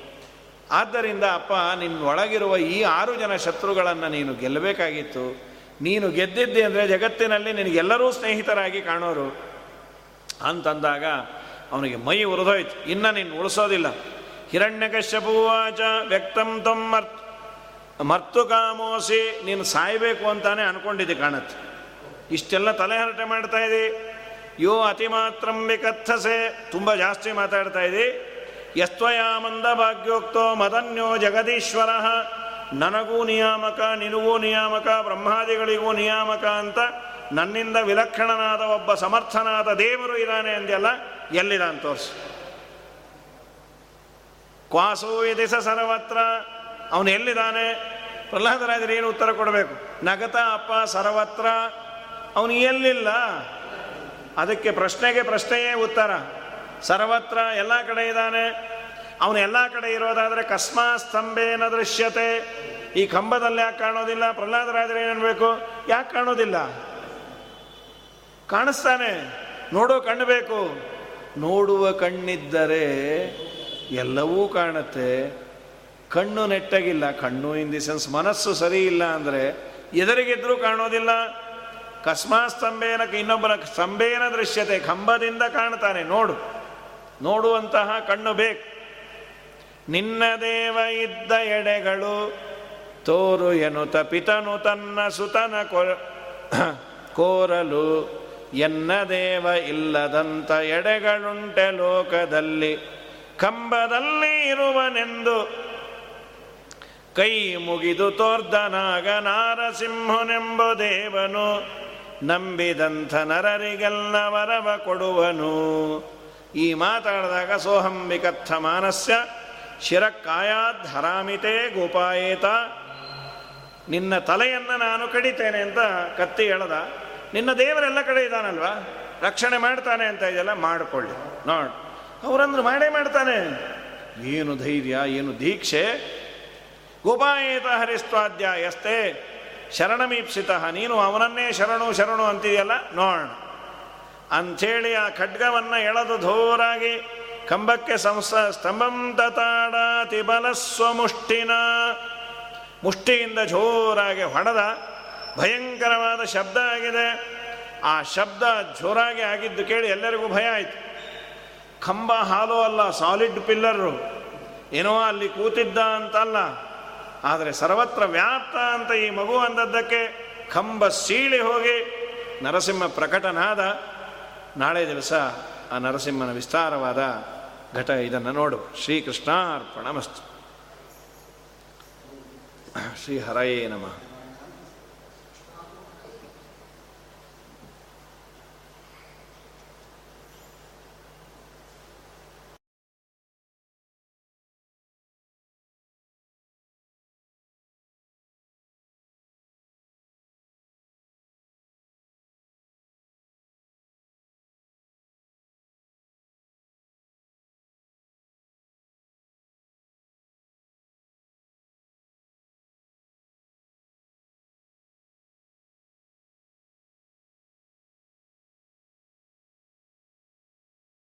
ಆದ್ದರಿಂದ ಅಪ್ಪ, ನಿನ್ನೊಳಗಿರುವ ಈ ಆರು ಜನ ಶತ್ರುಗಳನ್ನು ನೀನು ಗೆಲ್ಲಬೇಕಾಗಿತ್ತು. ನೀನು ಗೆದ್ದಿದ್ದೆ ಅಂದರೆ ಜಗತ್ತಿನಲ್ಲಿ ನಿನಗೆಲ್ಲರೂ ಸ್ನೇಹಿತರಾಗಿ ಕಾಣೋರು. ಅಂತಂದಾಗ ಅವನಿಗೆ ಮೈ ಉರಿದೋಯ್ತು. ಇನ್ನು ನೀನು ಉಳಿಸೋದಿಲ್ಲ. ಹಿರಣ್ಯಕಶ್ಯಪುವಾಚ ವ್ಯಕ್ತಂ ತಂ ಮರ್ತ್, ಮರ್ತು ಕಾಮೋಸಿ, ನೀನು ಸಾಯಬೇಕು ಅಂತಾನೆ ಅನ್ಕೊಂಡಿದ್ದೆ ಕಾಣತ್ತೆ. ಇಷ್ಟೆಲ್ಲ ತಲೆಹರಟೆ ಮಾಡ್ತಾ ಇದ್ದಿ ಯೋ ಅತಿ ಮಾತ್ರಂ ವಿಕಥಸೆ ತುಂಬ ಜಾಸ್ತಿ ಮಾತಾಡ್ತಾ ಇದ್ದಿ ಯಸ್ತ್ವಯಾ ಮಂದ ಭಾಗ್ಯೋಕ್ತೋ ಮದನ್ಯೋ ಜಗದೀಶ್ವರ. ನನಗೂ ನಿಯಾಮಕ, ನಿನಗೂ ನಿಯಾಮಕ, ಬ್ರಹ್ಮಾದಿಗಳಿಗೂ ನಿಯಾಮಕ ಅಂತ ನನ್ನಿಂದ ವಿಲಕ್ಷಣನಾದ ಒಬ್ಬ ಸಮರ್ಥನಾದ ದೇವರು ಇದ್ದಾನೆ ಅಂದೆಲ್ಲ ಎಲ್ಲಿದ ತೋರಿಸು. ಕ್ವಾಸು ದಿಸ ಸರ್ವತ್ರ. ಅವನು ಎಲ್ಲಿದ್ದಾನೆ? ಪ್ರಹ್ಲಾದರಾಜರು ಏನು ಉತ್ತರ ಕೊಡಬೇಕು? ನಗತ ಅಪ್ಪ ಸರ್ವತ್ರ. ಅವನು ಎಲ್ಲಿಲ್ಲ? ಅದಕ್ಕೆ ಪ್ರಶ್ನೆಗೆ ಪ್ರಶ್ನೆಯೇ ಉತ್ತರ. ಸರ್ವತ್ರ ಎಲ್ಲ ಕಡೆ ಇದ್ದಾನೆ. ಅವನು ಎಲ್ಲ ಕಡೆ ಇರೋದಾದರೆ ಕಸ್ಮಾ ಸ್ತಂಭೇನ ದೃಶ್ಯತೆ. ಈ ಕಂಬದಲ್ಲಿ ಯಾಕೆ ಕಾಣೋದಿಲ್ಲ? ಪ್ರಹ್ಲಾದರಾಜರು ಏನನ್ಬೇಕು ಯಾಕೆ ಕಾಣೋದಿಲ್ಲ? ಕಾಣಿಸ್ತಾನೆ. ನೋಡೋ ಕಣ್ಣು ಬೇಕು. ನೋಡುವ ಕಣ್ಣಿದ್ದರೆ ಎಲ್ಲವೂ ಕಾಣುತ್ತೆ. ಕಣ್ಣು ನೆಟ್ಟಗಿಲ್ಲ. ಕಣ್ಣು ಇನ್ ದಿ ಸೆನ್ಸ್ ಮನಸ್ಸು ಸರಿ ಇಲ್ಲ ಅಂದರೆ ಎದುರಿಗಿದ್ರೂ ಕಾಣೋದಿಲ್ಲ. ಕಸ್ಮಾ ಸ್ತಂಭೇನ ಇನ್ನೊಬ್ಬನ ಸ್ತಂಭೇನ ದೃಶ್ಯತೆ, ಕಂಬದಿಂದ ಕಾಣ್ತಾನೆ. ನೋಡು. ನೋಡುವಂತಹ ಕಣ್ಣು ಬೇಕು. ನಿನ್ನ ದೇವ ಇದ್ದ ಎಡೆಗಳು ತೋರು ಎನುತ ಪಿತನು ತನ್ನ ಸುತನ ಕೋರಲು ಎನ್ನ ದೇವ ಇಲ್ಲದಂತ ಎಡೆಗಳುಂಟೆ ಲೋಕದಲ್ಲಿ. ಕಂಬದಲ್ಲಿ ಇರುವನೆಂದು ಕೈ ಮುಗಿದು ತೋರ್ದನಾಗ ನಾರಸಿಂಹನೆಂಬ ದೇವನು ನಂಬಿದಂಥ ನರರಿಗೆಲ್ಲ ವರವ ಕೊಡುವನು. ಈ ಮಾತಾಡಿದಾಗ ಸೋಹಂಬಿಕತ್ಥ ಮಾನಸ್ಯ ಶಿರಕ್ಕಾಯಾದ್ ಹರಾಮಿತೆ ಗೋಪಾಯೇತ, ನಿನ್ನ ತಲೆಯನ್ನು ನಾನು ಕಡಿತೇನೆ ಅಂತ ಕತ್ತಿ ಹೇಳದ. ನಿನ್ನ ದೇವರೆಲ್ಲ ಕಡೆ ಇದ್ದಾನಲ್ವಾ? ರಕ್ಷಣೆ ಮಾಡ್ತಾನೆ ಅಂತ ಇದೆಲ್ಲ ಮಾಡಿಕೊಳ್ಳಿ. ನೋಡ್. ಅವರಂದ್ರೆ ಮಾಡೇ ಮಾಡ್ತಾನೆ. ಏನು ಧೈರ್ಯ, ಏನು ದೀಕ್ಷೆ? ಗೋಪಾಯೇತ ಹರಿಸ್ವಾದ್ಯ ಎಷ್ಟೇ ಶರಣಮೀಪ್ಸಿತ. ನೀನು ಅವನನ್ನೇ ಶರಣು ಶರಣು ಅಂತಿದೆಯಲ್ಲ? ನೋಡ. ಅಂಥೇಳಿ ಆ ಖಡ್ಗವನ್ನು ಎಳೆದು ಧೋರಾಗಿ ಕಂಬಕ್ಕೆ ಸಂಸ, ಸ್ತಂಭಂ ತತಾಡಾತಿ ಬಲಸ್ವಮುಷ್ಟಿನ. ಮುಷ್ಟಿಯಿಂದ ಜೋರಾಗಿ ಹೊಡೆದ. ಭಯಂಕರವಾದ ಶಬ್ದ ಆಗಿದೆ. ಆ ಶಬ್ದ ಜೋರಾಗಿ ಆಗಿದ್ದು ಕೇಳಿ ಎಲ್ಲರಿಗೂ ಭಯ ಆಯಿತು. ಕಂಬ ಹಾಲು ಅಲ್ಲ ಸಾಲಿಡ್ ಪಿಲ್ಲರು ಏನೋ ಅಲ್ಲಿ ಕೂತಿದ್ದ ಅಂತಲ್ಲ. ಆದರೆ ಸರ್ವತ್ರ ವ್ಯಾಪ್ತ ಅಂತ ಈ ಮಗು ಅಂದದ್ದಕ್ಕೆ ಕಂಬ ಸೀಳಿ ಹೋಗಿ ನರಸಿಂಹ ಪ್ರಕಟನಾದ. ನಾಳೆ ದಿವಸ ಆ ನರಸಿಂಹನ ವಿಸ್ತಾರವಾದ ಘಟ ಇದನ್ನು ನೋಡು. ಶ್ರೀಕೃಷ್ಣಾರ್ಪಣ ಮಸ್ತು ಶ್ರೀ ಹರಯೇ ನಮಃ.